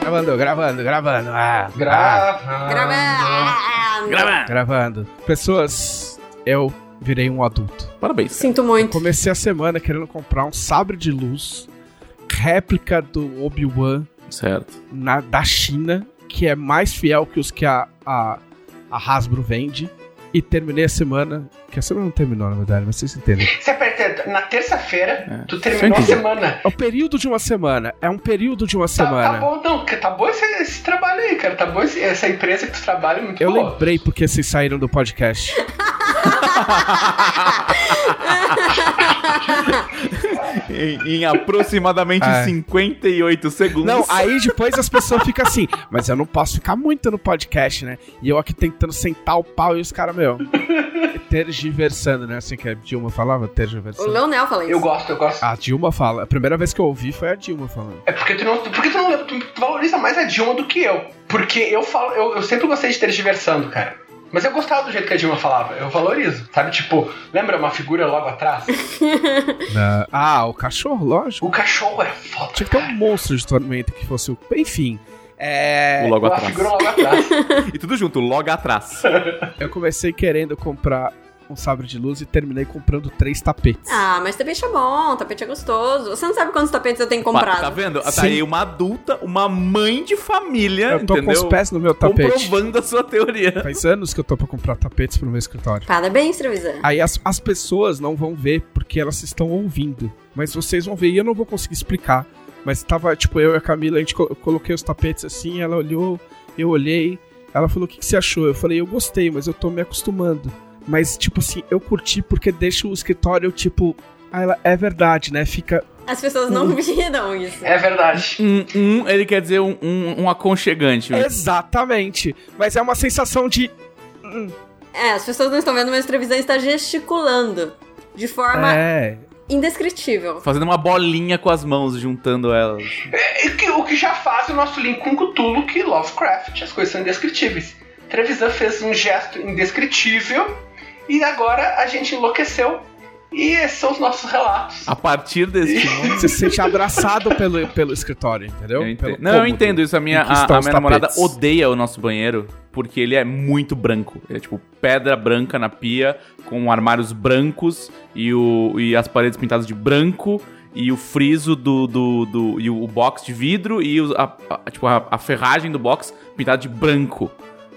Gravando, gravando, gravando. Ah, Gravando. Gravando. Gravando. gravando. Pessoas, eu virei um adulto. Parabéns. Sinto muito. Comecei a semana querendo comprar um sabre de luz, réplica do Obi-Wan Certo. na- da China, que é mais fiel que os que a, a, a Hasbro vende. E terminei a semana. Que a semana não terminou, na verdade, mas vocês entendem. Você aperta na terça-feira, É. tu terminou a semana. É o período de uma semana. É um período de uma Tá, tá semana. bom, não, que tá bom esse, esse trabalho aí, cara. Tá bom esse- essa empresa que tu trabalha é muito Eu boa. lembrei porque vocês saíram do podcast. Em, em aproximadamente É. 58 segundos. Não, aí depois as pessoas ficam assim, mas eu não posso ficar muito no podcast, né? E eu aqui tentando sentar o pau e os caras, meu, tergiversando, né? Assim que a Dilma falava, O tergiversando. Leonel fala isso. Eu gosto, eu gosto. A Dilma fala. A primeira vez que eu ouvi foi a Dilma falando. É porque tu não, porque tu não tu valoriza mais a Dilma do que eu. Porque eu falo, eu, eu sempre gostei de ter diversando, cara. Mas eu gostava do jeito que a Dilma falava. Eu valorizo. Sabe, tipo, lembra uma figura logo atrás? Na- Ah, o cachorro, lógico. O cachorro é foda. Tinha que ter um monstro de tormenta que fosse o. Enfim. É. O logo Uma atrás. figura logo atrás. E tudo junto, logo atrás. Eu comecei querendo comprar um sabre de luz e terminei comprando três tapetes. Ah, mas tapete é bom, tapete é gostoso. Você não sabe quantos tapetes eu tenho comprado. Tá vendo? Tá Sim. aí uma adulta, uma mãe de família, eu tô entendeu? com os pés no meu tapete. Comprovando a sua teoria. Faz anos que eu tô pra comprar tapetes pro meu escritório. Parabéns, Trevisan. Aí as, as pessoas não vão ver porque elas estão ouvindo. Mas vocês vão ver e eu não vou conseguir explicar. Mas tava, tipo, eu e a Camila, a gente co- coloquei os tapetes assim, ela olhou, eu olhei. Ela falou: O que, que você achou? Eu falei: Eu gostei, mas eu tô me acostumando. Mas, tipo assim, eu curti porque deixa o escritório, tipo. Ah, ela, é verdade, né? Fica. As pessoas não Hum. viram isso. É verdade. Um, um, ele quer dizer um, um, um aconchegante. Exatamente. Mas é uma sensação de. É, as pessoas não estão vendo, mas o Trevisan está gesticulando. De forma É. indescritível. Fazendo uma bolinha com as mãos, juntando elas. E que- o que já faz o nosso link com Cthulhu, que Lovecraft, as coisas são indescritíveis. Trevisan fez um gesto indescritível e agora a gente enlouqueceu. E esses são os nossos relatos. A partir deste momento. Você se sente abraçado pelo, pelo escritório, entendeu? Eu entendo. Pelo Não, eu entendo isso. A minha, a, a minha namorada odeia o nosso banheiro porque ele é muito branco. Ele é tipo pedra branca na pia, com armários brancos e, o, e as paredes pintadas de branco. E o friso do. do, do e o box de vidro e os- a, a- tipo, a, a ferragem do box pintada de branco.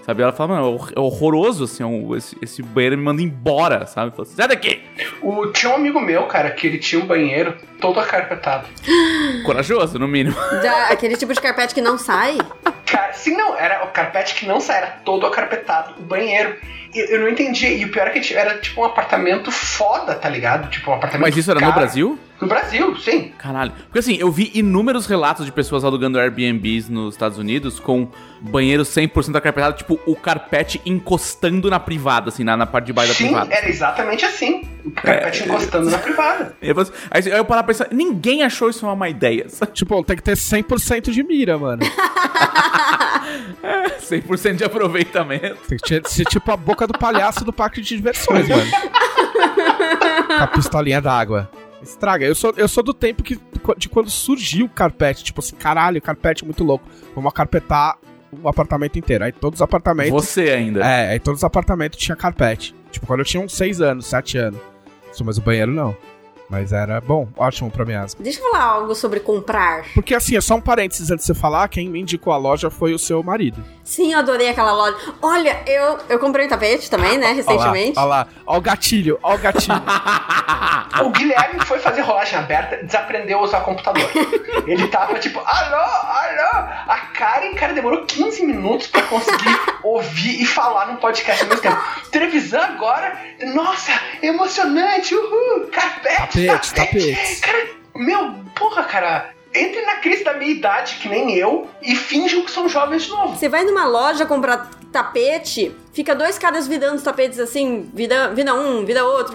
Sabe? Ela fala, mano, é é horroroso, assim, é um- esse, esse banheiro me manda embora, sabe? Fala assim, sai daqui! O, tinha um amigo meu, cara, que ele tinha um banheiro todo acarpetado. Corajoso, no mínimo. Da- aquele tipo de carpete que não sai. Cara, sim, não, era o carpete que não saía, era todo acarpetado, o banheiro. E eu não entendia. E o pior é que era tipo um apartamento foda, tá ligado? Tipo um apartamento. Mas isso era no caro. Brasil? No Brasil, sim. Caralho. Porque assim, eu vi inúmeros relatos de pessoas alugando Airbnbs nos Estados Unidos com banheiro 100% acarpetado, tipo o carpete encostando na privada, assim, na, na parte de baixo da sim, privada. era exatamente assim. O carpete encostando na privada. Aí, você- aí eu parar pra pensar, ninguém achou isso uma má ideia. sabe? Tipo, tem que ter 100% de mira, mano. 100% de aproveitamento. Tem que ser tipo a boca do palhaço do parque de diversões, mano. Com a pistolinha d'água. Estraga. Eu sou, eu sou do tempo que, de quando surgiu o carpete. Tipo assim, caralho, carpete é muito louco. Vamos acarpetar o apartamento inteiro. Aí todos os apartamentos. Você ainda. É, aí todos os apartamentos tinham carpete. Tipo, quando eu tinha uns 6 anos, 7 anos. Mas o banheiro não. Mas era bom, ótimo pra minha asma. Deixa eu falar algo sobre comprar. Porque assim, é só um parênteses antes de você falar, quem me indicou a loja foi o seu marido. Sim, eu adorei aquela loja. Olha, eu, eu comprei um tapete também, né, recentemente. Olha lá, ó o gatilho, ó o gatilho. O Guilherme foi fazer rolagem aberta, desaprendeu a usar computador. Ele tava tipo, alô, alô. A Karen, cara, demorou 15 minutos pra conseguir ouvir e falar num podcast ao mesmo tempo. Televisão agora, nossa, emocionante, uhul, carpete, Tapetes, tapetes. Cara, meu, porra, cara, entre na crise da meia idade, que nem eu, e finjam que são jovens de novo. Você vai numa loja comprar tapete, fica dois caras virando os tapetes assim, vida, vida um, vida outro,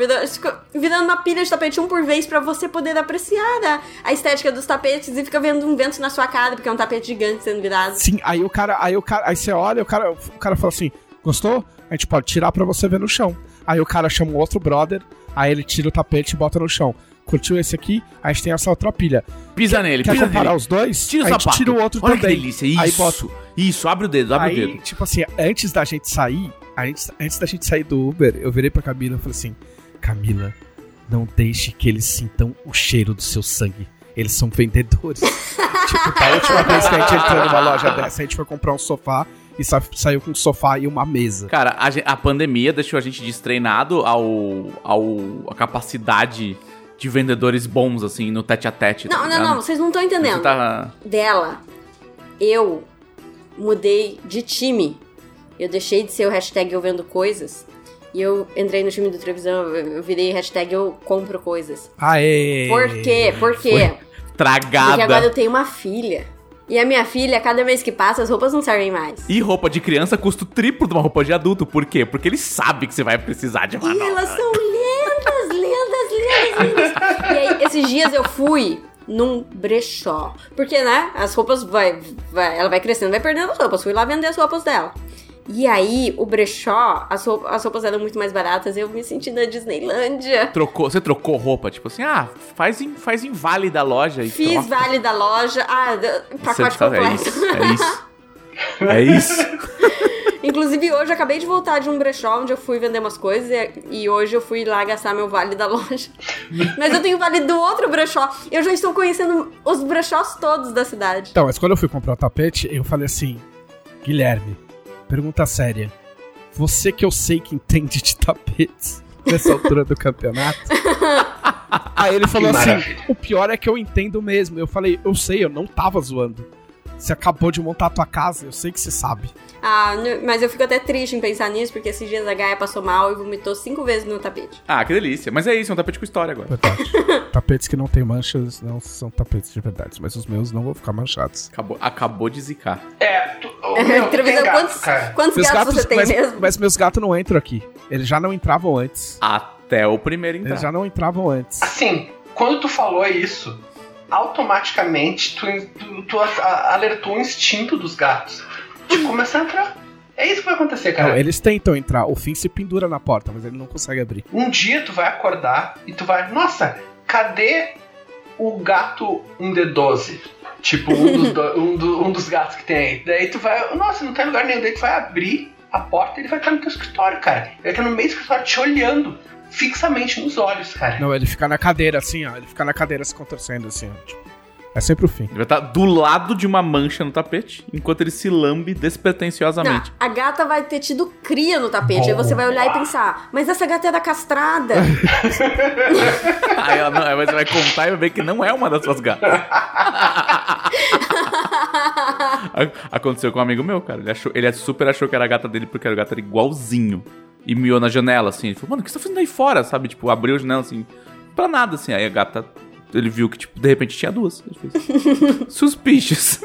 virando uma pilha de tapete um por vez pra você poder apreciar a, a estética dos tapetes e fica vendo um vento na sua cara, porque é um tapete gigante sendo virado. Sim, aí o cara, aí o cara, aí você olha, o cara, o cara fala assim: "Gostou? A gente pode tirar pra você ver no chão". Aí o cara chama um outro brother, Aí ele tira o tapete e bota no chão. Curtiu esse aqui? A gente tem essa outra pilha. Pisa nele, Quer pisa comparar nele. os dois? Tira o a sapato. tira o outro Olha também. que delícia. Isso. Aí bota Isso, abre o dedo, abre o Aí, dedo. tipo assim, antes da gente sair, a gente- antes da gente sair do Uber, eu virei pra Camila e falei assim: Camila, não deixe que eles sintam o cheiro do seu sangue. Eles são vendedores. tipo, da última vez que a gente entrou numa loja dessa, a gente foi comprar um sofá e sa- saiu com um sofá e uma mesa. Cara, a, a pandemia deixou a gente destreinado ao, ao a capacidade de vendedores bons, assim, no tete a tete. tá Não, não, não, vocês não estão entendendo. Você tá... Dela, eu mudei de time. Eu deixei de ser o hashtag eu vendo coisas. E eu entrei no time do televisão, eu virei hashtag eu compro coisas. Aê! Por quê? Por quê? Tragada. Porque agora eu tenho uma filha. E a minha filha, cada vez que passa, as roupas não servem mais. E roupa de criança custa o triplo de uma roupa de adulto. Por quê? Porque ele sabe que você vai precisar de uma E nova. elas são lindas, lindas, lindas, lindas. E aí, esses dias eu fui num brechó. Porque, né, as roupas vai, vai- Ela vai crescendo, vai perdendo as roupas. Fui lá vender as roupas dela. E aí, o brechó, as roupas, as roupas eram muito mais baratas. Eu me senti na Disneylândia. Trocou, você trocou roupa, tipo assim, ah, faz em, faz em vale da loja e Fiz troca. vale da loja. Ah, pacote tá- é completo. isso, é isso. É isso. Inclusive, hoje eu acabei de voltar de um brechó onde eu fui vender umas coisas e, e hoje eu fui lá gastar meu vale da loja. Mas eu tenho vale do outro brechó. Eu já estou conhecendo os brechós todos da cidade. Então, mas quando eu fui comprar o tapete, eu falei assim: Guilherme, pergunta séria. Você que eu sei que entende de tapetes nessa altura do campeonato. Aí ele falou assim: o pior é que eu entendo mesmo. Eu falei: eu sei, eu não tava zoando. Você acabou de montar a tua casa, eu sei que você sabe. Ah, mas eu fico até triste em pensar nisso, porque esses dias a Gaia passou mal e vomitou cinco vezes no tapete. Ah, que delícia. Mas é isso, é um tapete com história agora. Verdade. tapetes que não tem manchas não são tapetes de verdade, mas os meus não vão ficar manchados. Acabou, acabou de zicar. É, tu, meu, tem gato, quantos, cara. quantos Meus gatos, você tem mas, mesmo? mas meus gatos não entram aqui. Eles já não entravam antes. Até o primeiro entrar. Eles já não entravam antes. Assim, quando tu falou isso, automaticamente tu, tu, tu a- a- alertou o instinto dos gatos começar a entrar. É isso que vai acontecer, cara. Não, eles tentam entrar, o Finn se pendura na porta, mas ele não consegue abrir. Um dia tu vai acordar e tu vai, nossa, cadê o gato 1D12? Tipo, um dos, do- um, do- um dos gatos que tem aí. Daí tu vai, nossa, não tá em lugar nenhum. Daí tu vai abrir a porta e ele vai estar no teu escritório, cara. Ele vai estar no meio do escritório te olhando fixamente nos olhos, cara. Não, ele fica na cadeira assim, ó. Ele fica na cadeira se contorcendo assim, ó. Tipo, é sempre o fim. Ele vai estar do lado de uma mancha no tapete, enquanto ele se lambe Não, despretensiosamente. a gata vai ter tido cria no tapete. Aí você vai olhar e pensar, mas essa gata era castrada. Aí ela não, aí você vai contar e vai ver que não é uma das suas gatas. Aconteceu com um amigo meu, cara. Ele, achou, ele super achou que era a gata dele porque era o gato era igualzinho. E miou na janela, assim. Ele falou, mano, o que você tá fazendo aí fora, sabe? Tipo, abriu a janela, assim, pra nada, assim. Aí a gata, ele viu que, tipo, de repente tinha duas. Suspicious.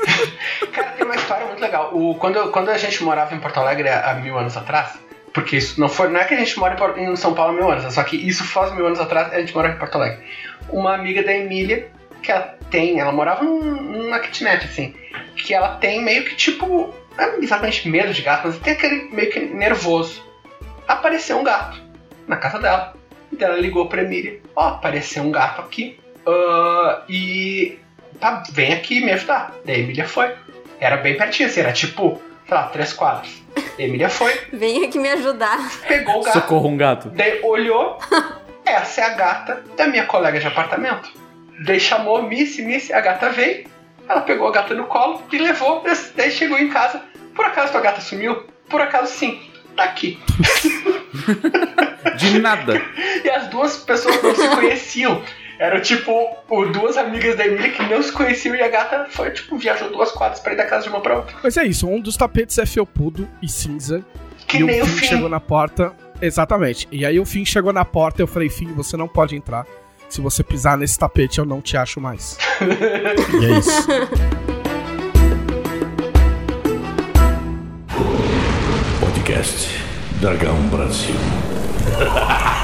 Cara, tem uma história muito legal. O, quando, quando a gente morava em Porto Alegre há, mil anos atrás, porque isso não foi. Não é que a gente mora em, São Paulo há mil anos, é só que isso faz mil anos atrás a gente morava em Porto Alegre. Uma amiga da Emília, que ela tem, ela morava num- numa kitnet, assim, que ela tem meio que tipo. Não é exatamente medo de gato, mas tem aquele meio que nervoso. Apareceu um gato na casa dela. Então ela ligou pra Emília: Ó, apareceu um gato aqui. Ah, e. Tá, vem aqui me ajudar. Daí a Emília foi. Era bem pertinho, assim, era tipo, sei lá, três quadros. A Emília foi, Vem aqui me ajudar. pegou o gato, Socorro um gato. daí olhou, essa é a gata da minha colega de apartamento. Daí chamou Missy, Missy, a gata veio, ela pegou a gata no colo e levou, daí chegou em casa. Por acaso tua gata sumiu? Por acaso sim, tá aqui. De nada. E as duas pessoas não se conheciam. Eram tipo o, duas amigas da Emília que não se conheciam e a gata foi, tipo, viajou duas quadras pra ir da casa de uma pra outra. Mas é isso, um dos tapetes é felpudo e cinza. Que e nem o o Finn fim. chegou na porta. Exatamente. E aí o Finn chegou na porta e eu falei, Finn, você não pode entrar. Se você pisar nesse tapete, eu não te acho mais. e é isso. Podcast Dragão Brasil.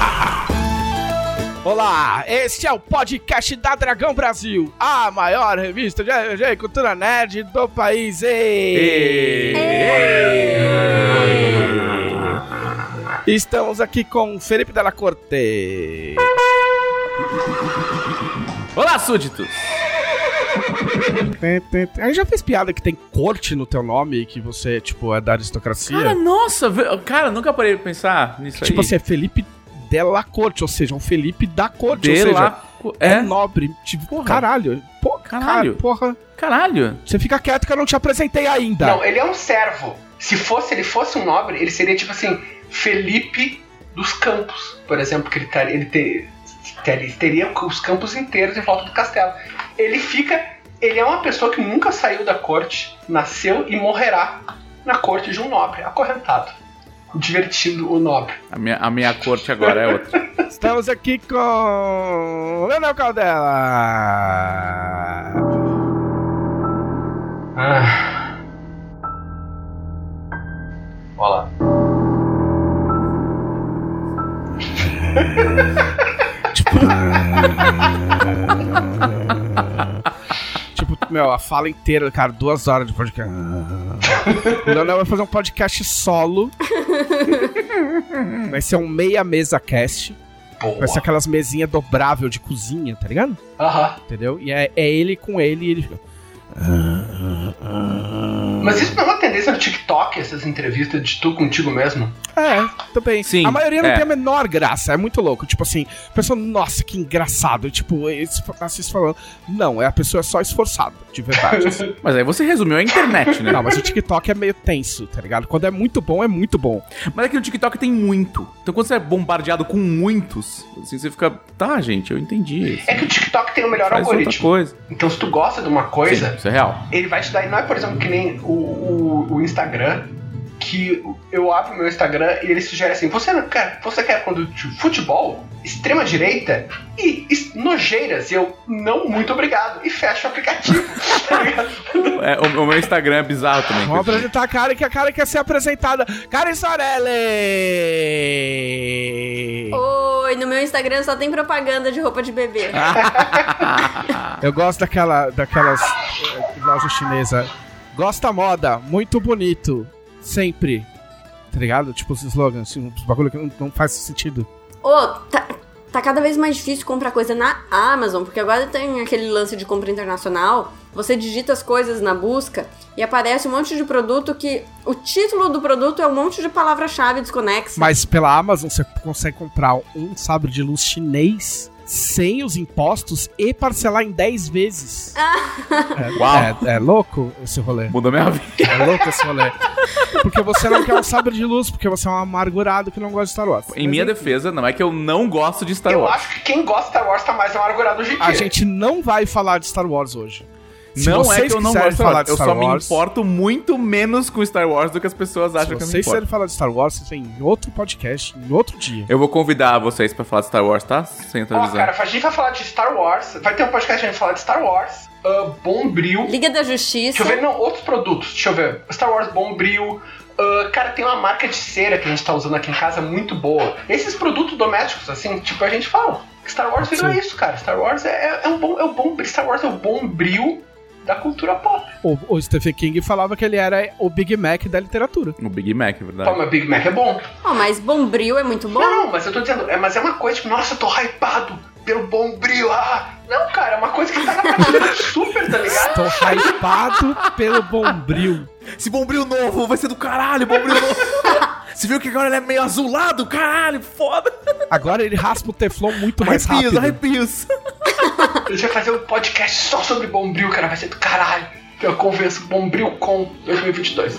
Olá, este é o podcast da Dragão Brasil, a maior revista de RPG e cultura nerd do país. Ei! Estamos aqui com Felipe Della Corte. Olá, súditos! A gente já fez piada que tem corte no teu nome e que você, tipo, é da aristocracia. Cara, nossa, cara, nunca parei pra pensar nisso tipo aí. assim, é Felipe Della Corte, ou seja, um Felipe da corte, ou De seja, lá- é, É, nobre. Tipo, Porra. caralho. Pô, Caralho. cara, porra. caralho. Você fica quieto que eu não te apresentei ainda. Não, ele é um servo. Se fosse, ele fosse um nobre, ele seria tipo assim, Felipe dos Campos, por exemplo, que ele, tar- ele ter- ter- teria os campos inteiros em volta do castelo. Ele fica. Ele é uma pessoa que nunca saiu da corte, nasceu e morrerá na corte de um nobre, acorrentado. Divertindo o nobre. A minha, a minha corte agora é outra. Estamos aqui com. Leonel Caldela. Ah. Olá. Tipo, meu, a fala inteira, cara, duas horas de podcast. o Leonel vai fazer um podcast solo. Vai ser um meia mesa cast. Boa. Vai ser aquelas mesinhas dobrável de cozinha, tá ligado? Aham. Entendeu? E é, é ele com ele e ele. Mas isso não é uma tendência no TikTok, essas entrevistas de tu contigo mesmo? É, também. Sim, A maioria não é. tem a menor graça, é muito louco. Tipo assim, a pessoa, nossa, que engraçado. Tipo, assiste falando. Não, é a pessoa só esforçada, de verdade. assim. Mas aí você resumiu a internet, né? não, mas o TikTok é meio tenso, tá ligado? Quando é muito bom, é muito bom. Mas é que no TikTok tem muito. Então quando você é bombardeado com muitos, assim, você fica. Tá, gente, eu entendi. É que o TikTok tem o melhor Faz outra algoritmo. coisa. Então, se tu gosta de uma Sim, coisa, isso é real. ele vai te dar. Não é, por exemplo, que nem o, o, o Instagram, que eu abro meu Instagram e ele sugere assim: você não quer, você quer quando futebol, extrema direita e nojeiras? E eu, não, muito obrigado. E fecho o aplicativo. tá? É, o, o meu Instagram é bizarro também. Vamos apresentar a Karen, que a Karen quer ser apresentada. Karen Sorelli! Oi, no meu Instagram só tem propaganda de roupa de bebê. Eu gosto daquela, daquelas eh, lojas chinesas. Gosta moda, muito bonito, sempre. Tá ligado? Tipo os slogans, assim, bagulho que não, não faz sentido. Ô, tá, tá cada vez mais difícil comprar coisa na Amazon, porque agora tem aquele lance de compra internacional. Você digita as coisas na busca e aparece um monte de produto que o título do produto é um monte de palavra-chave desconexa. Mas pela Amazon você consegue comprar um sabre de luz chinês sem os impostos e parcelar em 10 vezes. É, Uau. é- é louco esse rolê. Mudou minha vida. É louco esse rolê. Porque você não quer um sabre de luz, porque você é um amargurado que não gosta de Star Wars. Em Mas minha enfim. defesa, não é que eu não gosto de Star eu Wars. acho que quem gosta de Star Wars tá mais amargurado hoje em dia. A gente não vai falar de Star Wars hoje. Se não é vocês que eu não gosto de falar de Eu Star só me Wars- importo muito menos com Star Wars do que as pessoas Se acham que eu me vocês importo. quiserem falar de Star Wars, vocês vêm em outro podcast, em outro dia. Eu vou convidar vocês pra falar de Star Wars, tá? Sem Ó, televisão. cara, a gente vai falar de Star Wars. Vai ter um podcast a gente falar de Star Wars, uh, Bombril. Liga da Justiça. Deixa eu ver, não, outros produtos. Deixa eu ver. Star Wars Bombril. Uh, cara, tem uma marca de cera que a gente tá usando aqui em casa muito boa. Esses produtos domésticos, assim, tipo, a gente fala. Star Wars virou Sim. isso, cara. Star Wars é, é- é um bom, é um bom. Star Wars é o bombril da cultura pop. O, o Stephen King falava que ele era o Big Mac da literatura. O Big Mac, é Pô, verdade. mas Big Mac é bom. Ó, mas Bombril é muito bom. Não, não, mas eu tô dizendo, é, mas é uma coisa, tipo, nossa, eu tô hypado pelo bombril. Ah, não, cara, é uma coisa que tá na prateleira super, tá ligado? Tô hypado pelo Bombril. Esse bombril novo vai ser do caralho, bombril novo. Você viu que agora ele é meio azulado? Caralho, foda. Agora ele raspa o Teflon muito mais Arrepios, rápido. arrepios. A gente vai fazer um podcast só sobre bombril, cara, vai ser do caralho. Eu convenço Bombril com 2022.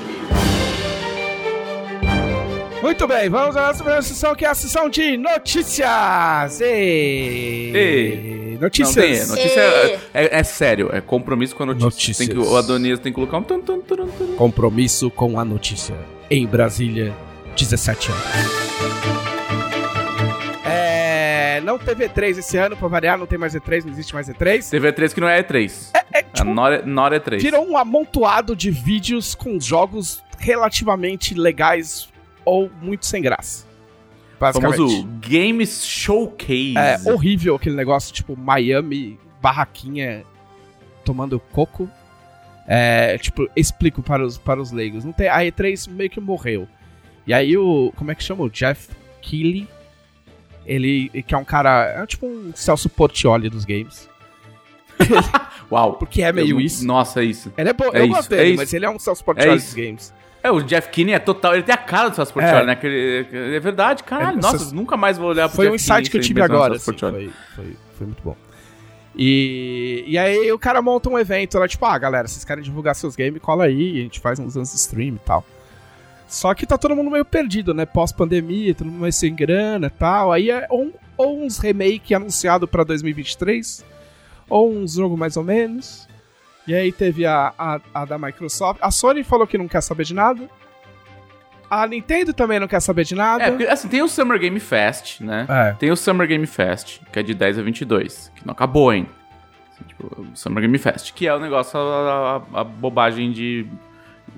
Muito bem, vamos à nossa primeira sessão, que é a sessão de notícias. E... Ei. Notícias. Não tem, notícia é, é- é sério, é compromisso com a notícia. Notícias. Tem que, o Adonias tem que colocar um tum, tum, tum, tum. Compromisso com a notícia. Em Brasília, 17 anos. É, não teve E3 esse ano, pra variar, não tem mais E3, não existe mais E3. TV3 que não é E3. É, A tipo, Nora, Nora E3. virou um amontoado de vídeos com jogos relativamente legais ou muito sem graça. Basicamente. famoso Games Showcase. É horrível aquele negócio, tipo, Miami, barraquinha, tomando coco. É, tipo, explico para os, para os leigos. Não tem, a E3 meio que morreu. E aí o. Como é que chama? O Jeff Keighley. Ele, que é um cara, é tipo um Celso Portioli dos games. Uau. Porque é meio Eu- isso. Nossa, é isso. Ele é bom, É eu isso, gosto é mas ele é um Celso Portioli É dos games. É, o Jeff Kinney é total. Ele tem a cara do Celso Portioli, É. né? Que- é verdade, caralho. É, nossa, essas- nunca mais vou olhar pro Foi um Jeff Kinney insight que eu tive agora, assim, foi, foi, foi muito bom. E, e aí o cara monta um evento lá, tipo, ah, galera, vocês querem divulgar seus games, cola aí, a gente faz uns anos de stream e tal. Só que tá todo mundo meio perdido, né? Pós-pandemia, todo mundo meio sem grana e tal. Aí é ou, ou uns remake anunciado pra 2023, ou um jogo mais ou menos. E aí teve a, a, a da Microsoft. A Sony falou que não quer saber de nada. A Nintendo também não quer saber de nada. É, porque, assim, tem o Summer Game Fest, né? É. Tem o Summer Game Fest, que é de 10 a 22, que não acabou ainda. Assim, tipo, o Summer Game Fest, que é o negócio, a, a- a bobagem de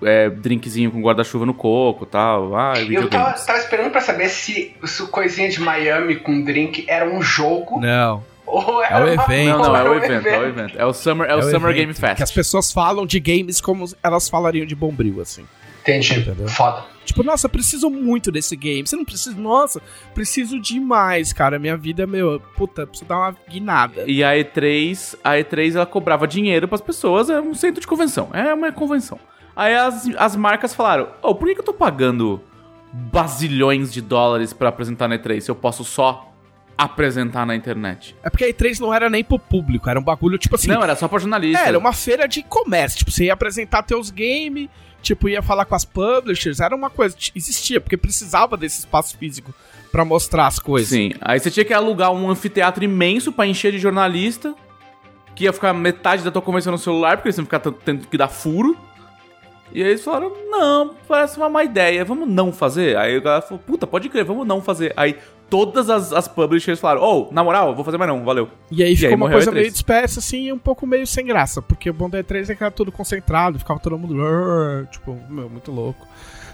é, drinkzinho com guarda-chuva no coco e tal. Ah, Eu videogames. tava, tava esperando pra saber se, se o coisinha de Miami com drink era um jogo Não. Ou É era o evento. Não, não, é era o evento, é o evento. É o Summer, é o É o Summer evento, Game Fest. Que as pessoas falam de games como elas falariam de Bombril, assim. Entendi. Entendeu? Foda. Tipo, nossa, preciso muito desse game. Você não precisa. Nossa, preciso demais, cara. Minha vida, meu. Puta, preciso dar uma guinada. E a E3, a E3 ela cobrava dinheiro pras pessoas, é um centro de convenção, é uma convenção. Aí as, as marcas falaram: "Oh, por que, que eu tô pagando bazilhões de dólares pra apresentar na E3 se eu posso só apresentar na internet?" É porque a E3 não era nem pro público, era um bagulho, tipo assim. Não, era só pra jornalista. é, era uma feira de comércio. Tipo, você ia apresentar teus games, tipo, ia falar com as publishers. Era uma coisa. Existia, porque precisava desse espaço físico pra mostrar as coisas. Sim, aí você tinha que alugar um anfiteatro imenso pra encher de jornalista, que ia ficar metade da tua convenção no celular, porque eles iam ficar tendo que dar furo. E aí eles falaram, não, parece uma má ideia, vamos não fazer. Aí o galera falou, puta, pode crer, vamos não fazer. Aí todas as, as publishers falaram, ô, na moral, vou fazer mais não, valeu. E aí ficou aí uma coisa a E3. meio dispersa, assim, e um pouco meio sem graça. Porque o bom da E3 é que era tudo concentrado, ficava todo mundo. Tipo, meu, muito louco.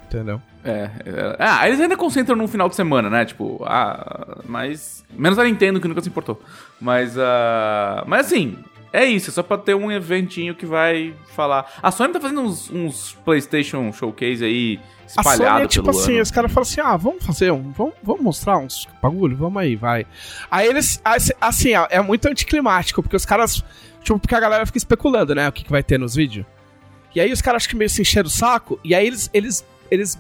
Entendeu? É, é, ah, eles ainda concentram num final de semana, né? Tipo, ah, mas. Menos a Nintendo, que nunca se importou. Mas, ah. Mas assim, é isso, é só pra ter um eventinho que vai falar. A Sony tá fazendo uns, uns PlayStation Showcase aí A Sony é tipo assim, ano. os caras falam assim, ah, vamos fazer um, vamos, vamos mostrar uns bagulho, vamos aí, vai. Aí eles, assim, é muito anticlimático, porque os caras, tipo, porque a galera fica especulando, né, o que, que vai ter nos vídeos. E aí os caras acho que meio se encheram o saco, e aí eles, eles, eles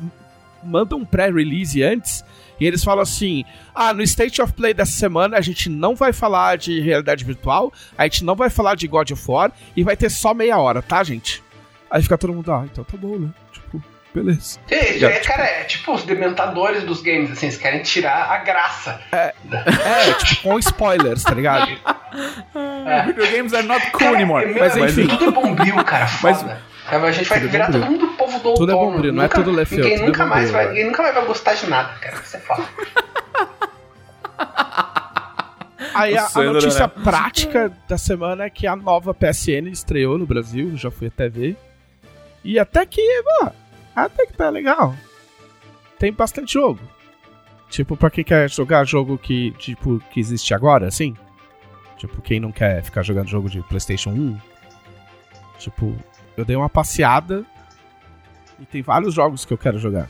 mandam um pré-release antes, e eles falam assim, ah, no State of Play dessa semana a gente não vai falar de realidade virtual, a gente não vai falar de God of War, e vai ter só meia hora, tá, gente? Aí fica todo mundo, ah, então tá bom, né, tipo, beleza. É, Já, é, cara, é tipo os dementadores dos games, assim, eles querem tirar a graça. É, tipo, com spoilers, tá ligado? Video games are not cool Cara, anymore. é, meu, Mas enfim. Tudo é bombril, cara, Mas- foda. Cara, a gente vai Tudo é virar todo mundo do povo do Tudo é outono. bombril, não é tudo Lefeu, Ninguém tudo é nunca mais bombril, vai, é. ninguém nunca mais vai gostar de nada, cara. É foda. Aí a, a notícia né? prática da semana é que a nova PSN estreou no Brasil, já fui até ver. E até que, mano, até que tá legal. Tem bastante jogo. Tipo, pra quem quer jogar jogo que, tipo, que existe agora, assim. Tipo, quem não quer ficar jogando jogo de PlayStation 1. Tipo, eu dei uma passeada e tem vários jogos que eu quero jogar.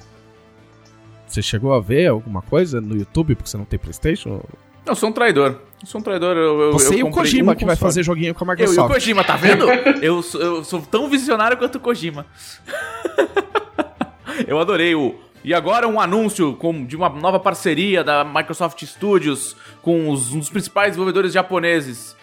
Você chegou a ver alguma coisa no YouTube porque você não tem PlayStation? Eu sou um traidor. Eu sou um traidor. Eu, eu, Você eu e o Kojima um que vai fazer joguinho com a Eu e o Microsoft. Kojima, tá vendo? eu, sou- eu sou tão visionário quanto o Kojima. eu adorei o. E agora um anúncio com- de uma nova parceria da Microsoft Studios com os- um dos principais desenvolvedores japoneses.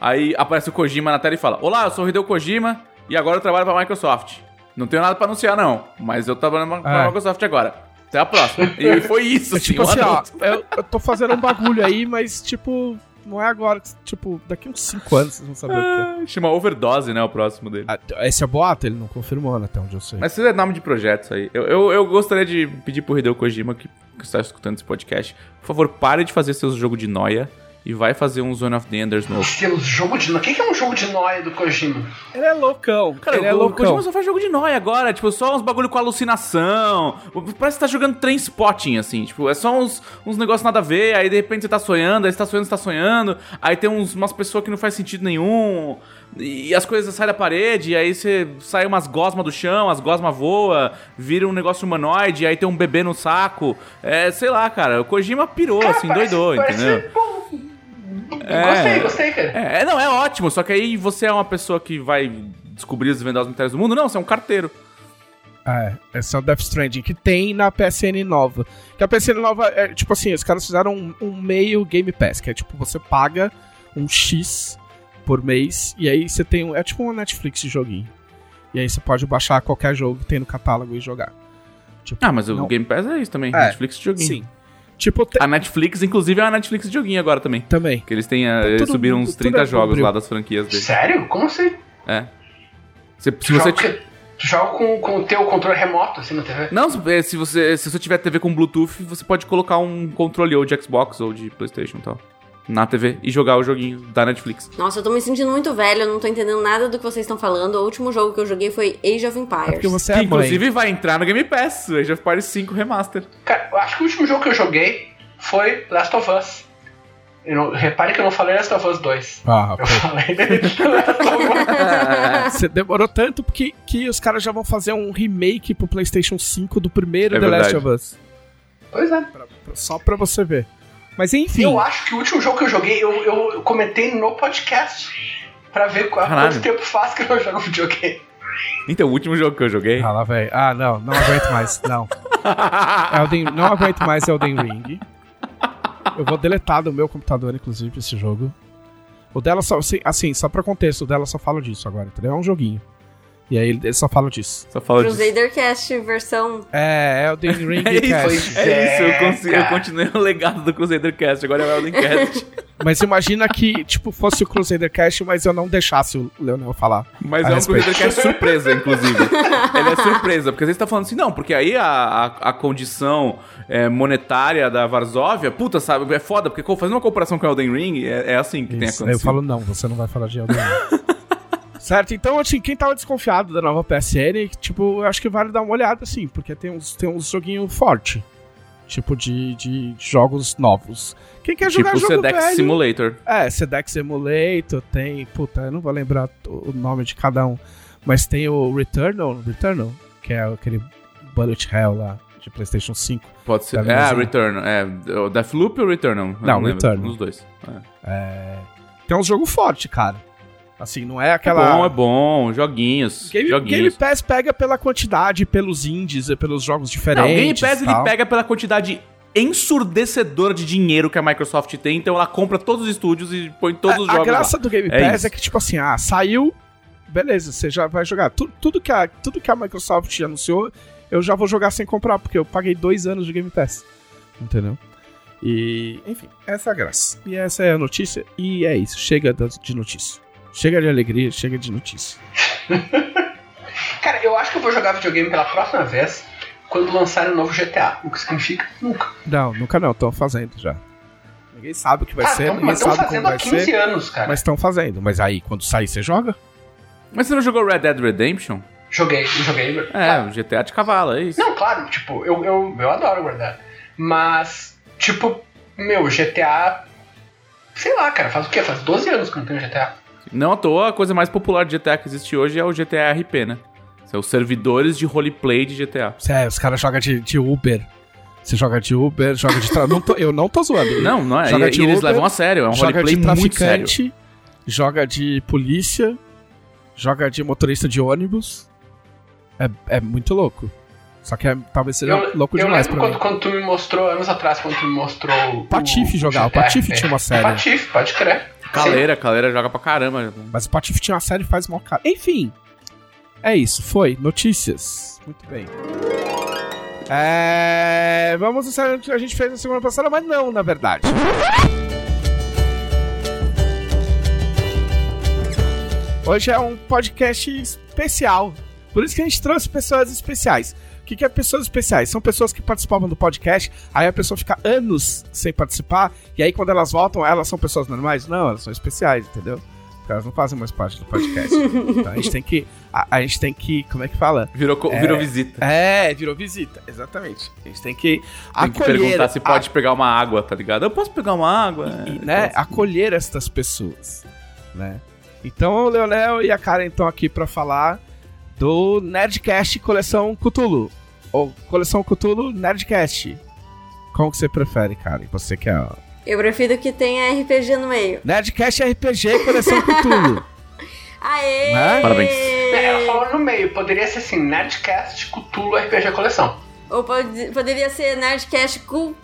Aí aparece o Kojima na tela e fala: Olá, eu sou o Hideo Kojima e agora eu trabalho pra Microsoft. Não tenho nada pra anunciar, não, mas eu trabalho pra É. Microsoft agora. Até a próxima. E foi isso, É assim, tipo assim, ó, eu, eu tô fazendo um bagulho aí, mas tipo, não é agora. Tipo, daqui uns 5 anos vocês vão saber o que é. Chama Overdose, né? O próximo dele. Ah, Esse é boato, ele não confirmou, né, até onde eu sei. Mas isso é nome de projetos aí. Eu, eu, eu gostaria de pedir pro Hideo Kojima, que, que está escutando esse podcast, por favor, pare de fazer seus jogos de noia e vai fazer um Zone of the Enders novo. Estilo jogo de. O que que é um jogo de nóia do Kojima? Ele é loucão. Cara, ele é o loucão. Kojima só faz jogo de nóia agora, tipo, só uns bagulho com alucinação. Parece que tá jogando train spotting, assim, tipo, é só uns, uns negócios nada a ver, aí de repente você tá sonhando, aí você tá sonhando, você tá sonhando, aí tem uns, umas pessoas que não faz sentido nenhum, e as coisas saem da parede, e aí você sai umas gosmas do chão, as gosmas voam, vira um negócio humanoide, aí tem um bebê no saco. É, sei lá, cara, o Kojima pirou, Cara, assim, parece- doidou, parece entendeu? bom. É. Gostei, gostei, cara. É, não, é ótimo, só que aí você é uma pessoa que vai descobrir os desvendar os mistérios do mundo. Não, você é um carteiro. É, esse é o Death Stranding, que tem na PSN nova. Que a PSN nova é, tipo assim, os caras fizeram um, um meio Game Pass, que é tipo, você paga um X por mês, e aí você tem um. É tipo uma Netflix de joguinho. E aí você pode baixar qualquer jogo que tem no catálogo e jogar. Tipo, Ah, mas o não- Game Pass é isso também. É, Netflix de joguinho. Sim. Tipo, te- A Netflix, inclusive, é uma Netflix de joguinho agora também. também. Que eles têm. eh, eles Todo subiram uns tudo 30 é jogos lá das franquias deles. Sério? Como assim? É. Se, se você. joga, que- tu joga com, com o teu controle remoto, assim, na TV? Não, se eh, se você, se você tiver TV com Bluetooth, você pode colocar um controle ou de Xbox ou de PlayStation e tal. Na TV e jogar o joguinho da Netflix. Nossa, eu tô me sentindo muito velho, eu não tô entendendo nada do que vocês estão falando. O último jogo que eu joguei foi Age of É Empires. porque você que é mãe. inclusive vai entrar no Game Pass, Age of Empires 5 Remaster. Cara, eu acho que o último jogo que eu joguei foi Last of Us. Eu não- repare que eu não falei Last of Us 2. Ah, Eu falei Last of Us. Você demorou tanto porque que os caras já vão fazer um remake pro PlayStation 5 do primeiro É The Last verdade. of Us. Pois é. Pra- pra- só pra você ver. Mas enfim. Eu acho que o último jogo que eu joguei, eu, eu comentei no podcast. Pra ver qu- há Caralho. quanto tempo faz que eu não jogo videogame. Então, o último jogo que eu joguei. Ah, lá, velho. Ah, não, não aguento mais. Não. Elden, não aguento mais Elden Ring. Eu vou deletar do meu computador, inclusive, esse jogo. O dela só. Assim, assim, só pra contexto, o dela só fala disso agora, entendeu? É um joguinho. E aí ele só fala disso. Só fala disso. Crusader Cast versão. É, Elden Ring É isso, Cast. é isso, eu, consigo, eu continuei o legado do Crusader Cast, agora é o Elden Cast. Mas imagina que, tipo, fosse o Crusader Cast, mas eu não deixasse o Leonel falar. Mas A é um respeito. Crusader Cast surpresa, inclusive. Ele é surpresa, porque às vezes tá falando assim, não, porque aí a, a, a condição é, monetária da Varsóvia, puta, sabe, é foda, porque fazendo uma comparação com o Elden Ring, é, é assim que tem Isso. acontecido. Aí eu falo, não, você não vai falar de Elden Ring. Certo? Então, assim, quem tava desconfiado da nova PSN, tipo, eu acho que vale dar uma olhada, assim, porque tem uns, tem uns joguinhos fortes. Tipo, de, de jogos novos. Quem quer Tipo jogar o jogo Sedex velho... Simulator. É, Sedex Emulator, tem... Puta, eu não vou lembrar o nome de cada um. Mas tem o Returnal, Returnal, que é aquele Bullet Hell lá, de Playstation 5. Pode ser. É, mesmo. Return. É, o Deathloop ou Returnal? Não, lembro, Returnal. Um dos dois. É. Tem uns jogos fortes, cara. Assim, não é É aquela... bom, é bom. Joguinhos. Game, joguinhos. Game Pass pega pela quantidade, pelos indies, pelos jogos Não, diferentes. o Game Pass ele pega pela quantidade ensurdecedora de dinheiro que a Microsoft tem, então ela compra todos os estúdios e põe todos os a, jogos a graça lá. do Game É Pass isso. é que, tipo assim, ah, saiu, beleza, você já vai jogar. Tu- tudo, que a, tudo que a Microsoft anunciou, eu já vou jogar sem comprar, porque eu paguei dois anos de Game Pass. Entendeu? E, enfim, essa é a graça. E essa é a notícia, e é isso. Chega de notícia. Chega de alegria, chega de notícia. Cara, eu acho que eu vou jogar videogame pela próxima vez quando lançarem o novo GTA. O que significa nunca. Não, nunca não, estão fazendo já. Ninguém sabe o que vai Ah, ser, tão- ninguém estão sabe como fazendo há vai 15 ser. anos, cara. Mas estão fazendo. Mas aí, quando sair, você joga? Mas você não jogou Red Dead Redemption? Joguei, joguei. É, o GTA de cavalo, é isso. Não, claro, tipo, eu, eu, eu adoro guardar. Mas, tipo, meu, GTA. Sei lá, cara, faz o quê? Faz 12 anos que eu não tenho GTA. Não à toa, a coisa mais popular de GTA que existe hoje é o GTA RP, né? São os servidores de roleplay de GTA. É, os caras jogam de, de Uber. Você joga de Uber, joga de. Tra... não tô- eu não tô zoando. Não, não é. Joga E, de e eles Uber, levam a sério, é um roleplay de muito sério. traficante, joga de polícia, joga de motorista de ônibus. É, é muito louco. Só que é- talvez seja Eu, louco eu demais lembro pra quando, mim. quando tu me mostrou, anos atrás, quando tu me mostrou. O Patife jogava, o Patife é. tinha uma série. Patife, pode crer. Caleira, Caleira joga pra caramba. Mas o Patife tinha uma série e faz mó cara. Enfim. É isso, foi. Notícias. Muito bem. É... Vamos encerrar o que a gente fez na semana passada, mas não, na verdade. Hoje é um podcast especial. Por isso que a gente trouxe pessoas especiais. O que, que é pessoas especiais? São pessoas que participavam do podcast, aí a pessoa fica anos sem participar, e aí quando elas voltam, elas são pessoas normais? Não, elas são especiais, entendeu? Porque elas não fazem mais parte do podcast. então a gente tem que. A, a gente tem que. Como é que fala? Virou, É. virou visita. É, virou visita, exatamente. A gente tem que Tem que acolher. perguntar se a- pode pegar uma água, tá ligado? Eu posso pegar uma água? e, É, né, posso. acolher estas pessoas, né? Então o Leonel e a Karen estão aqui pra falar do Nerdcast Coleção Cthulhu. Ou Coleção Cthulhu Nerdcast. Como que você prefere, Karen? Você que é... ó, Eu prefiro que tenha RPG no meio. Nerdcast RPG Coleção Cthulhu. Aê! Né? Parabéns. É, ela falou no meio, poderia ser assim, Nerdcast Cthulhu RPG Coleção. Ou pode- poderia ser Nerdcast Cool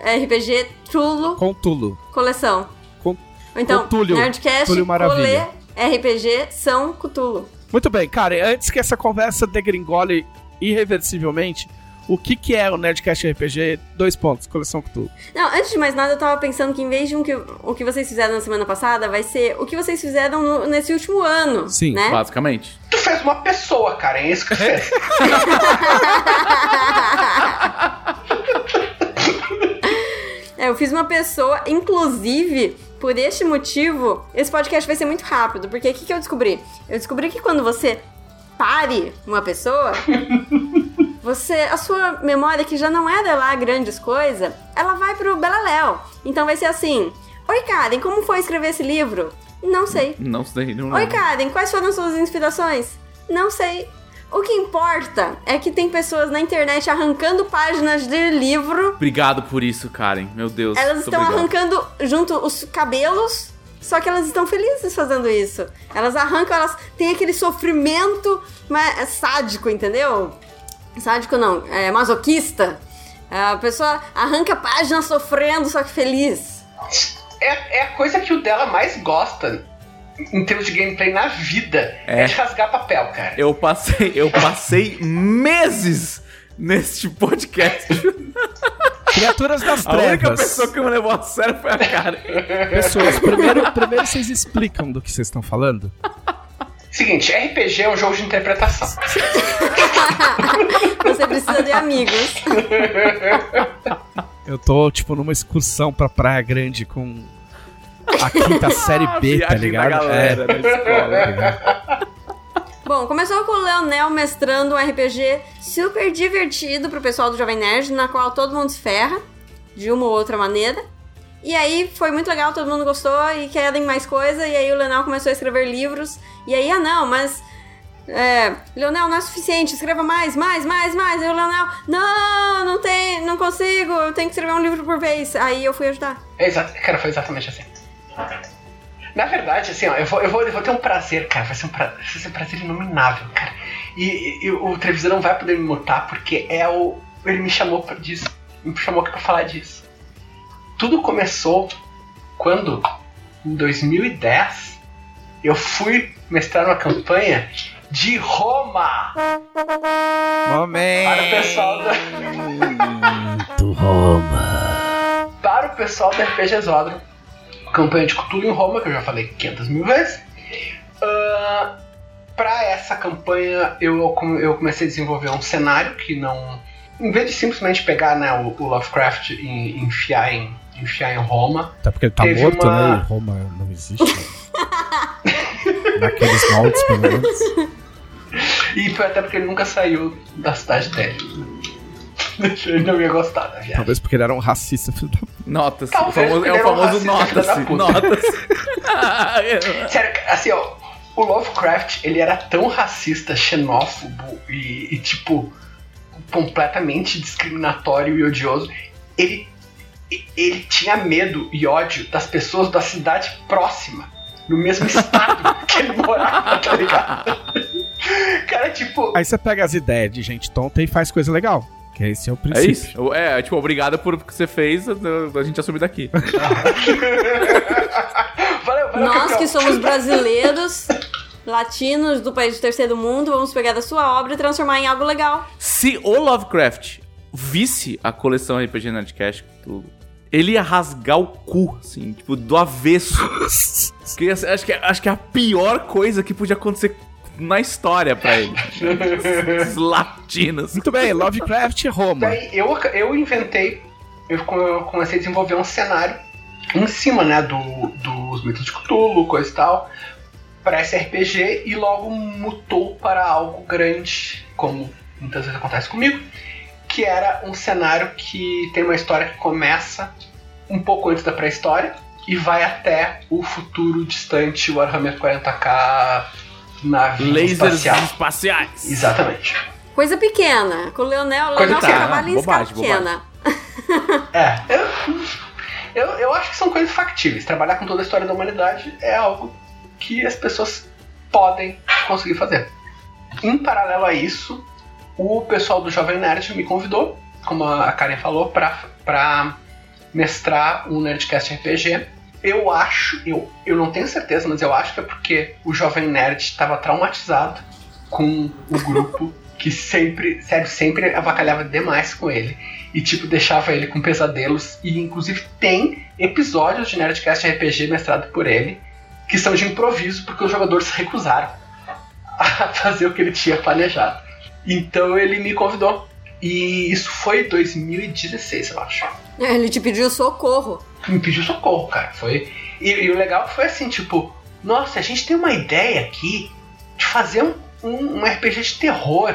RPG Trulo Com Tulo. Coleção. Com- então, Cthulhu. Nerdcast Cthulhu Maravilha. Cole RPG São Cutulo. Muito bem, Karen, antes que essa conversa degringole irreversivelmente, o que que é o Nerdcast RPG? Dois pontos, Coleção Cthulhu. Não, antes de mais nada, eu tava pensando que em vez de um que, o que vocês fizeram na semana passada, vai ser o que vocês fizeram no- nesse último ano. Sim, né? Basicamente. Tu fez uma pessoa, cara, é isso que tu fez. É, eu fiz uma pessoa, inclusive, por este motivo, esse podcast vai ser muito rápido, porque o que, que eu descobri? Eu descobri que quando você pare uma pessoa, você, a sua memória, que já não era lá grandes coisas, ela vai pro Beleléu. Então vai ser assim: Oi, Karen, como foi escrever esse livro? Não sei. Não sei. Não Oi, Karen, quais foram suas inspirações? Não sei. O que importa é que tem pessoas na internet arrancando páginas de livro Obrigado por isso, Karen. Meu Deus. elas estão obrigado. arrancando junto os cabelos, só que elas estão felizes fazendo isso. Elas arrancam, elas têm aquele sofrimento mas é sádico, entendeu? Sádico não, é masoquista. A pessoa arranca a página sofrendo, só que feliz. É, é a coisa que o dela mais gosta em termos de gameplay na vida. É, É. de rasgar papel, cara. Eu passei, eu passei meses neste podcast. Criaturas das A única trevas. pessoa que me levou a sério foi a Karen. Pessoas, primeiro, primeiro vocês explicam do que vocês estão falando. Seguinte, RPG é um jogo de interpretação. Você precisa de amigos. Eu tô, tipo, numa excursão pra Praia Grande com a quinta série B, tá Viagem ligado? da galera É, escola. tá ligado? Bom, começou com o Leonel mestrando um RPG super divertido pro pessoal do Jovem Nerd, na qual todo mundo se ferra, de uma ou outra maneira. E aí foi muito legal, todo mundo gostou e querem mais coisa. E aí o Leonel começou a escrever livros. E aí, ah não, mas. É, Leonel, não é suficiente, escreva mais, mais, mais, mais. E o Leonel, não, não tem, não consigo, eu tenho que escrever um livro por vez. Aí eu fui ajudar. É cara, foi exatamente assim. Na verdade, assim, ó, eu vou, eu vou, eu vou ter um prazer, cara. Vai ser um, pra, vai ser um prazer inominável, cara. E, e- o Trevisan não vai poder me mutar porque é o. Ele me chamou pra disso. Me chamou aqui pra falar disso. Tudo começou quando, em 2010, eu fui mestrar uma campanha de Roma Momento. para o pessoal da. para o pessoal do RPG Zodro. Campanha de Cthulhu em Roma, que eu já falei 500 mil vezes. Ah, para essa campanha, eu, eu comecei a desenvolver um cenário que não. Em vez de simplesmente pegar né, o, o Lovecraft e enfiar em, enfiar em Roma, Até porque ele tá morto, uma- né? Roma não existe. Naqueles moldes, pelo menos. e foi até porque ele nunca saiu da cidade dele. ele não ia gostar da viagem. Talvez porque ele era um racista, filho da... Nota-se. O famoso- é o um famoso nota-se. puta. Nota-se. Sério, assim, ó, o Lovecraft, ele era tão racista, xenófobo e, e, tipo, completamente discriminatório e odioso. Ele, ele tinha medo e ódio das pessoas da cidade próxima, no mesmo estado que ele morava, tá ligado? Cara, tipo, Aí você pega as ideias de gente tonta e faz coisa legal. Que esse é o É princípio. isso? É, tipo, obrigado por o que você fez, a, gente assumir daqui. valeu, valeu, Nós campeão. que somos brasileiros, latinos do país do terceiro mundo, vamos pegar da sua obra e transformar em algo legal. Se o Lovecraft visse a coleção RPG Nerdcast, tudo, ele ia rasgar o cu, assim, tipo, do avesso. Porque, assim, acho, que, acho que é a pior coisa que podia acontecer na história pra ele. Os latinos. Muito bem, Lovecraft e Roma. Eu, eu inventei, eu co- eu comecei a desenvolver um cenário em cima, né, do, dos mitos de Cthulhu, coisa e tal, para esse RPG e logo mutou para algo grande, como muitas vezes acontece comigo, que era um cenário que tem uma história que começa um pouco antes da pré-história e vai até o futuro distante, o Warhammer 40k navio Lasers espacial. espaciais. Exatamente. Coisa pequena. Com o Leonel, o Leonel só pequena, trabalha em bobagem, escala pequena. É, eu, eu, eu acho que são coisas factíveis. Trabalhar com toda a história da humanidade é algo que as pessoas podem conseguir fazer. Em paralelo a isso, o pessoal do Jovem Nerd me convidou, como a Karen falou, pra, pra mestrar um Nerdcast RPG. Eu acho, eu, eu não tenho certeza, mas eu acho que é porque o Jovem Nerd estava traumatizado com o grupo que sempre, sério, sempre avacalhava demais com ele e tipo deixava ele com pesadelos e inclusive tem episódios de Nerdcast RPG mestrado por ele que são de improviso porque os jogadores recusaram a fazer o que ele tinha planejado. Então ele me convidou e isso foi 2016, eu acho. É, Ele te pediu socorro. Me pediu socorro, cara. Foi e, e o legal foi assim, tipo, nossa, a gente tem uma ideia aqui de fazer um, um, um RPG de terror.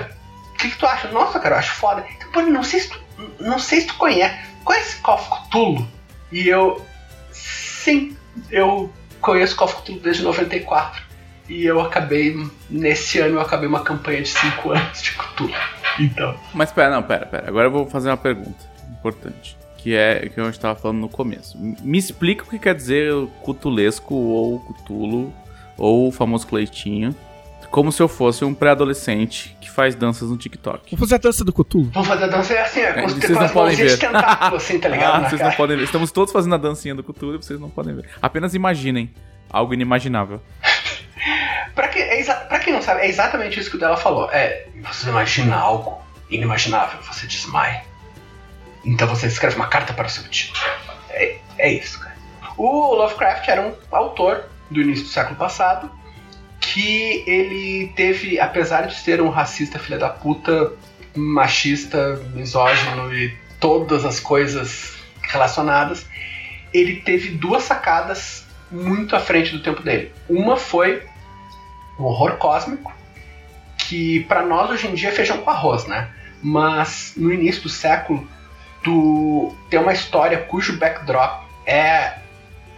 O que, que tu acha? Nossa, cara, eu acho foda. Pô, não sei se tu, não sei se tu conhece. Conhece Call of? E eu. Sim, eu conheço Call Cthulhu desde 94. E eu acabei. Nesse ano eu acabei uma campanha de 5 anos de Cthulhu. Então. Mas pera, não, pera, pera. Agora eu vou fazer uma pergunta importante. Que é que eu estava falando no começo. Me explica o que quer dizer cutulesco ou cutulo ou o famoso cleitinho. Como se eu fosse um pré-adolescente que faz danças no TikTok. Vamos fazer a dança do Cthulhu. Vamos fazer a dança assim, é, os- vocês não podem ver. tentáculo, assim, tá ligado? ah, vocês cara. não podem ver. Estamos todos fazendo a dancinha do Cthulhu e vocês não podem ver. Apenas imaginem. Algo inimaginável. Pra, que, é pra quem não sabe, é exatamente isso que o dela falou. É, você imagina algo inimaginável, você desmaia. Então você escreve uma carta para o seu tio. É, é isso, cara. O Lovecraft era um autor do início do século passado que ele teve, apesar de ser um racista filha da puta, machista, misógino e todas as coisas relacionadas, ele teve duas sacadas muito à frente do tempo dele. Uma foi o horror cósmico, que pra nós hoje em dia é feijão com arroz, né? Mas no início do século, tu tem uma história cujo backdrop é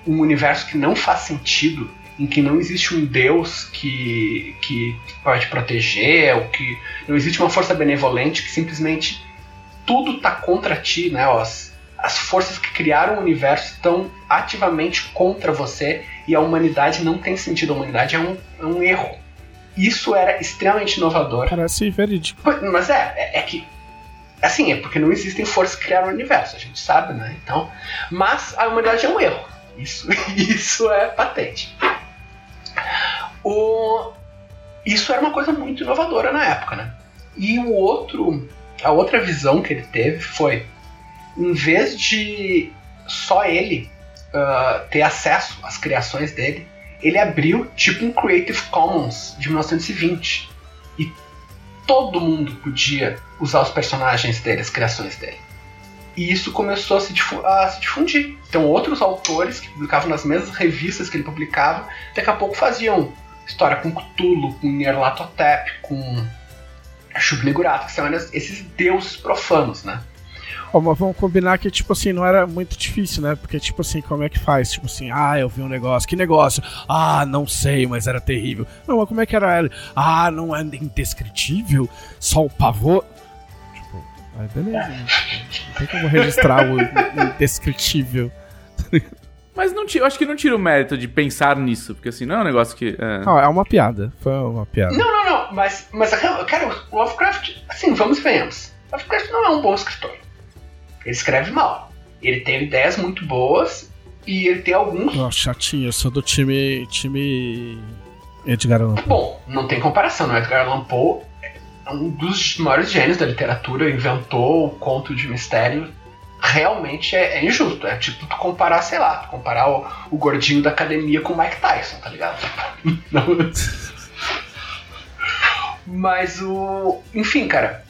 um universo que não faz sentido, em que não existe um deus que, que pode proteger, ou que não existe uma força benevolente que simplesmente tudo tá contra ti, né? As, as forças que criaram o universo estão ativamente contra você e a humanidade não tem sentido. A humanidade é um, é um erro. Isso era extremamente inovador. Parece verídico. Mas é, é, é que. Assim, é porque não existem forças que criaram o universo, a gente sabe, né? Então. Mas a humanidade é um erro. Isso, isso é patente. O, isso era uma coisa muito inovadora na época, né? E o outro. A outra visão que ele teve foi. Em vez de só ele ah, ter acesso às criações dele, ele abriu tipo um Creative Commons de 1920. Todo mundo podia usar os personagens dele, as criações dele. E isso começou a se, a se difundir. Então, outros autores que publicavam nas mesmas revistas que ele publicava, daqui a pouco faziam história com Cthulhu, com Nyarlathotep, com Shub-Niggurath, que são esses deuses profanos, né? Ó, mas vamos combinar que, tipo assim, não era muito difícil, né? Porque, tipo assim, como é que faz? Tipo assim, ah, eu vi um negócio. Que negócio? Ah, não sei, mas era terrível. Não, mas como é que era ele? Ah, não é indescritível? Só o pavor? Tipo, aí beleza, né? Não tem como registrar o indescritível. Mas não tira, eu acho que não tira o mérito de pensar nisso, porque assim, não é um negócio que. é, Não, é uma piada. Foi uma piada. Não, não, não, mas, mas cara, o Lovecraft, assim, vamos e venhamos. Lovecraft não é um bom escritor. Ele escreve mal. Ele tem ideias muito boas e ele tem alguns. Ó, chatinho, eu sou do time. time. Edgar Allan Poe. Bom, não tem comparação, não. Edgar Allan Poe é um dos maiores gênios da literatura, inventou o conto de mistério. Realmente é, é injusto. É tipo tu comparar, sei lá, tu comparar o, o gordinho da academia com o Mike Tyson, tá ligado? Não, Mas o. Enfim, cara.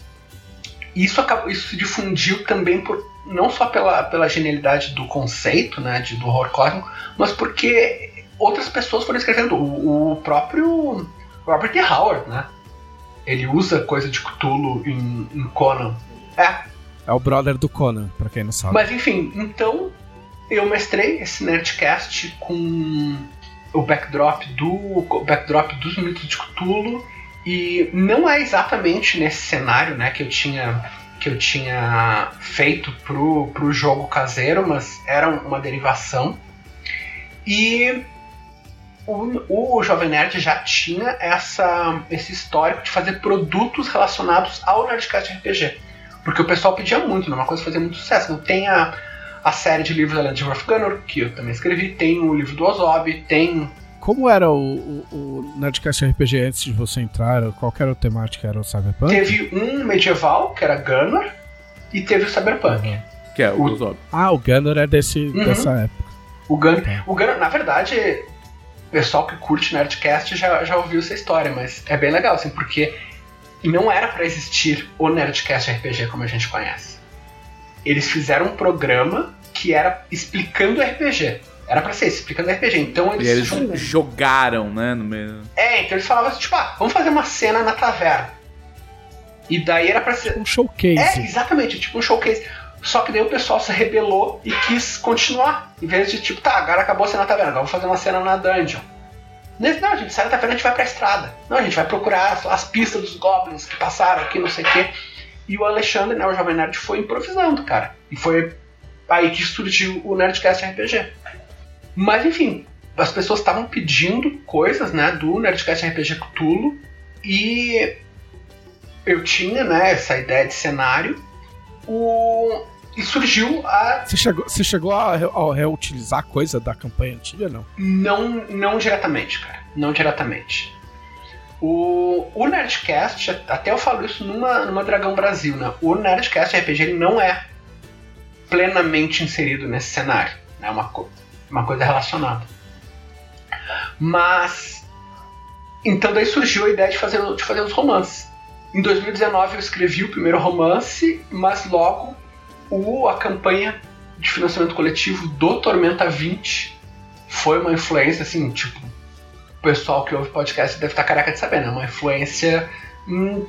Isso, acabou, isso se difundiu também por. Não só pela, pela genialidade do conceito, né? De, do horror cósmico, mas porque outras pessoas foram escrevendo. O, o próprio Robert E. Howard, né? Ele usa coisa de Cthulhu em, em Conan. É, É o brother do Conan, pra quem não sabe. mas enfim, então eu mestrei esse Nerdcast com o backdrop do o backdrop dos mitos de Cthulhu e não é exatamente nesse cenário, né, que eu tinha que eu tinha feito pro, pro jogo caseiro, mas era uma derivação. E o, o Jovem Nerd já tinha essa, esse histórico de fazer produtos relacionados ao Nerdcast RPG. Porque o pessoal pedia muito, né? uma coisa fazia muito sucesso. Então tem a, a série de livros da Legend of Gunner, que eu também escrevi, tem o livro do Ozob, tem. Como era o, o, o Nerdcast RPG antes de você entrar? Qual que era a temática? Era o Cyberpunk? Teve um medieval, que era Gunner, e teve o Cyberpunk. Uhum. Que é o O- dos. Ah, o Gunner é desse, Uhum. dessa época. O Gunner, Tá. o Gunner, na verdade, o pessoal que curte Nerdcast já, já ouviu essa história, mas é bem legal, assim, porque não era pra existir o Nerdcast RPG como a gente conhece. Eles fizeram um programa que era explicando RPG. Era pra ser explicando RPG. Então E eles, eles jun- jogaram, né? No meio. É, então eles falavam assim, tipo, ah, vamos fazer uma cena na taverna. E daí era pra ser. Um showcase. É, exatamente, tipo um showcase. Só que daí o pessoal se rebelou e quis continuar. Em vez de, tipo, tá, agora acabou a cena na taverna, agora vamos fazer uma cena na dungeon. Não, a gente sai da taverna e a gente vai pra estrada. Não, a gente vai procurar as, as pistas dos goblins que passaram aqui, não sei o quê. E o Alexandre, né, o Jovem Nerd, foi improvisando, cara. E foi aí que surgiu o Nerdcast RPG. Mas enfim, as pessoas estavam pedindo coisas, né, do Nerdcast RPG Cthulhu. E eu tinha, né, essa ideia de cenário. O... E surgiu a. Você chegou, você chegou a, re- a reutilizar coisa da campanha antiga, não? Não, não diretamente, cara. Não diretamente. O, o Nerdcast, até eu falo isso numa, numa Dragão Brasil, né? O Nerdcast RPG ele não é plenamente inserido nesse cenário. É uma, uma coisa relacionada. Mas. Então daí surgiu a ideia de fazer, de fazer os romances. Em 2019 eu escrevi o primeiro romance, mas logo o, a campanha de financiamento coletivo do Tormenta 20 foi uma influência, assim, tipo, o pessoal que ouve podcast deve estar careca de saber, né? Uma influência em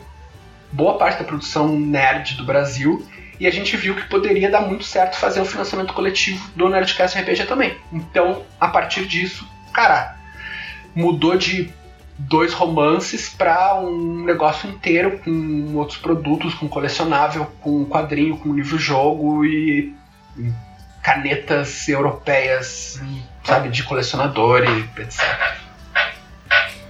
boa parte da produção nerd do Brasil. E a gente viu que poderia dar muito certo fazer o financiamento coletivo do Nerdcast RPG também. Então, a partir disso, cara, mudou de dois romances para um negócio inteiro com outros produtos, com colecionável, com quadrinho, com livro-jogo e canetas europeias, sabe, de colecionador e etc.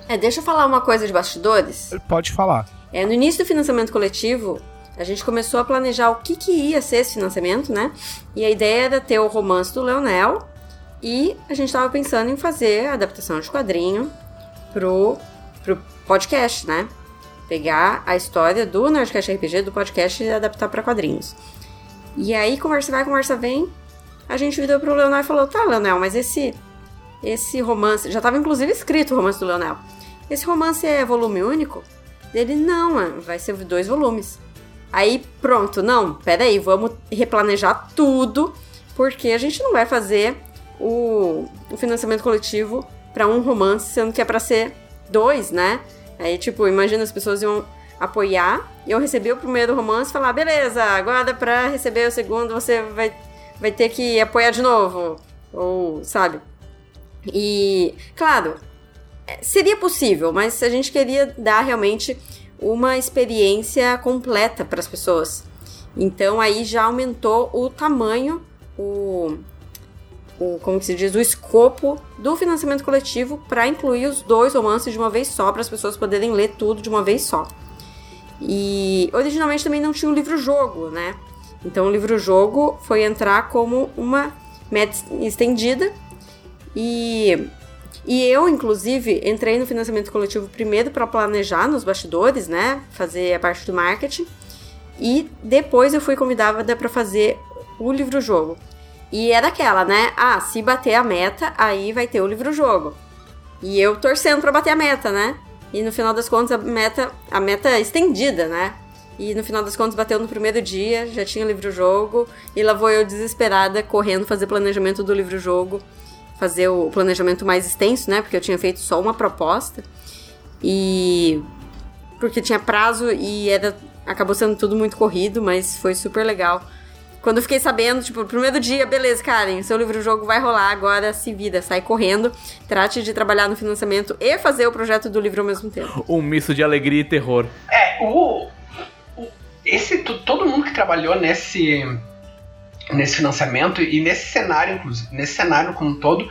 É, deixa eu falar uma coisa de bastidores. Pode falar. É, no início do financiamento coletivo, a gente começou a planejar o que, que ia ser esse financiamento, né? E a ideia era ter o romance do Leonel e a gente estava pensando em fazer a adaptação de quadrinho pro, pro podcast, né? Pegar a história do Nerdcast RPG, do podcast e adaptar para quadrinhos. E aí, conversa vai, conversa vem, a gente virou pro Leonel e falou: tá, Leonel, mas esse, esse romance. Já estava inclusive escrito o romance do Leonel. Esse romance é volume único? Ele, não, vai ser dois volumes. Aí, pronto, não, peraí, vamos replanejar tudo, porque a gente não vai fazer o, o financiamento coletivo para um romance, sendo que é para ser dois, né? Aí, tipo, imagina as pessoas iam apoiar, eu receber o primeiro romance e falar, beleza, agora para receber o segundo você vai, vai ter que apoiar de novo, ou, sabe? E, claro, é, seria possível, mas a gente queria dar realmente uma experiência completa para as pessoas. Então aí já aumentou o tamanho, o, o como se diz, o escopo do financiamento coletivo para incluir os dois romances de uma vez só, para as pessoas poderem ler tudo de uma vez só. E originalmente também não tinha o livro-jogo, né? Então o livro-jogo foi entrar como uma meta estendida e e eu, inclusive, entrei no financiamento coletivo primeiro para planejar nos bastidores, né? Fazer a parte do marketing. E depois eu fui convidada para fazer o livro-jogo. E era aquela, né? Ah, se bater a meta, aí vai ter o livro-jogo. E eu torcendo para bater a meta, né? E no final das contas, a meta, a meta é estendida, né? E no final das contas bateu no primeiro dia, já tinha livro-jogo, e lá vou eu desesperada correndo fazer planejamento do livro-jogo, fazer o planejamento mais extenso, né? Porque eu tinha feito só uma proposta. E porque tinha prazo e era acabou sendo tudo muito corrido, mas foi super legal. Quando eu fiquei sabendo, tipo, no primeiro dia, beleza, Karen, seu livro-jogo vai rolar, agora se vira, sai correndo, trate de trabalhar no financiamento e fazer o projeto do livro ao mesmo tempo. Um misto de alegria e terror. É, o, o- esse to- todo mundo que trabalhou nesse nesse financiamento e nesse cenário, inclusive, nesse cenário como um todo,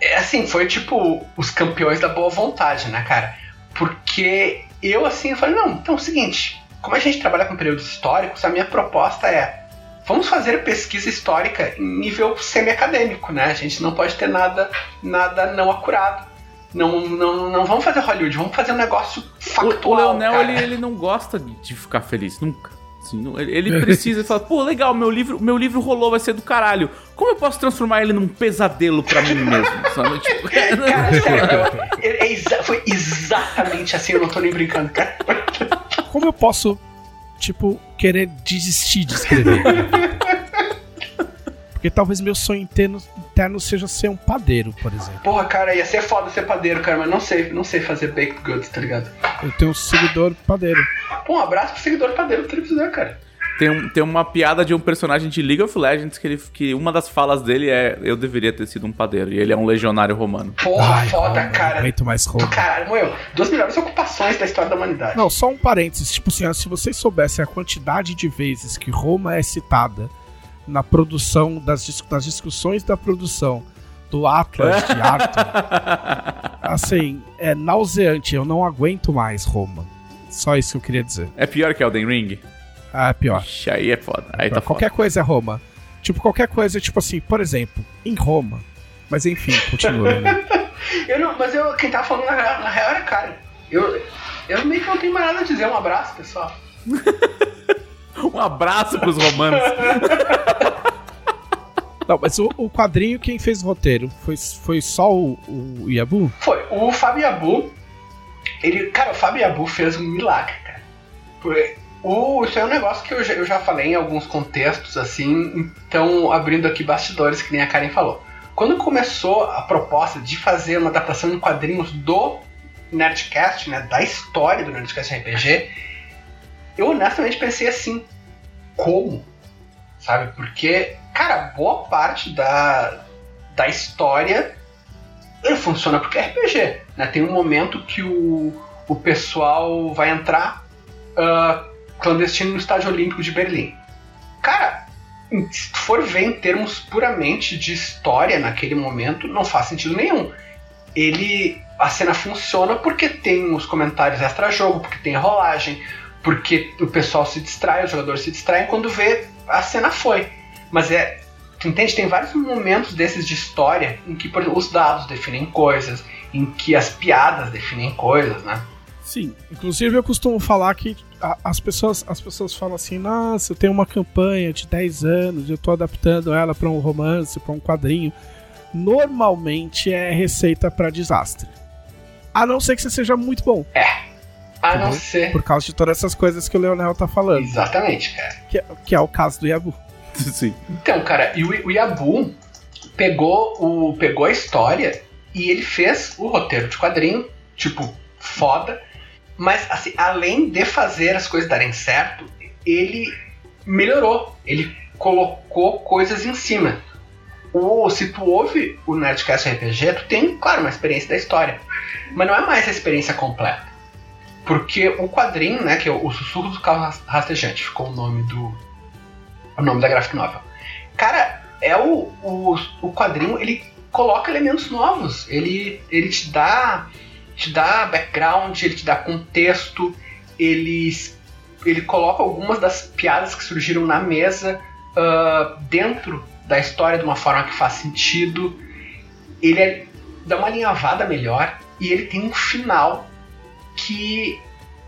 é assim, foi tipo os campeões da boa vontade, né, cara? Porque eu assim, eu falei, não, então é o seguinte, como a gente trabalha com períodos históricos, a minha proposta é Vamos fazer pesquisa histórica em nível semi-acadêmico, né? A gente não pode ter nada, nada não acurado. Não, não, não vamos fazer Hollywood, vamos fazer um negócio O, factual. o Leonel, cara. ele, ele não gosta de ficar feliz, nunca. Não- ele, precisa ele fala, pô, legal, meu livro, meu livro rolou, vai ser do caralho. Como eu posso transformar ele num pesadelo pra mim mesmo? Sabe? Tipo, Cara, é- é exa- foi exatamente assim, eu não tô nem brincando, cara. Como eu posso, tipo, querer desistir de escrever? Porque talvez meu sonho interno, interno seja ser um padeiro, por exemplo. Porra, cara, ia ser foda ser padeiro, cara, mas não sei, não sei fazer baked goods, tá ligado? Eu tenho um seguidor padeiro. Pô, um abraço pro seguidor padeiro do televisor, cara. Tem, um- tem uma piada de um personagem de League of Legends que, ele, que uma das falas dele é eu deveria ter sido um padeiro. E ele é um legionário romano. Porra, Ai, foda, Roma, Não cara. aguento mais Roma. Caralho, morreu. Duas melhores ocupações da história da humanidade. Não, só um parênteses. Tipo assim, se vocês soubessem a quantidade de vezes que Roma é citada na produção, das, nas discussões da produção do Atlas de Arthur, assim, é nauseante. Eu não aguento mais Roma. Só isso que eu queria dizer. É pior que Elden Ring? Ah, é pior. Ixi, aí é foda. Aí tá qualquer foda. coisa é Roma. Tipo, qualquer coisa, tipo assim, por exemplo, em Roma. Mas enfim, continua. né? Eu não, mas eu, quem tava falando na, real- na real era cara. Eu, eu meio que não tenho mais nada a dizer. Um abraço, pessoal. Um abraço pros romanos. Não, mas o, o quadrinho, quem fez o roteiro? Foi, foi só o, o Yabu? Foi, o Fábio Yabu, ele, cara, o Fábio Yabu fez um milagre, cara. O, isso é um negócio que eu já, eu já falei em alguns contextos, assim, então abrindo aqui bastidores, que nem a Karen falou. Quando começou a proposta de fazer uma adaptação em quadrinhos do Nerdcast, né, da história do Nerdcast RPG, eu honestamente pensei assim, como? Sabe? Porque, cara, boa parte da, da história ele funciona porque é RPG. Né? Tem um momento que o, o pessoal vai entrar ah, clandestino no Estádio Olímpico de Berlim. Cara, se tu for ver em termos puramente de história naquele momento, não faz sentido nenhum. Ele. A cena funciona porque tem os comentários extra-jogo, porque tem rolagem, porque o pessoal se distrai, os jogadores se distraem quando vê a cena foi. Mas é. Tu entende? Tem vários momentos desses de história em que, por exemplo, os dados definem coisas, em que as piadas definem coisas, né? Sim, inclusive eu costumo falar que a- as pessoas, as pessoas falam assim: nossa, eu tenho uma campanha de 10 anos, eu tô adaptando ela pra um romance, pra um quadrinho. Normalmente é receita pra desastre. A não ser que você seja muito bom, A não ser. por causa de todas essas coisas que o Leonel tá falando, Exatamente, cara. que é, que é o caso do Yabu. Sim. Então, cara, e o, o Yabu pegou, o, pegou a história e ele fez o roteiro de quadrinho, tipo, foda. Mas, assim, além de fazer as coisas darem certo, ele melhorou. Ele colocou coisas em cima. O, se tu ouve o Nerdcast RPG, tu tem, claro, uma experiência da história. Mas não é mais a experiência completa. Porque o quadrinho, né, que é o Sussurro do Carro Ras- Rastejante, ficou o nome do, o nome da graphic novel. Cara, é o, o, o quadrinho, ele coloca elementos novos. Ele, ele te dá te dá background, ele te dá contexto, ele, ele coloca algumas das piadas que surgiram na mesa ah, dentro da história de uma forma que faz sentido. Ele é- dá uma alinhavada melhor e ele tem um final que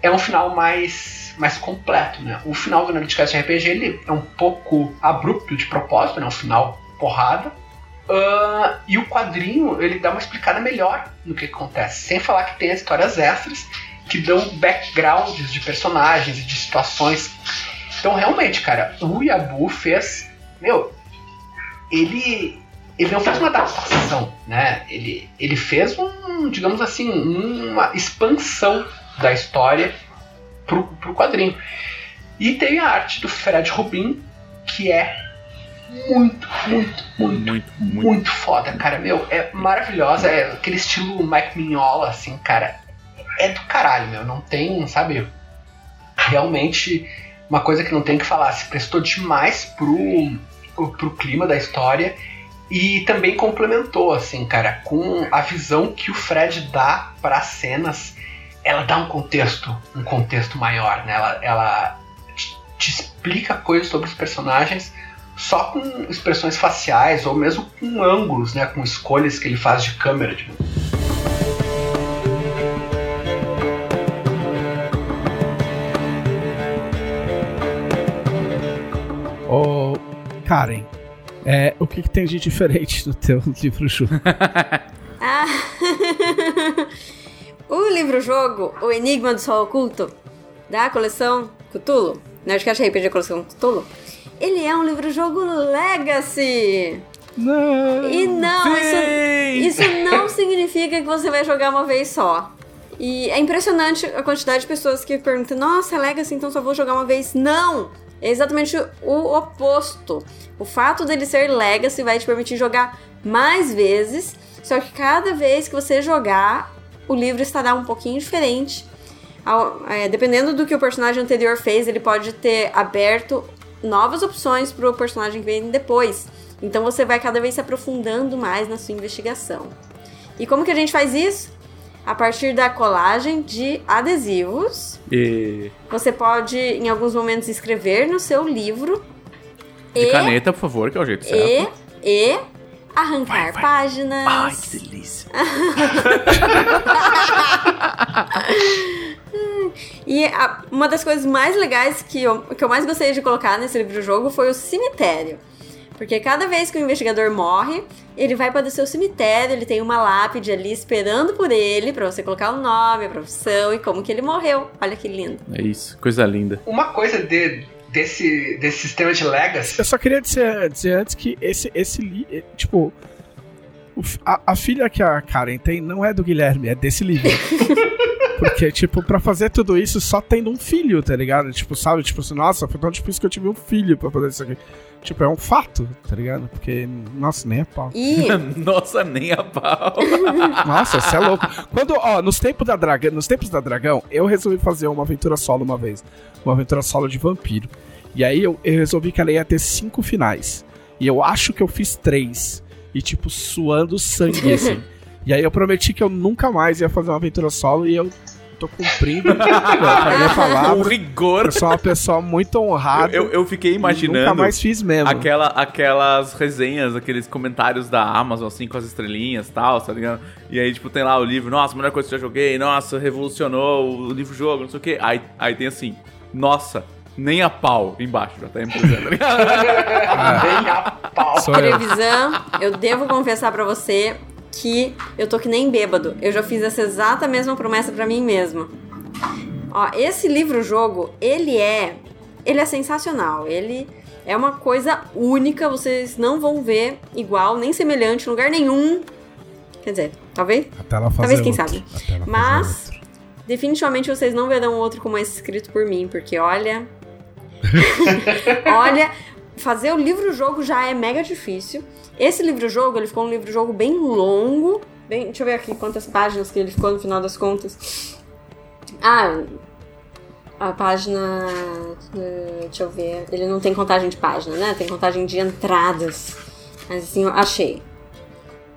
é um final mais, mais completo, né? O final do Nerdcast RPG ele é um pouco abrupto de propósito, né? Um final porrada, Uh, e o quadrinho, ele dá uma explicada melhor no que acontece. Sem falar que tem as histórias extras que dão backgrounds de personagens e de situações. Então, realmente, cara, o Yabu fez. Meu, ele. Ele não fez uma adaptação, né? Ele, ele fez um, digamos assim, uma expansão da história pro, pro quadrinho. E tem a arte do Fred Rubin, que é muito, muito, muito, muito, muito, muito foda, cara. Meu, é maravilhosa. É aquele estilo Mike Mignola, assim, cara. É do caralho, meu. Não tem, sabe? Realmente, uma coisa que não tem que falar. Se prestou demais pro, pro clima da história. E também complementou, assim, cara, com a visão que o Fred dá para as cenas. Ela dá um contexto, um contexto maior, né? Ela, ela te, te explica coisas sobre os personagens só com expressões faciais ou mesmo com ângulos, né, com escolhas que ele faz de câmera. Tipo. Ô, Karen, é, o que, que, tem de diferente no teu livro-jogo? ah, o livro-jogo, O Enigma do Sol Oculto, da coleção Cthulhu, Nerdcast RPG Coleção Cthulhu, ele é um livro-jogo Legacy. Não. E não, isso, isso não significa que você vai jogar uma vez só. E é impressionante a quantidade de pessoas que perguntam: Nossa, Legacy, então só vou jogar uma vez. Não! É exatamente o oposto. O fato dele ser Legacy vai te permitir jogar mais vezes, só que cada vez que você jogar, o livro estará um pouquinho diferente. É, dependendo do que o personagem anterior fez, ele pode ter aberto novas opções para o personagem que vem depois. Então você vai cada vez se aprofundando mais na sua investigação. E como que a gente faz isso? A partir da colagem de adesivos. E... Você pode, em alguns momentos, escrever no seu livro. De e, caneta, por favor, que é o jeito certo. E, e arrancar vai, vai. páginas. Ai, que delícia. E a, uma das coisas mais legais que eu, que eu mais gostei de colocar nesse livro-jogo foi o cemitério. Porque cada vez que o investigador morre, ele vai para o seu cemitério, ele tem uma lápide ali esperando por ele, para você colocar o nome, a profissão e como que ele morreu. Olha que lindo. É isso, coisa linda. Uma coisa de, desse, desse sistema de Legacy. Eu só queria dizer, dizer antes que esse, esse eh, tipo, a, a filha que a Karen tem não é do Guilherme, é desse livro. Porque, tipo, pra fazer tudo isso só tendo um filho, tá ligado? Tipo, sabe? Tipo assim, nossa, foi tão difícil que eu tive um filho pra fazer isso aqui. Tipo, é um fato, tá ligado? Porque, nossa, nem a pau. E... nossa, nem a pau. nossa, você é louco. Quando, ó, nos tempos da Dragão, nos tempos da Dragão, eu resolvi fazer uma aventura solo uma vez. Uma aventura solo de vampiro. E aí eu, eu resolvi que ela ia ter cinco finais. E eu acho que eu fiz três. E, tipo, suando sangue, assim. E aí eu prometi que eu nunca mais ia fazer uma aventura solo e eu tô cumprindo a minha palavra. Com rigor. Eu sou uma pessoa muito honrada. Eu, eu, eu fiquei imaginando. Nunca mais fiz mesmo. Aquela, aquelas resenhas, aqueles comentários da Amazon, assim, com as estrelinhas e tal, tá ligado? E aí, tipo, tem lá o livro, nossa, a melhor coisa que eu já joguei, nossa, revolucionou o livro-jogo, não sei o quê. Aí, aí tem assim, nossa, nem a pau embaixo, já tá empreendendo. Nem a pau. Televisão, eu devo confessar para você que eu tô que nem bêbado. Eu já fiz essa exata mesma promessa para mim mesma. Ó, esse livro-jogo, ele é. Ele é sensacional. Ele é uma coisa única. Vocês não vão ver igual, nem semelhante em lugar nenhum. Quer dizer, talvez. Até ela talvez, quem outro. sabe. Mas, definitivamente vocês não verão outro como esse escrito por mim, porque olha. olha, fazer o livro-jogo já é mega difícil. Esse livro-jogo, ele ficou um livro-jogo bem longo. Bem, deixa eu ver aqui quantas páginas que ele ficou no final das contas. Ah, a página. Deixa eu ver. Ele não tem contagem de página, né? Tem contagem de entradas. Mas assim, eu achei.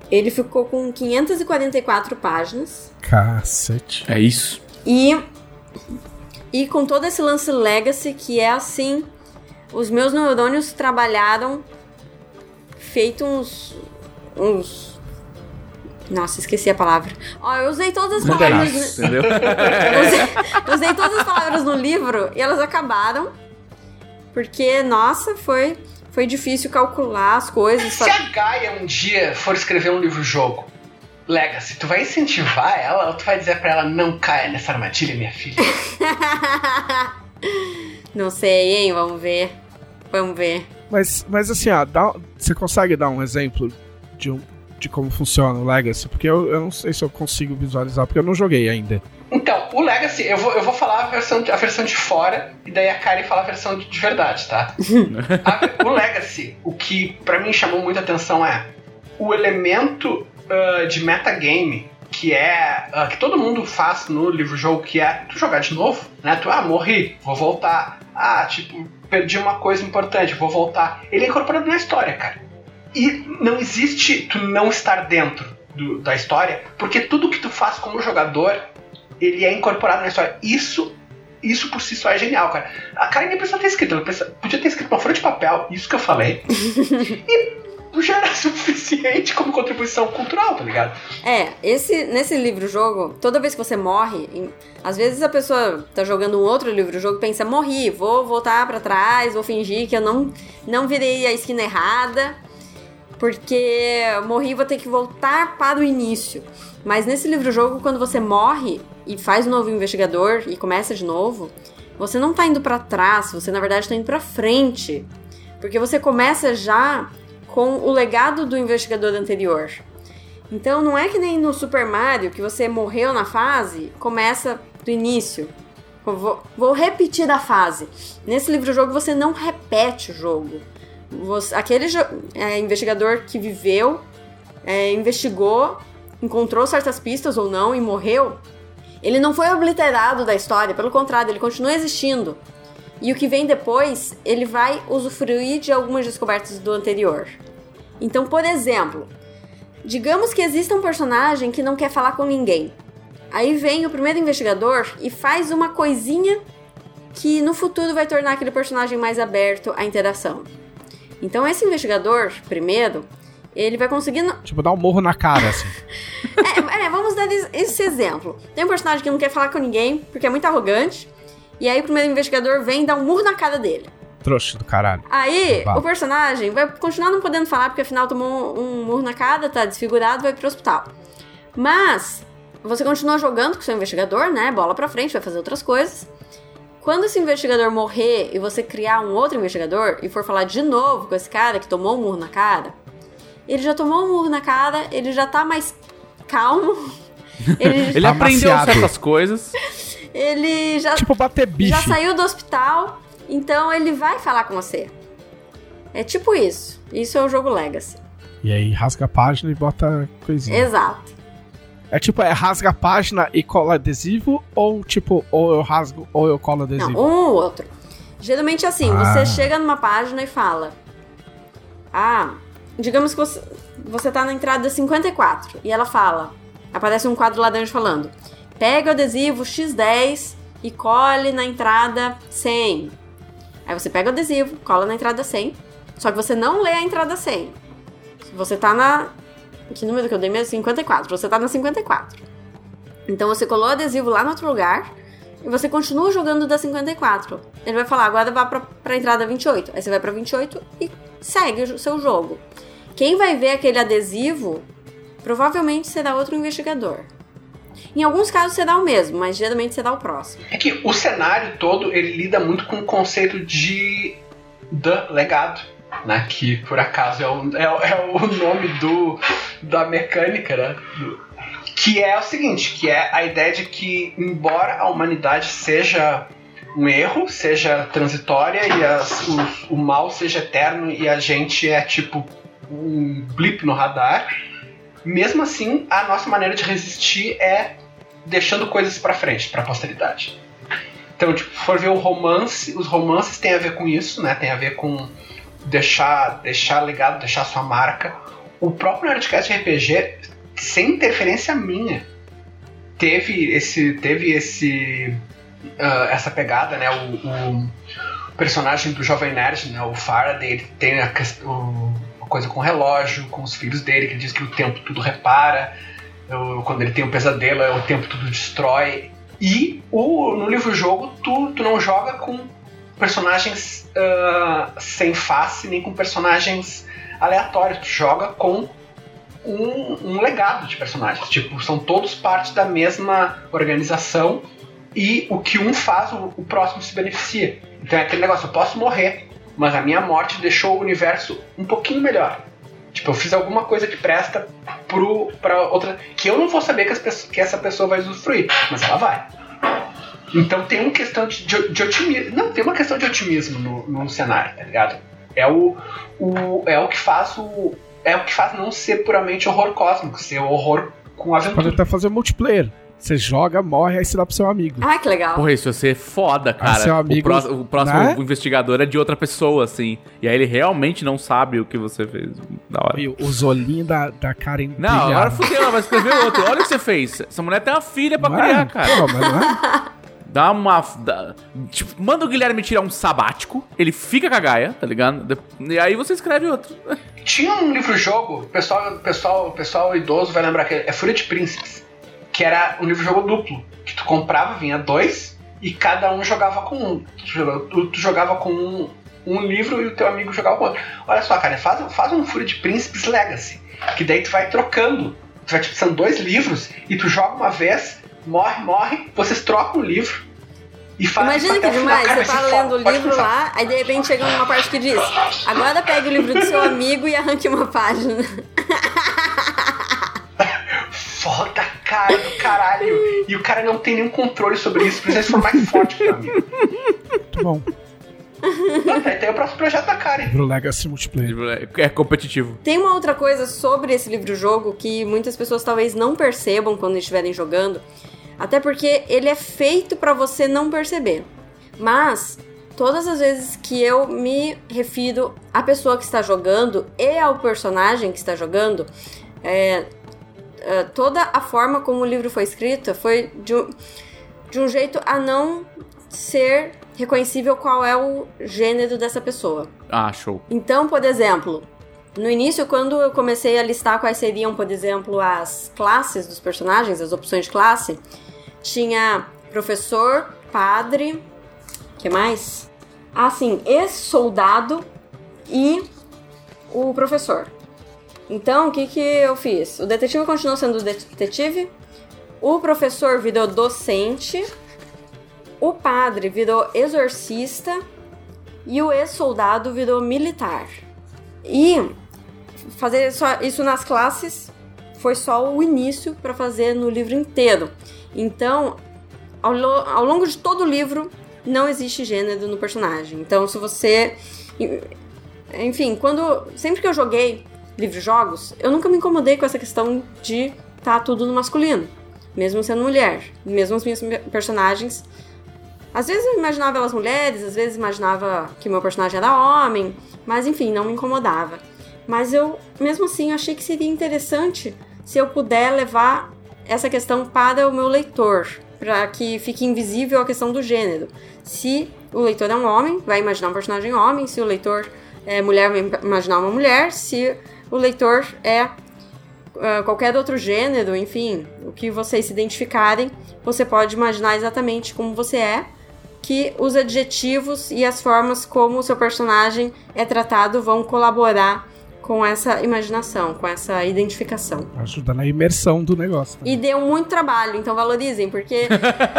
Ele ficou com 544 páginas. Cacete. É isso. E. E com todo esse lance Legacy, que é assim. Os meus neurônios trabalharam feito uns. uns. Nossa, esqueci a palavra. Ó, eu usei todas as palavras. Entendeu? usei, usei todas as palavras no livro e elas acabaram. Porque, nossa, foi. foi difícil calcular as coisas. Se a Gaia um dia for escrever um livro-jogo, Legacy, tu vai incentivar ela ou tu vai dizer pra ela não caia nessa armadilha, minha filha? Não sei, hein? Vamos ver. Vamos ver. Mas, mas assim, ó, dá- você consegue dar um exemplo de, um, de como funciona o Legacy? Porque eu, eu não sei se eu consigo visualizar, porque eu não joguei ainda. Então, o Legacy, eu vou, eu vou falar a versão, de- a versão de fora e daí a Karen fala a versão de, de verdade, tá? A- o Legacy, o que pra mim chamou muita atenção é o elemento ah, de metagame que é ah, que todo mundo faz no livro-jogo, que é tu jogar de novo, né? Tu, ah, morri, vou voltar. Ah, tipo, perdi uma coisa importante, vou voltar. Ele é incorporado na história, cara. E não existe tu não estar dentro do- da história, porque tudo que tu faz como jogador, ele é incorporado na história. Isso, isso por si só é genial, cara. A cara nem precisa ter escrito, ela precisa- podia ter escrito uma folha de papel, isso que eu falei. e já era suficiente como contribuição cultural, tá ligado? É, esse, nesse livro-jogo, toda vez que você morre, em- às vezes a pessoa tá jogando um outro livro-jogo e pensa, morri, vou voltar pra trás, vou fingir que eu não, não virei a esquina errada, porque morri vou ter que voltar para o início. Mas nesse livro-jogo, quando você morre e faz um novo investigador e começa de novo, você não tá indo pra trás, você na verdade tá indo pra frente. Porque você começa já com o legado do investigador anterior. Então não é que nem no Super Mario que você morreu na fase, começa do início. Vou, repetir da fase. Nesse livro-jogo você não repete o jogo. Você- aquele jo- é, investigador que viveu, é, investigou, encontrou certas pistas ou não e morreu, ele não foi obliterado da história, pelo contrário, ele continua existindo. E o que vem depois, ele vai usufruir de algumas descobertas do anterior. Então, por exemplo, digamos que exista um personagem que não quer falar com ninguém. Aí vem o primeiro investigador e faz uma coisinha que no futuro vai tornar aquele personagem mais aberto à interação. Então, esse investigador, primeiro, ele vai conseguindo Tipo, dar um morro na cara, assim. é, é, vamos dar es- esse exemplo. Tem um personagem que não quer falar com ninguém, porque é muito arrogante. E aí o primeiro investigador vem e dá um murro na cara dele. Trouxa do caralho. Aí o personagem vai continuar não podendo falar, porque afinal tomou um murro na cara, tá desfigurado, vai pro hospital. Mas você continua jogando com o seu investigador, né? Bola pra frente, vai fazer outras coisas. Quando esse investigador morrer e você criar um outro investigador e for falar de novo com esse cara que tomou um murro na cara, ele já tomou um murro na cara, ele já tá mais calmo. Ele, Ele aprendeu Amaciado. certas coisas. ele já, Tipo, bater bicho. já saiu do hospital, então ele vai falar com você. É tipo isso. Isso é o jogo Legacy. E aí rasga a página e bota coisinha. Exato. É tipo, é rasga a página e cola adesivo, ou tipo, ou eu rasgo ou eu colo Não, adesivo. um ou outro. Geralmente é assim, Ah. você chega numa página e fala. Ah, digamos que você, você tá na entrada 54 e ela fala. Aparece um quadro lá dentro falando. Pega o adesivo X10 e cole na entrada 100. Aí você pega o adesivo, cola na entrada 100. Só que você não lê a entrada 100. Você tá na. Que número que eu dei mesmo? 54. Você tá na 54. Então você colou o adesivo lá no outro lugar e você continua jogando da 54. Ele vai falar, agora vá pra, pra entrada 28. Aí você vai pra 28 e segue o seu jogo. Quem vai ver aquele adesivo provavelmente será outro investigador. Em alguns casos será o mesmo, mas geralmente será o próximo. É que o cenário todo ele lida muito com o conceito de The legado, né? Que por acaso é o, é, é o nome do da mecânica, né? Que é o seguinte, que é a ideia de que embora a humanidade seja um erro, seja transitória e as- o mal seja eterno e a gente é tipo um blip no radar, mesmo assim a nossa maneira de resistir é deixando coisas pra frente, pra posteridade. Então, tipo, for ver o romance, os romances têm a ver com isso, né? Tem a ver com deixar, deixar legado, deixar sua marca. O próprio Nerdcast RPG, sem interferência minha, teve esse, teve esse, ah, essa pegada, né? O, o personagem do jovem nerd, né? O Faraday, ele tem a, o- coisa com relógio, com os filhos dele, que ele diz que o tempo tudo repara. Eu- quando ele tem um pesadelo, é o tempo tudo destrói. E o, no livro-jogo, tu, tu não joga com personagens ah, sem face, nem com personagens aleatórios. Tu joga com um, um legado de personagens. Tipo, são todos parte da mesma organização e o que um faz, o, o próximo se beneficia. Então é aquele negócio, eu posso morrer, mas a minha morte deixou o universo um pouquinho melhor. Tipo, eu fiz alguma coisa que presta pro, pra outra. Que eu não vou saber que, pessoas- que essa pessoa vai usufruir, mas ela vai. Então tem uma questão de, de, de otimismo. Não, tem uma questão de otimismo no, no cenário, tá ligado? É o, o, é o que faz o. É o que faz não ser puramente horror cósmico, ser horror com Pode aventura. até fazer multiplayer. Você joga, morre, aí você dá pro seu amigo. Ah, que legal. Porra, isso ia ser foda, cara. seu amigo, o, pró- o próximo né? investigador é de outra pessoa, assim. E aí ele realmente não sabe o que você fez. Da hora. E os olhinhos da, da Karen Não, brilharam. agora fudeu, ela vai escrever outro. Olha o que você fez. Essa mulher tem uma filha pra Não criar, é? cara. Pô, mas não é? Dá uma. dá- tipo, manda o Guilherme tirar um sabático, ele fica com a Gaia, tá ligado? De- E aí você escreve outro. Tinha um livro-jogo, o pessoal, o pessoal, pessoal idoso vai lembrar que é de Príncipes, que era um livro-jogo duplo, que tu comprava, vinha dois, e cada um jogava com um. Tu, jogava- tu- jogava com um, um livro e o teu amigo jogava com outro. Olha só, cara, faz, faz um Fúria de Príncipes Legacy, que daí tu vai trocando. Tu vai, tipo, são dois livros, e tu joga uma vez, morre, morre, vocês trocam o livro. E faz Imagina que demais, você tá lendo o livro lá, aí de repente chega numa parte que diz: Agora pegue o livro do seu amigo e arranque uma página. Foda cara do caralho. E o cara não tem nenhum controle sobre isso, precisa se for mais forte que o amigo. Muito bom. Aí tem o próximo projeto da Karen. Livro Legacy Multiplayer. É competitivo. Tem uma outra coisa sobre esse livro-jogo que muitas pessoas talvez não percebam quando estiverem jogando, até porque ele é feito pra você não perceber. Mas todas as vezes que eu me refiro à pessoa que está jogando e ao personagem que está jogando, é, é, toda a forma como o livro foi escrito foi de um, de um jeito a não ser reconhecível qual é o gênero dessa pessoa. Ah, show. Então, por exemplo, no início, quando eu comecei a listar quais seriam, por exemplo, as classes dos personagens, as opções de classe, tinha professor, padre, que mais? Ah, sim, ex-soldado e o professor. Então, o que, que eu fiz? O detetive continuou sendo detetive, o professor virou docente, o padre virou exorcista e o ex-soldado virou militar. E fazer só isso nas classes foi só o início para fazer no livro inteiro. Então, ao, ao longo de todo o livro, não existe gênero no personagem. Então, se você. Enfim, quando. Sempre que eu joguei livros-jogos, eu nunca me incomodei com essa questão de tá tudo no masculino. Mesmo sendo mulher. Mesmo os meus personagens às vezes eu imaginava elas mulheres, às vezes imaginava que meu personagem era homem, mas enfim, não me incomodava. Mas eu, mesmo assim, achei que seria interessante se eu puder levar essa questão para o meu leitor, para que fique invisível a questão do gênero. Se o leitor é um homem, vai imaginar um personagem homem, se o leitor é mulher, vai imaginar uma mulher, se o leitor é ah, qualquer outro gênero, enfim, o que vocês se identificarem, você pode imaginar exatamente como você é, que os adjetivos e as formas como o seu personagem é tratado vão colaborar com essa imaginação, com essa identificação. Ajuda na imersão do negócio. E deu muito trabalho, então valorizem, porque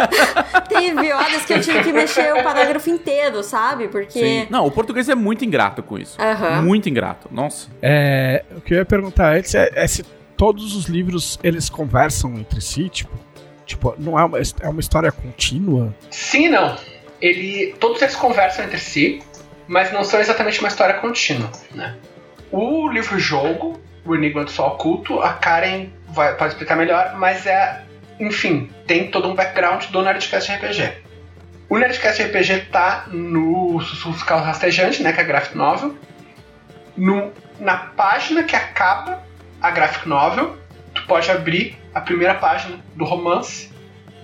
teve horas que eu tive que mexer o parágrafo inteiro, sabe? Porque. Sim. Não, o português é muito ingrato com isso. Aham. Muito ingrato. Nossa. É, o que eu ia perguntar antes é, é se todos os livros eles conversam entre si, tipo, tipo, não é uma, é uma história contínua. Sim não. Ele, todos eles conversam entre si, mas não são exatamente uma história contínua. Né? O livro-jogo, O Enigma do Sol Oculto, a Karen vai, pode explicar melhor, mas é, enfim, tem todo um background do Nerdcast RPG. O Nerdcast RPG tá no Sussurros Carro Rastejante, né, que é a graphic novel. No, na página que acaba a graphic novel, tu pode abrir a primeira página do romance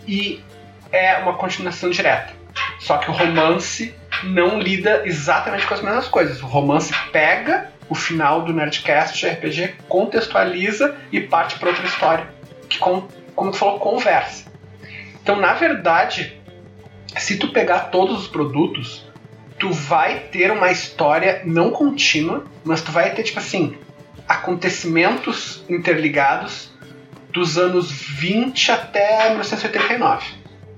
e é uma continuação direta. Só que o romance não lida exatamente com as mesmas coisas. O romance pega o final do Nerdcast RPG, contextualiza e parte para outra história. Que, com, como tu falou, conversa. Então, na verdade, se tu pegar todos os produtos, tu vai ter uma história não contínua, mas tu vai ter, tipo assim, acontecimentos interligados dos anos 20 até 1989.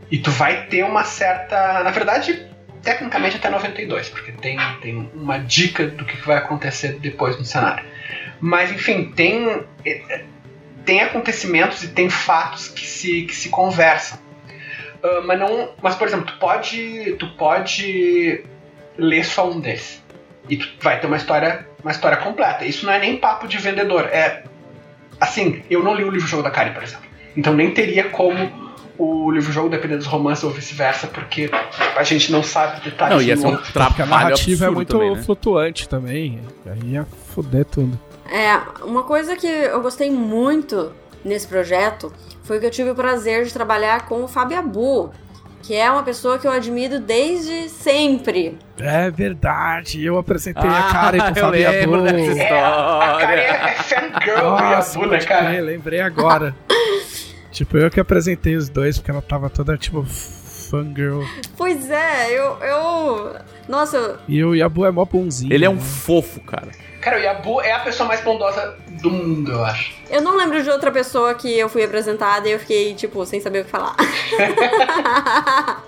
E tu vai ter uma certa. Na verdade, tecnicamente até 92, porque tem, tem uma dica do que vai acontecer depois no cenário. Mas, enfim, tem, tem acontecimentos e tem fatos que se, que se conversam. Uh, mas não. Mas, por exemplo, tu pode. Tu pode ler só um desses. E tu vai ter uma história, uma história completa. Isso não é nem papo de vendedor. É. Assim, eu não li o livro-jogo da Karen, por exemplo. Então nem teria como o livro-jogo depender dos romances ou vice-versa, porque a gente não sabe detalhes. Não, ia ser um Porque a narrativa é muito também, né? flutuante também. Aí ia foder tudo. É, uma coisa que eu gostei muito nesse projeto foi que eu tive o prazer de trabalhar com o Fábio Abu, que é uma pessoa que eu admiro desde sempre. É verdade, eu apresentei Ah, a Karen pro eu Fabiano. lembro dessa É, a Karen História. é fangirl do Yabu, né, cara? lembrei agora. tipo, eu que apresentei os dois, porque ela tava toda, tipo, fangirl. Pois é, eu. eu nossa, E o Yabu é mó bonzinho. Ele é um né? fofo, cara. Cara, o Yabu é a pessoa mais bondosa do mundo, eu acho. eu não lembro de outra pessoa que eu fui apresentada e eu fiquei, tipo, sem saber o que falar.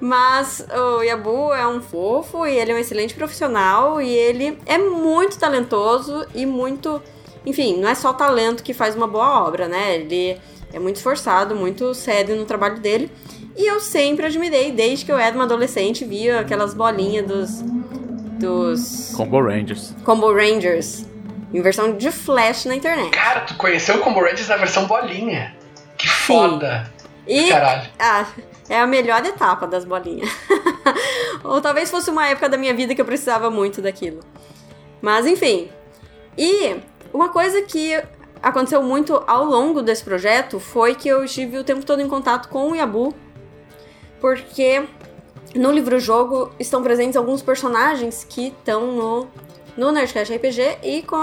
Mas o Yabu é um fofo e ele é um excelente profissional e ele é muito talentoso e muito. Enfim, não é só talento que faz uma boa obra, né? Ele é muito esforçado, muito sério no trabalho dele. E eu sempre admirei, desde que eu era uma adolescente, via aquelas bolinhas dos. dos. Combo Rangers. Combo Rangers. Em versão de Flash na internet. Cara, tu conheceu o Combo Rangers na versão bolinha. Que foda. E. Caralho. Ah, é a melhor etapa das bolinhas. Ou talvez fosse uma época da minha vida que eu precisava muito daquilo. Mas enfim. E uma coisa que aconteceu muito ao longo desse projeto foi que eu estive o tempo todo em contato com o Yabu, porque no livro-jogo estão presentes alguns personagens que estão no, no Nerdcast RPG e, co-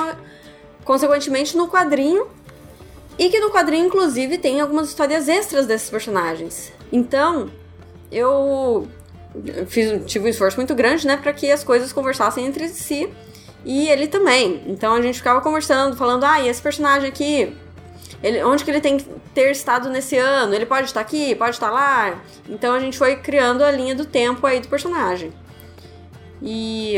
consequentemente, no quadrinho. E que no quadrinho, inclusive, tem algumas histórias extras desses personagens. Então, eu fiz, tive um esforço muito grande, né, para que as coisas conversassem entre si. E ele também. Então a gente ficava conversando, falando, ah, e esse personagem aqui, ele, onde que ele tem que ter estado nesse ano? Ele pode estar aqui, pode estar lá. Então a gente foi criando a linha do tempo aí do personagem. E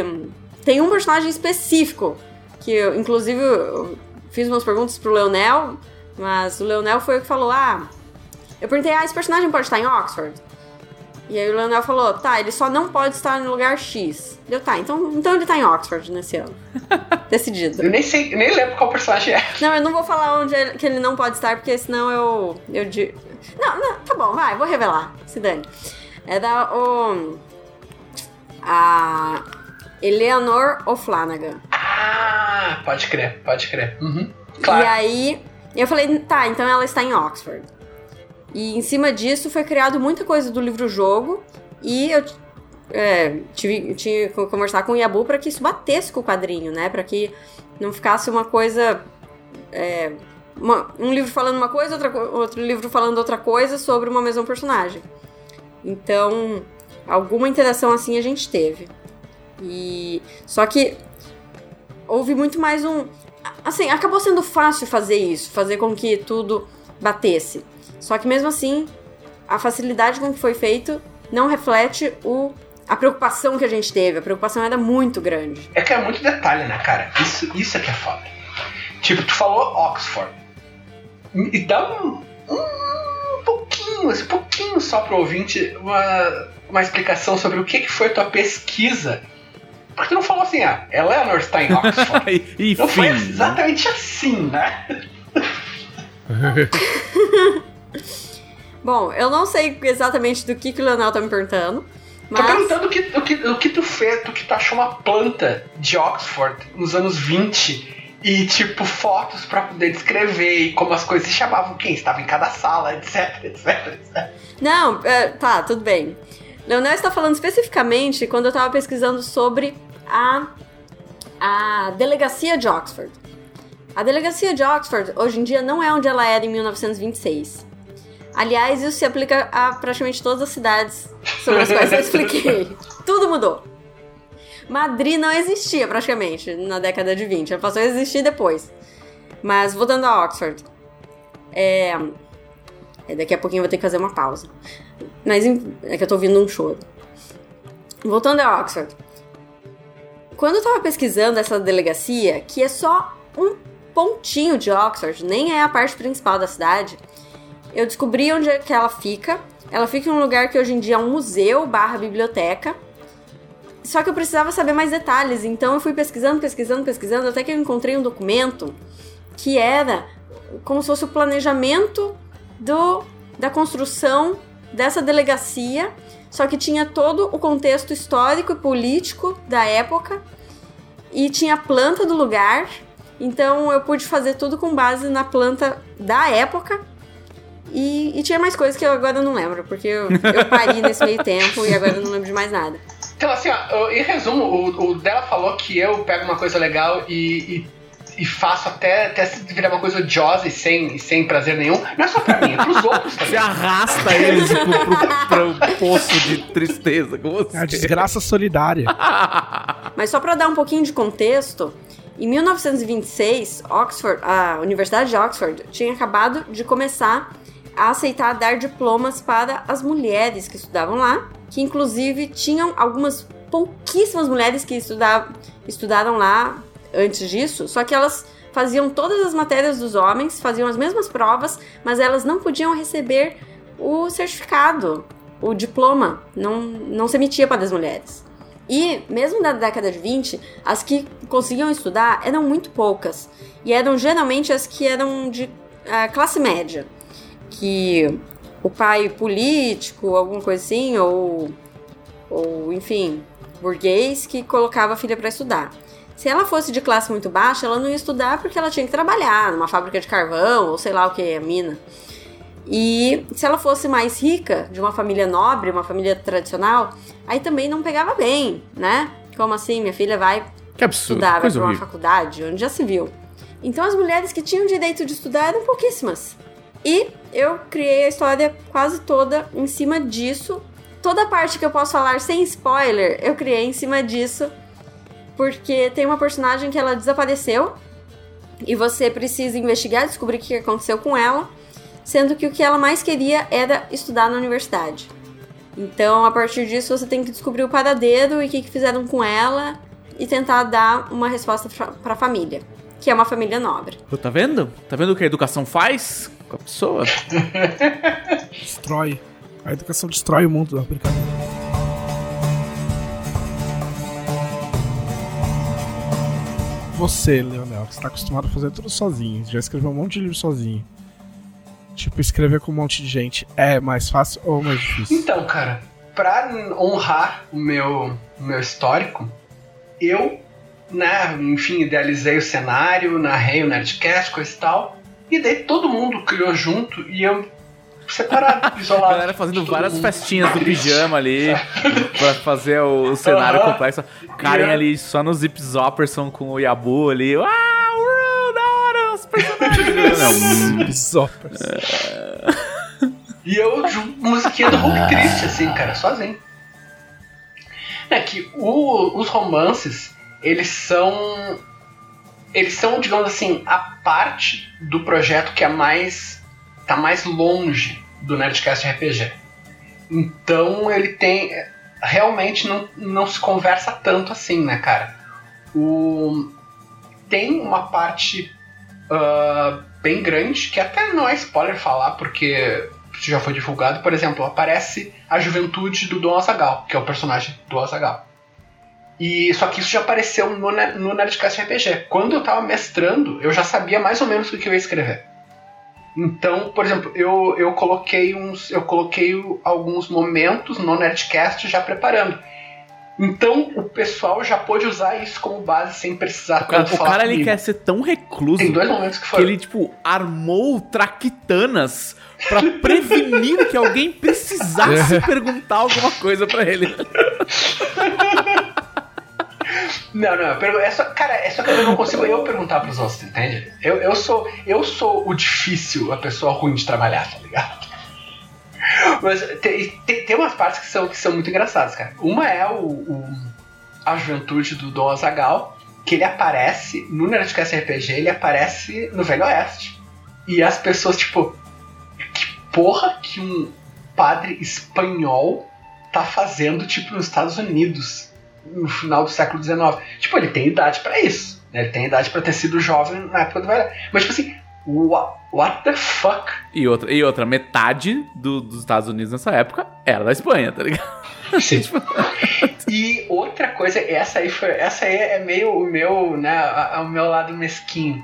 tem um personagem específico que eu, inclusive, eu fiz umas perguntas pro Leonel, mas o Leonel foi o que falou: ah, eu perguntei, ah, esse personagem pode estar em Oxford? E aí o Leonel falou, tá, ele só não pode estar no lugar X. Deu, tá, então, então ele tá em Oxford nesse ano. Decidido. Eu nem sei, eu nem lembro qual personagem é. Não, eu não vou falar onde ele, que ele não pode estar, porque senão eu. eu di... Não, não, tá bom, vai, vou revelar. Se dane. É da. O, a. Eleanor O'Flanagan. Ah, pode crer, pode crer. Uhum. E Claro. aí eu falei, tá, então ela está em Oxford. E em cima disso foi criado muita coisa do livro-jogo e eu é, tive, tinha que conversar com o Yabu para que isso batesse com o quadrinho, né? Para que não ficasse uma coisa. é, uma- um livro falando uma coisa, outra, outro livro falando outra coisa sobre uma mesma personagem. Então, alguma interação assim a gente teve. E só que houve muito mais um assim, acabou sendo fácil fazer isso, fazer com que tudo batesse. Só que mesmo assim, a facilidade com que foi feito não reflete o a preocupação que a gente teve. A preocupação era muito grande. É que é muito detalhe, né, cara? Isso, isso é que é foda. Tipo, tu falou Oxford. E dá um, um pouquinho, assim, um pouquinho só pro ouvinte, uma, uma explicação sobre o que, que foi tua pesquisa. Porque tu não falou assim, ah, Eleanor está em Oxford. E- Não foi Enfim. exatamente assim, né? Bom, eu não sei exatamente do que, que o Leonel tá me perguntando, Tô mas perguntando o que, o, que, o que tu fez, o que tu achou uma planta de Oxford nos anos 20 e, tipo, fotos pra poder descrever e como as coisas se chamavam, quem estava em cada sala, etc, etc, etc. Não, é, tá, tudo bem. Leonel está falando especificamente quando eu tava pesquisando sobre a, a delegacia de Oxford. A delegacia de Oxford, hoje em dia, não é onde ela era em 1926. Aliás, isso se aplica a praticamente todas as cidades sobre as quais eu expliquei. Tudo mudou. Madrid não existia praticamente na década de 20, ela passou a existir depois. Mas voltando a Oxford. É. é, Daqui a pouquinho eu vou ter que fazer uma pausa. Mas é que eu tô ouvindo um choro. Voltando a Oxford. Quando eu tava pesquisando essa delegacia, que é só um pontinho de Oxford, nem é a parte principal da cidade, eu descobri onde é que ela fica. Ela fica em um lugar que hoje em dia é um museu barra biblioteca. Só que eu precisava saber mais detalhes, então eu fui pesquisando, pesquisando, pesquisando, até que eu encontrei um documento que era como se fosse o planejamento do, da construção dessa delegacia, só que tinha todo o contexto histórico e político da época e tinha a planta do lugar. Então eu pude fazer tudo com base na planta da época. E, e tinha mais coisas que eu agora não lembro, porque eu, eu parei nesse meio tempo e agora eu não lembro de mais nada. Então, assim, ó, em resumo, o, o dela falou que eu pego uma coisa legal e, e, e faço até, até se virar uma coisa odiosa e sem, sem prazer nenhum. Não é só pra mim, é pros outros Você também. arrasta eles pro, pro, pro poço de tristeza com você. É a desgraça solidária. Mas só para dar um pouquinho de contexto, em 1926, Oxford, a Universidade de Oxford tinha acabado de começar a aceitar dar diplomas para as mulheres que estudavam lá, que inclusive tinham algumas pouquíssimas mulheres que estudavam, estudaram lá antes disso, só que elas faziam todas as matérias dos homens, faziam as mesmas provas, mas elas não podiam receber o certificado, o diploma, não, não se emitia para as mulheres. E, mesmo na década de 20, as que conseguiam estudar eram muito poucas. E eram geralmente as que eram de ah, classe média. Que o pai político, alguma coisa assim, ou, ou enfim, burguês, que colocava a filha para estudar. Se ela fosse de classe muito baixa, ela não ia estudar porque ela tinha que trabalhar numa fábrica de carvão, ou sei lá o que, mina. E se ela fosse mais rica, de uma família nobre, uma família tradicional, aí também não pegava bem, né? Como assim, minha filha vai Que absurdo, estudar, vai pra uma horrível. faculdade, onde já se viu. Então as mulheres que tinham direito de estudar eram pouquíssimas. E eu criei a história quase toda em cima disso. Toda a parte que eu posso falar sem spoiler, eu criei em cima disso. Porque tem uma personagem que ela desapareceu. E você precisa investigar, descobrir o que aconteceu com ela. Sendo que o que ela mais queria era estudar na universidade. Então, a partir disso, você tem que descobrir o paradeiro e o que, fizeram com ela e tentar dar uma resposta pra- pra família, que é uma família nobre. Tá vendo? Tá vendo o que a educação faz com a pessoa? Destrói. A educação destrói o mundo. Não, brincadeira. Você, Leonel, que está acostumado a fazer tudo sozinho, já escreveu um monte de livro sozinho. Tipo, escrever com um monte de gente é mais fácil ou mais difícil? Então, cara, pra honrar o meu, o meu histórico, eu, né, enfim, idealizei o cenário, narrei o Nerdcast, coisa e tal, e daí todo mundo criou junto e eu separado, A isolado. galera fazendo várias mundo festinhas do pijama ali pra fazer o, o cenário Aham. complexo. Karen Yeah. ali só no Zip Zopperson com o Yabu ali. Ah, uau, da hora, os personagens. Não, Bisopas. E eu, musiquinha do Hulk triste, assim, cara, sozinho. É que o- os romances, eles são. Eles são, digamos assim, a parte do projeto que é mais. tá mais longe do Nerdcast RPG. Então ele tem. Realmente não, não se conversa tanto assim, né, cara? O, tem uma parte ah, bem grande, que até não é spoiler falar, porque já foi divulgado. Por exemplo, aparece a juventude do Dom Azagal, que é o personagem do Azagal. E só que isso já apareceu no, no Nerdcast RPG. Quando eu tava mestrando, eu já sabia mais ou menos o que eu ia escrever. Então, por exemplo, eu, eu coloquei uns. Eu coloquei o- alguns momentos no Nerdcast já preparando. Então o pessoal já pôde usar isso como base sem precisar O cara, tanto o falar cara ele quer ser tão recluso Tem dois momentos que que ele, tipo, armou traquitanas pra prevenir que alguém precisasse perguntar alguma coisa pra ele. Não, não, é só, cara, é só que eu não consigo eu perguntar pros outros, entende? Eu, eu, sou, eu sou o difícil, a pessoa ruim de trabalhar, tá ligado? Mas tem, tem, tem umas partes que são, que são muito engraçadas, cara. Uma é o, o- a juventude do Dom Azagal, que ele aparece no Nerdcast RPG, ele aparece no Velho Oeste. E as pessoas, tipo, que porra que um padre espanhol tá fazendo, tipo, nos Estados Unidos, no final do século XIX? Tipo, ele tem idade pra isso. né? Ele tem idade pra ter sido jovem na época do Velho. Mas, tipo assim, what, what the fuck? E outra, e outra metade do- dos Estados Unidos nessa época era da Espanha, tá ligado? Sim. e outra coisa, essa aí foi, essa aí é meio o meu, né, o meu lado mesquinho,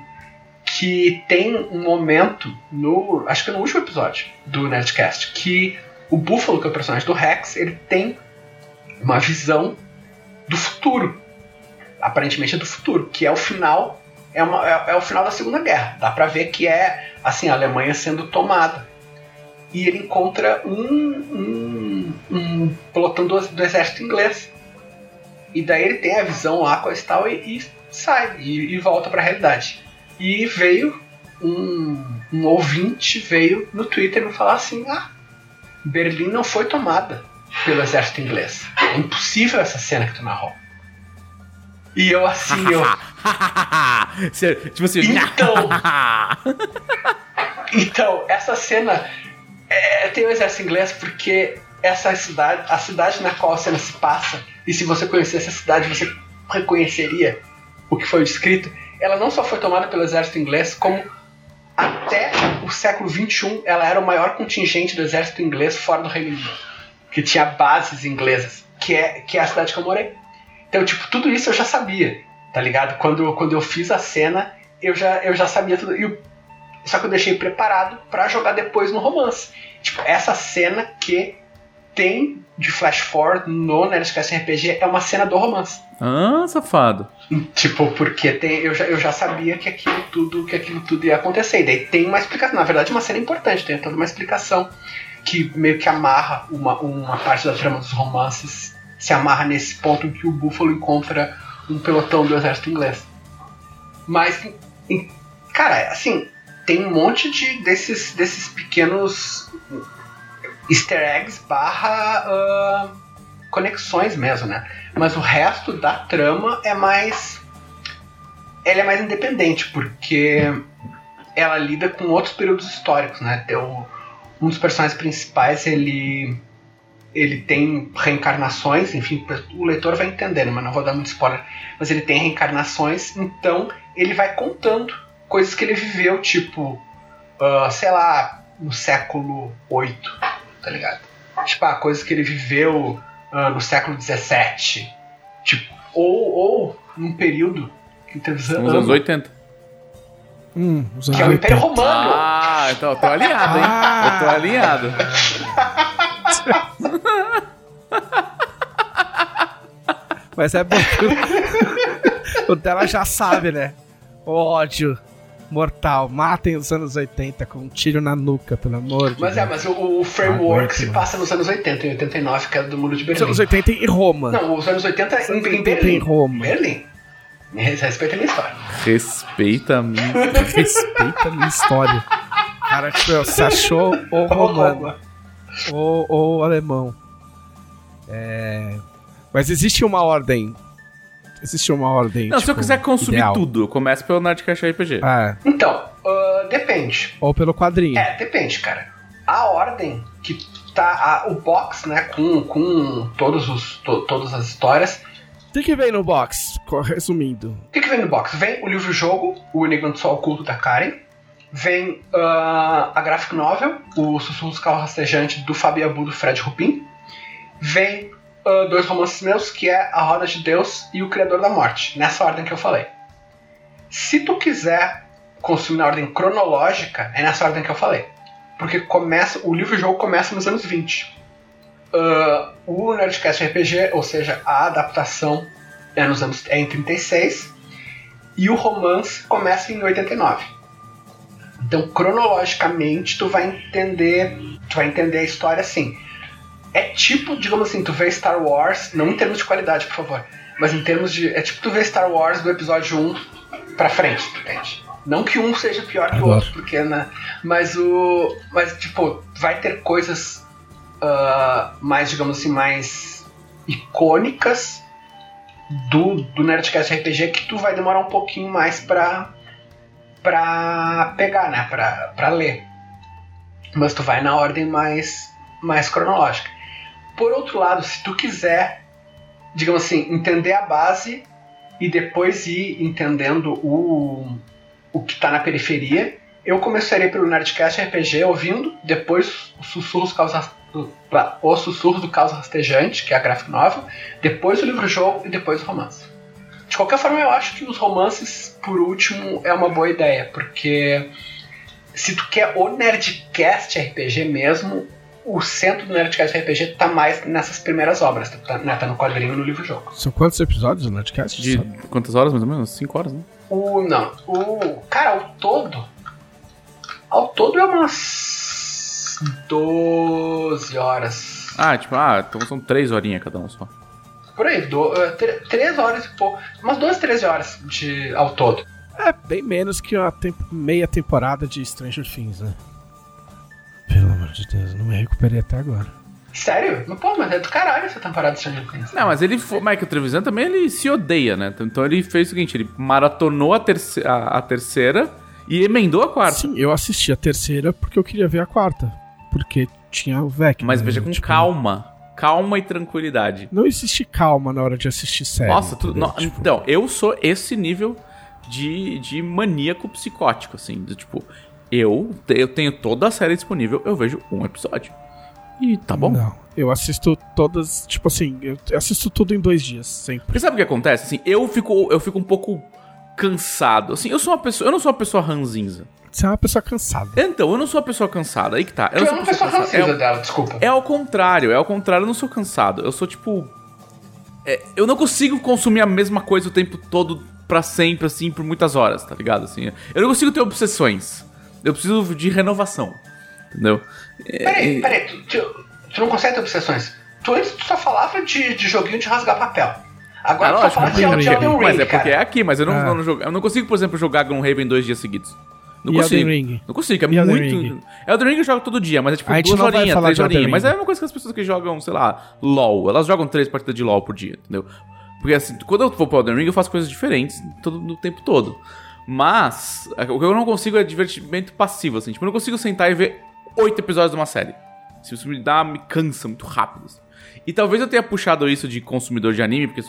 que tem um momento no, acho que no último episódio do Nerdcast, que o Buffalo, que é o personagem do Rex, ele tem uma visão do futuro. Aparentemente é do futuro, que é o final, é, uma- é- é o final da Segunda Guerra. Dá pra ver que é assim a Alemanha sendo tomada e ele encontra um, um, um pelotão do, do exército inglês. E daí ele tem a visão lá, e tal, e, e sai, e, e volta pra realidade. E veio um, um ouvinte, veio no Twitter me falar assim, ah, Berlim não foi tomada pelo exército inglês. É impossível essa cena que tu narrou. E eu assim, eu... Tipo assim. Então. Então, essa cena é, tem o exército inglês porque essa cidade, a cidade na qual a cena se passa, e se você conhecesse a cidade, você reconheceria o que foi descrito. Ela não só foi tomada pelo exército inglês, como até o século XXI ela era o maior contingente do exército inglês fora do Reino Unido, que tinha bases inglesas, que é, que é a cidade que eu morei. Então, tipo, tudo isso eu já sabia, tá ligado? Quando, quando eu fiz a cena, eu já, eu já sabia tudo. E o só que eu deixei preparado pra jogar depois no romance. Tipo, essa cena que tem de flash forward no Nerdcast RPG é uma cena do romance. Ah, safado. Tipo, porque tem, eu, já, eu já sabia que aquilo tudo que aquilo tudo ia acontecer. E daí tem uma explicação. Na verdade, uma cena importante, tem toda uma explicação que meio que amarra uma, uma parte da trama dos romances, se amarra nesse ponto em que o Búfalo encontra um pelotão do exército inglês. Mas, em- cara, assim, tem um monte de desses, desses pequenos easter eggs barra ah, conexões mesmo, né? Mas o resto da trama é mais. Ela é mais independente, porque ela lida com outros períodos históricos, né? Tem o- um dos personagens principais, ele. Ele tem reencarnações, enfim, o leitor vai entendendo, mas não vou dar muito spoiler. Mas ele tem reencarnações, então ele vai contando coisas que ele viveu, tipo, ah, sei lá, no século VIII, tá ligado? Tipo, ah, coisas que ele viveu ah, no século XVII. Tipo, ou, ou num período que teve anos 80. Hum, os que é o Império 80. Romano. Ah, então eu tô alinhado, hein? Eu tô alinhado. Mas é bom. que o dela já sabe, né? O ódio mortal. Matem os anos 80 com um tiro na nuca, pelo amor de Mas é, Deus. mas o, o framework se passa nos anos 80, em 89, que é do Muro de Os Berlim. anos 80 em Roma. Não, os anos 80 Os em, anos em 80 Berlim. em Roma. Berlim. Respeita a minha história. Respeita a mim. Respeita a minha história. Cara, tipo, você achou o romano ou ou alemão. É... Mas existe uma ordem. Existe uma ordem. Não, se eu tipo, quiser consumir ideal. tudo, eu começo pelo Nerdcast RPG. É, Então, ah, depende. ou pelo quadrinho. É, depende, cara. A ordem que tá. a- o box, né, com, com todos os, to- todas as histórias. O que, vem no box? Resumindo. O que, que vem no box? Vem o livro-jogo, O Enigma do Sol Oculto da Karen. Vem ah, a graphic novel, O Sussurros Carro Rastejante do Fabiabu do Fred Rupin. Vem ah, dois romances meus, que é A Roda de Deus e O Criador da Morte, nessa ordem que eu falei. Se tu quiser consumir na ordem cronológica, é nessa ordem que eu falei. Porque começa, o livro-jogo começa nos anos 20. Ah, o Nerdcast RPG, ou seja, a adaptação é, nos anos, é em 36 e o romance começa em 89. Então, cronologicamente, tu vai entender, tu vai entender a história assim. É tipo, digamos assim, tu vê Star Wars, não em termos de qualidade, por favor, mas em termos de, é tipo tu vê Star Wars do episódio 1 pra frente, tu entende? Não que um seja pior que o outro, porque né, mas o mas tipo, vai ter coisas ah, mais, digamos assim, mais icônicas do, do Nerdcast RPG que tu vai demorar um pouquinho mais pra, pra pegar, né? Pra, pra ler. Mas tu vai na ordem mais, mais cronológica. Por outro lado, se tu quiser, digamos assim, entender a base e depois ir entendendo o, o que tá na periferia, eu começaria pelo Nerdcast RPG ouvindo, depois os sussurros causa, os sussurros do caos rastejante, que é a graphic novel, depois o livro-jogo e depois o romance. De qualquer forma, eu acho que os romances, por último, é uma boa ideia, porque se tu quer o Nerdcast RPG mesmo, o centro do Nerdcast RPG tá mais nessas primeiras obras, tá, né, tá no quadrinho e no livro-jogo. São quantos episódios do Nerdcast? De sabe? quantas horas, mais ou menos? 5 horas, né? O. Não. O. Cara, ao todo. Ao todo é umas. 12 horas. Ah, tipo, ah, então são 3 horinhas cada um só. Por aí, do, uh, 3 horas e pouco. Umas 12, 13 horas de, ao todo. É bem menos que uma temp- meia temporada de Stranger Things, né? Pelo amor de Deus, não me recuperei até agora. Sério? Mas, pô, mas é do caralho essa temporada de Stranger Things. Não, mas ele, fo- Michael Trevisan também, ele se odeia, né? Então ele fez o seguinte, ele maratonou a, terce a, a terceira e emendou a quarta. Sim, eu assisti a terceira porque eu queria ver a quarta. Porque tinha o Vec. Mas né? veja com Tipo, calma. Calma e tranquilidade. Não existe calma na hora de assistir série. Nossa, tu, no- Tipo, então, eu sou esse nível de, de maníaco psicótico, assim. Do, tipo, eu, eu tenho toda a série disponível, eu vejo um episódio. E tá bom. Não, eu assisto todas, tipo assim, eu assisto tudo em dois dias, sempre. Porque sabe o que acontece? Assim, eu fico, eu fico um pouco cansado. Assim, eu sou uma pessoa, eu não sou uma pessoa ranzinza. Você é uma pessoa cansada. Então, eu não sou uma pessoa cansada. Aí que tá. Eu Tu não é sou uma pessoa cansada. francesa É, dela, desculpa. é ao contrário, é ao contrário, eu não sou cansado. Eu sou tipo. é, eu não consigo consumir a mesma coisa o tempo todo pra sempre, assim, por muitas horas, tá ligado? Assim, eu não consigo ter obsessões. Eu preciso de renovação. Entendeu? É, Peraí, peraí, tu, tu, tu não consegue ter obsessões. Tu antes tu só falava de, de joguinho de rasgar papel. Agora Ah, tu só lógico, fala de, Elden de Elden Ring, mas é porque é aqui, mas eu não, Ah. eu não jogo- eu não consigo, por exemplo, jogar Gloomhaven dois dias seguidos. Não E consigo. Elden Ring? Não consigo, é E Elden muito. Ring? Elden Ring eu jogo todo dia, mas é tipo A duas horinhas, três Elden horinhas. Mas é Ring. a mesma coisa que as pessoas que jogam, sei lá, LOL. Elas jogam três partidas de LOL por dia, entendeu? Porque assim, quando eu vou pro Elden Ring, eu faço coisas diferentes todo, no tempo todo. Mas, o que eu não consigo é divertimento passivo, assim. Tipo, eu não consigo sentar e ver oito episódios de uma série. Se isso me dá, me cansa muito rápido. assim. E talvez eu tenha puxado isso de consumidor de anime, porque,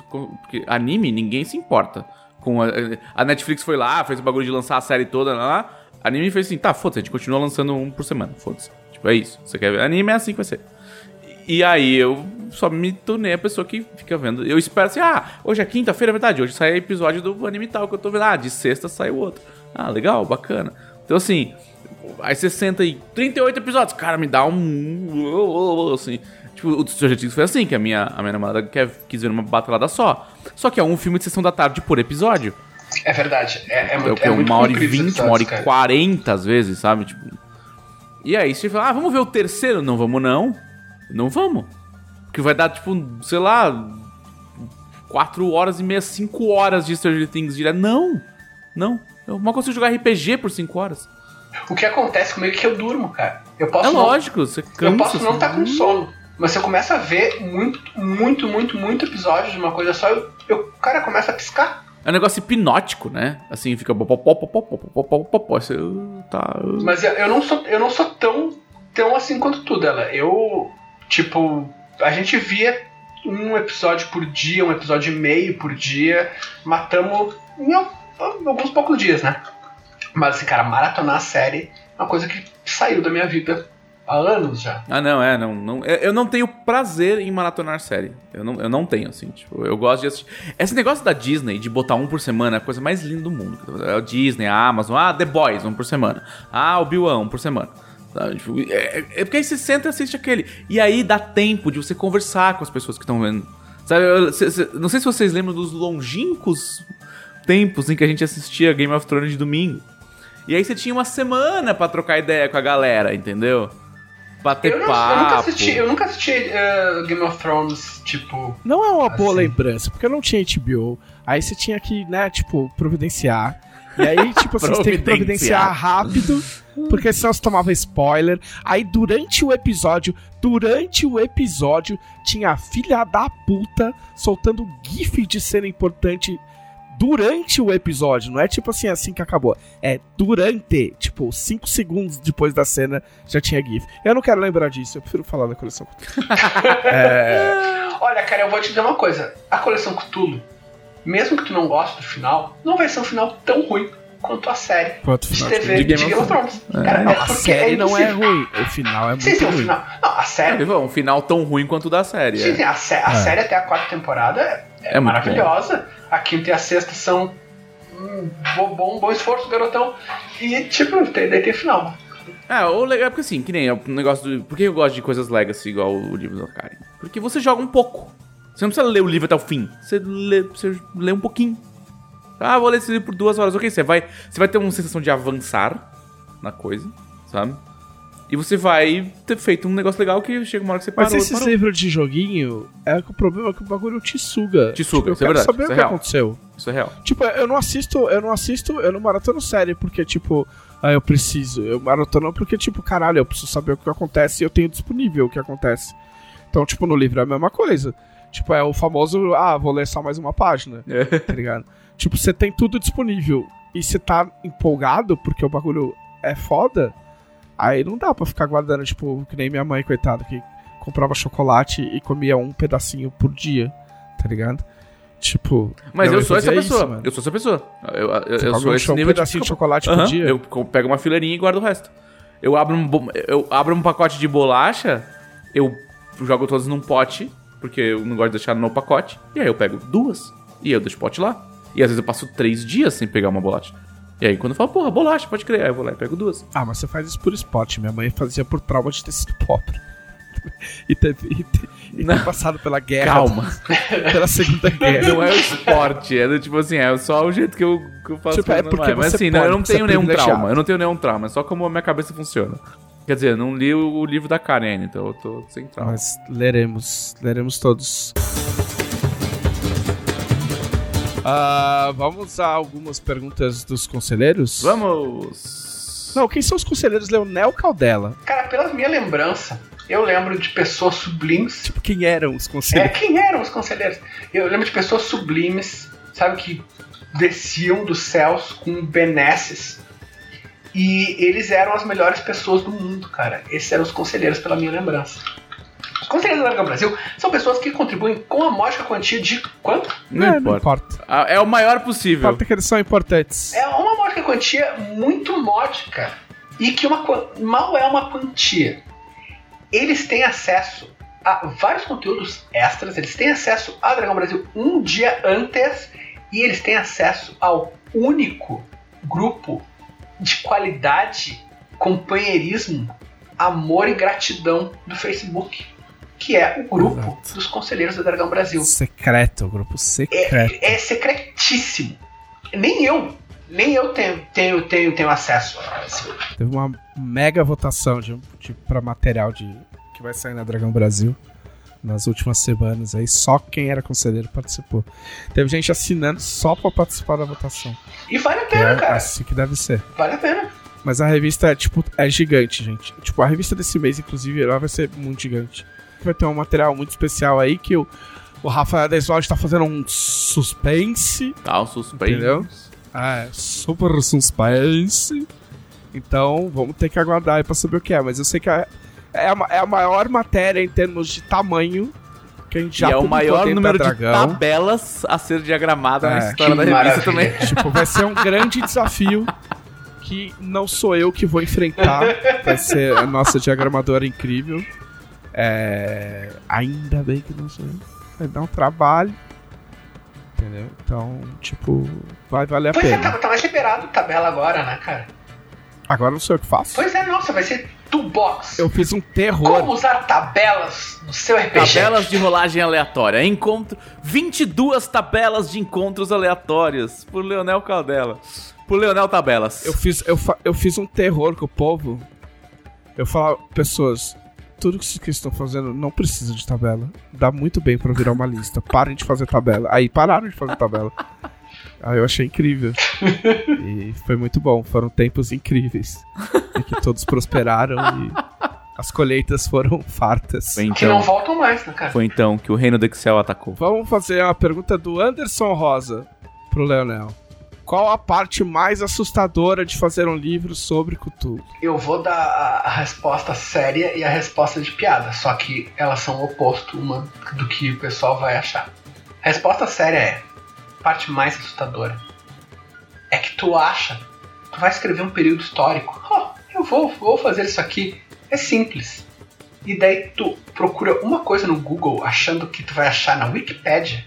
porque anime ninguém se importa. Com a, a Netflix foi lá, fez o bagulho de lançar a série toda lá. Anime fez assim, tá, foda-se, a gente continua lançando um por semana, foda-se. Tipo, é isso. Você quer ver anime, é assim que vai ser. E aí eu só me tornei a pessoa que fica vendo. Eu espero assim, ah, hoje é quinta-feira, é verdade. Hoje sai episódio do anime tal que eu tô vendo. Ah, de sexta sai o outro. Ah, legal, bacana. Então assim, aí você senta aí, 38 episódios, cara, me dá um. Assim. Tipo, o Stranger foi assim, que a minha, a minha namorada quer, quis ver uma batalhada só. Só que é um filme de sessão da tarde por episódio. É verdade. É, é É o muito, que? é muito uma hora e vinte, uma hora e quarenta às vezes, sabe? Tipo. E aí você fala, ah, vamos ver o terceiro? Não vamos, não. Não vamos. Porque vai dar, tipo, sei lá. Quatro horas e meia, cinco horas de Stranger Things direto. Não! Não. Eu mal consigo jogar RPG por cinco horas. O que acontece comigo é que eu durmo, cara. Eu posso é não- lógico, você cansa. Eu posso não estar com sono, mas se eu começo a ver muito, muito, muito, muito episódio de uma coisa só, eu, eu cara, começa a piscar. É um negócio hipnótico, né? Assim, fica. Você tá. Mas eu não sou, eu não sou tão, tão assim quanto tu, dela. Eu. Tipo, a gente via um episódio por dia, um episódio e meio por dia. Matamos em alguns poucos dias, né? Mas, cara, maratonar a série é uma coisa que saiu da minha vida há anos já. Ah, não, é, não, não. eu- não tenho prazer em maratonar série. Eu não, eu não tenho, assim, tipo, eu gosto de assistir. Esse negócio da Disney de botar um por semana é a coisa mais linda do mundo. É o Disney, a Amazon, ah, The Boys, um por semana. Ah, o Bill um por semana. Tipo, é, é porque aí você senta e assiste aquele. E aí dá tempo de você conversar com as pessoas que estão vendo. Sabe, eu- cê- cê- não sei se vocês lembram dos longínquos tempos em que a gente assistia Game of Thrones de domingo. E aí você tinha uma semana pra trocar ideia com a galera, entendeu? Bater Eu, não- eu papo. nunca assisti, eu nunca assisti eh, Game of Thrones, tipo. Não é uma boa Assim. lembrança, porque eu não tinha HBO. Aí você tinha que, né, tipo, providenciar. E aí, tipo, vocês têm que providenciar Providenciar. rápido, porque senão você tomava spoiler. Aí, durante o episódio, durante o episódio, tinha a filha da puta soltando gif de cena importante durante o episódio. Não é tipo assim, assim que acabou. É durante, tipo, 5 segundos depois da cena já tinha gif. Eu não quero lembrar disso, eu prefiro falar da coleção. é, Olha, cara, eu vou te dizer uma coisa. A coleção Cthulhu, mesmo que tu não goste do final, não vai ser um final tão ruim quanto a série quanto de final. TV de de Game Game of of Thrones. Cara, Não, é a porque série não é ruim, o final é muito Sim, sim, o ruim. final. Não, a série. É, um final tão ruim quanto o da série. Sim, é. sim, a, sé- a É. série até a quarta temporada é, é É muito maravilhosa. A quinta e a sexta são um bom, bom, bom esforço, garotão. E, tipo, tem, daí tem final. É, o legal é porque assim, que nem o negócio do. Por que eu gosto de coisas legacy igual o livro da Karen? Porque você joga um pouco. Você não precisa ler o livro até o fim. Você lê, você lê um pouquinho. Ah, vou ler esse livro por duas horas. Ok, você vai, você vai ter uma sensação de avançar na coisa, sabe? E você vai ter feito um negócio legal que chega uma hora que você parou. Mas esses parou. livros de joguinho, é que o problema é que o bagulho te suga. Te suga, Tipo, eu isso é quero verdade, saber isso o é que real. aconteceu. Isso é real. Tipo, eu não assisto, eu não assisto, eu não maratono série, porque, tipo, ah, eu preciso. Eu maratono porque, tipo, caralho, eu preciso saber o que acontece e eu tenho disponível o que acontece. Então, tipo, no livro é a mesma coisa. Tipo, é o famoso, ah, vou ler só mais uma página, tá ligado? Tipo, você tem tudo disponível e você tá empolgado porque o bagulho é foda, aí não dá pra ficar guardando, tipo, que nem minha mãe, coitada, que comprava chocolate e comia um pedacinho por dia, tá ligado? Tipo. Mas eu sou essa pessoa. isso, mano. eu sou essa pessoa. Eu, eu, eu sou um esse um nível de pedacinho de psico- chocolate Aham, por dia. Eu pego uma fileirinha e guardo o resto. Eu abro um, eu abro um pacote de bolacha, eu jogo todas num pote, porque eu não gosto de deixar no pacote, e aí eu pego duas, e eu deixo o pote lá. E às vezes eu passo três dias sem pegar uma bolacha. E aí quando eu falo, porra, bolacha, pode crer, aí eu vou lá e pego duas. Ah, mas você faz isso por esporte. Minha mãe fazia por trauma de ter sido pobre. e ter, e ter, e ter passado pela guerra. Calma. Pela Segunda Guerra. Não é o esporte, é do tipo assim, é só o jeito que eu, que eu faço Tipo, é porque normal. Mas assim, não, eu pode, não tenho é nenhum trauma, eu não tenho nenhum trauma, é só como a minha cabeça funciona. Quer dizer, eu não li o, o livro da Karen então eu tô sem trauma. Mas leremos. Leremos todos. Ah, vamos a algumas perguntas dos conselheiros? Vamos! Não, quem são os conselheiros? Leonel Caldela. Cara, pela minha lembrança, eu lembro de pessoas sublimes. Tipo, quem eram os É, conselheiros? quem eram os conselheiros? Eu lembro de pessoas sublimes, sabe, que desciam dos céus com benesses. E eles eram as melhores pessoas do mundo, cara. Esses eram os conselheiros, pela minha lembrança. Os conselheiros do Dragão Brasil são pessoas que contribuem com a módica quantia de quanto? Não, É, importa. importa. Ah, É o maior possível. Importa que eles são importantes. É uma módica quantia muito módica. E que uma, mal é uma quantia. Eles têm acesso a vários conteúdos extras, eles têm acesso a Dragão Brasil um dia antes e eles têm acesso ao único grupo de qualidade, companheirismo, amor e gratidão do Facebook, que é o grupo Exato. dos conselheiros do Dragão Brasil. Secreto, o grupo secreto. É, é secretíssimo. Nem eu, nem eu tenho, tenho, tenho, tenho acesso a esse grupo. Teve uma mega votação de, de, pra material de, que vai sair na Dragão Brasil nas últimas semanas. Aí só quem era conselheiro participou. Teve gente assinando só pra participar da votação. E vale a pena, é cara. assim que deve ser. Vale a pena. Mas a revista é, tipo, é gigante, gente. Tipo, a revista desse mês, inclusive, ela vai ser muito gigante. Vai ter um material muito especial aí que o, o Rafael Desvalde tá fazendo um suspense, Tá, o suspense. entendeu? Ah, é super suspense. Então, vamos ter que aguardar aí pra saber o que é. Mas eu sei que é, é, a, é a maior matéria em termos de tamanho que a gente E já é o maior número da de Dragão. tabelas a ser diagramada na É. história da revista também. Tipo, vai ser um grande desafio que não sou eu que vou enfrentar. Vai ser a nossa diagramadora incrível. É, Ainda bem que não sou eu. Vai dar um trabalho. Entendeu? Então, tipo, vai valer a Pois é, tá, pena. tá mais liberado tabela agora, né, cara? Agora não sou eu que faço. Pois é, nossa, vai ser toolbox. Eu fiz um terror. Como usar tabelas no seu RPG? Tabelas de rolagem aleatória. Encontro 22 tabelas de encontros aleatórios por Leonel Caldela. Por Leonel Tabelas. Eu fiz, eu, fa- eu fiz um terror com o povo. Eu falava, pessoas, tudo que vocês estão fazendo não precisa de tabela. Dá muito bem pra virar uma lista. Parem de fazer tabela. Aí pararam de fazer tabela. Ah, eu achei incrível. e foi muito bom. Foram tempos incríveis. em que todos prosperaram e as colheitas foram fartas. Foi Que não então, voltam mais, né, cara? foi então que o reino do Excel atacou. Vamos fazer a pergunta do Anderson Rosa pro Leonel. Qual a parte mais assustadora de fazer um livro sobre Cthulhu? Eu vou dar a, resposta séria e a resposta de piada, só que elas são o oposto uma do que o pessoal vai achar. A resposta séria é: a parte mais assustadora é que tu acha, tu vai escrever um período histórico. Oh, eu vou, vou fazer isso aqui. É simples. E daí tu procura uma coisa no Google achando que tu vai achar na Wikipédia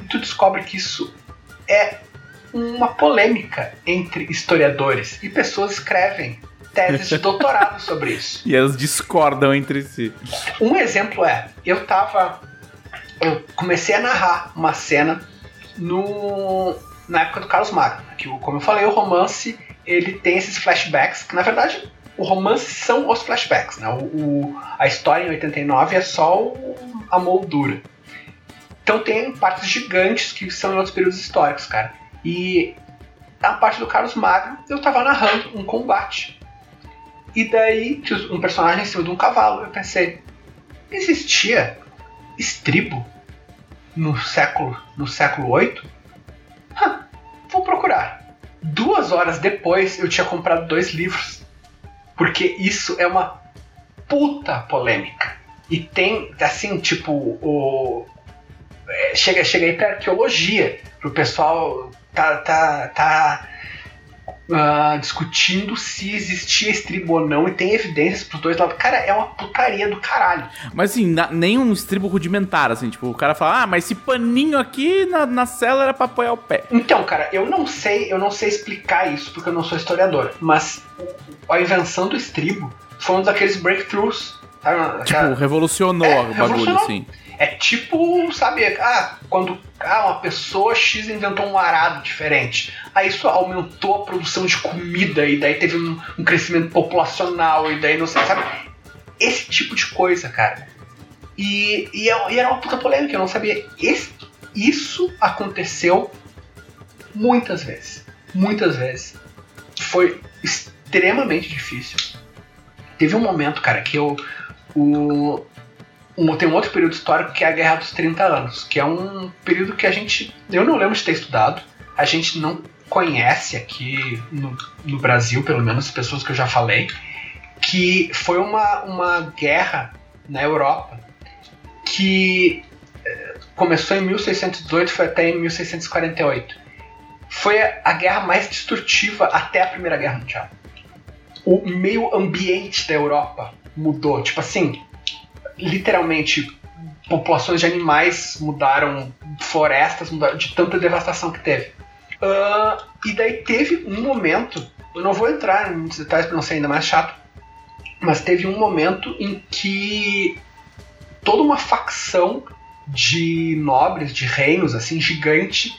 e tu descobre que isso é uma polêmica entre historiadores e pessoas escrevem teses de doutorado sobre isso. E elas discordam entre si. Um exemplo é, eu tava. Eu comecei a narrar uma cena no, na época do Carlos Magno. Que, como eu falei, o romance ele tem esses flashbacks, que na verdade o romance são os flashbacks. Né? O, o- a história em 89 é só o- a moldura. Então tem partes gigantes que são em outros períodos históricos, cara. E a parte do Carlos Magno, eu tava narrando um combate. E daí, um personagem em cima de um cavalo. Eu pensei, existia estribo no século no século 8? vou procurar. Duas horas depois eu tinha comprado dois livros. Porque isso é uma puta polêmica. E tem, assim, tipo, o. é, chega, chega aí pra arqueologia. Pro pessoal tá, tá, tá ah, discutindo se existia estribo ou não. E tem evidências pros dois lados. Cara, é uma putaria do caralho. Mas assim, na- nem um estribo rudimentar, assim, tipo, o cara fala, ah, mas esse paninho aqui na, na cela era pra apoiar o pé. Então, cara, eu não sei, eu não sei explicar isso porque eu não sou historiador, mas a invenção do estribo foi um daqueles breakthroughs. Sabe? Tipo, revolucionou É, o bagulho, revolucionou. assim. É tipo, sabe, ah, quando ah, uma pessoa X inventou um arado diferente. Aí isso aumentou a produção de comida e daí teve um, um crescimento populacional e daí não sei, sabe? Esse tipo de coisa, cara. E, e, é- e era uma puta polêmica, eu não sabia. Esse- isso aconteceu muitas vezes. Muitas vezes. Foi extremamente difícil. Teve um momento, cara, que eu. O, um- tem um outro período histórico que é a Guerra dos 30 Anos, que é um período que a gente. Eu não lembro de ter estudado, a gente não conhece aqui no, no Brasil, pelo menos as pessoas que eu já falei, que foi uma, uma guerra na Europa que eh, começou em 1618 e foi até em 1648. Foi a guerra mais destrutiva até a Primeira Guerra Mundial. O meio ambiente da Europa mudou. Tipo assim, literalmente populações de animais mudaram, florestas mudaram, de tanta devastação que teve. Ah, e daí teve um momento, eu não vou entrar em muitos detalhes para não ser ainda mais chato, mas teve um momento em que toda uma facção de nobres, de reinos, assim, gigante,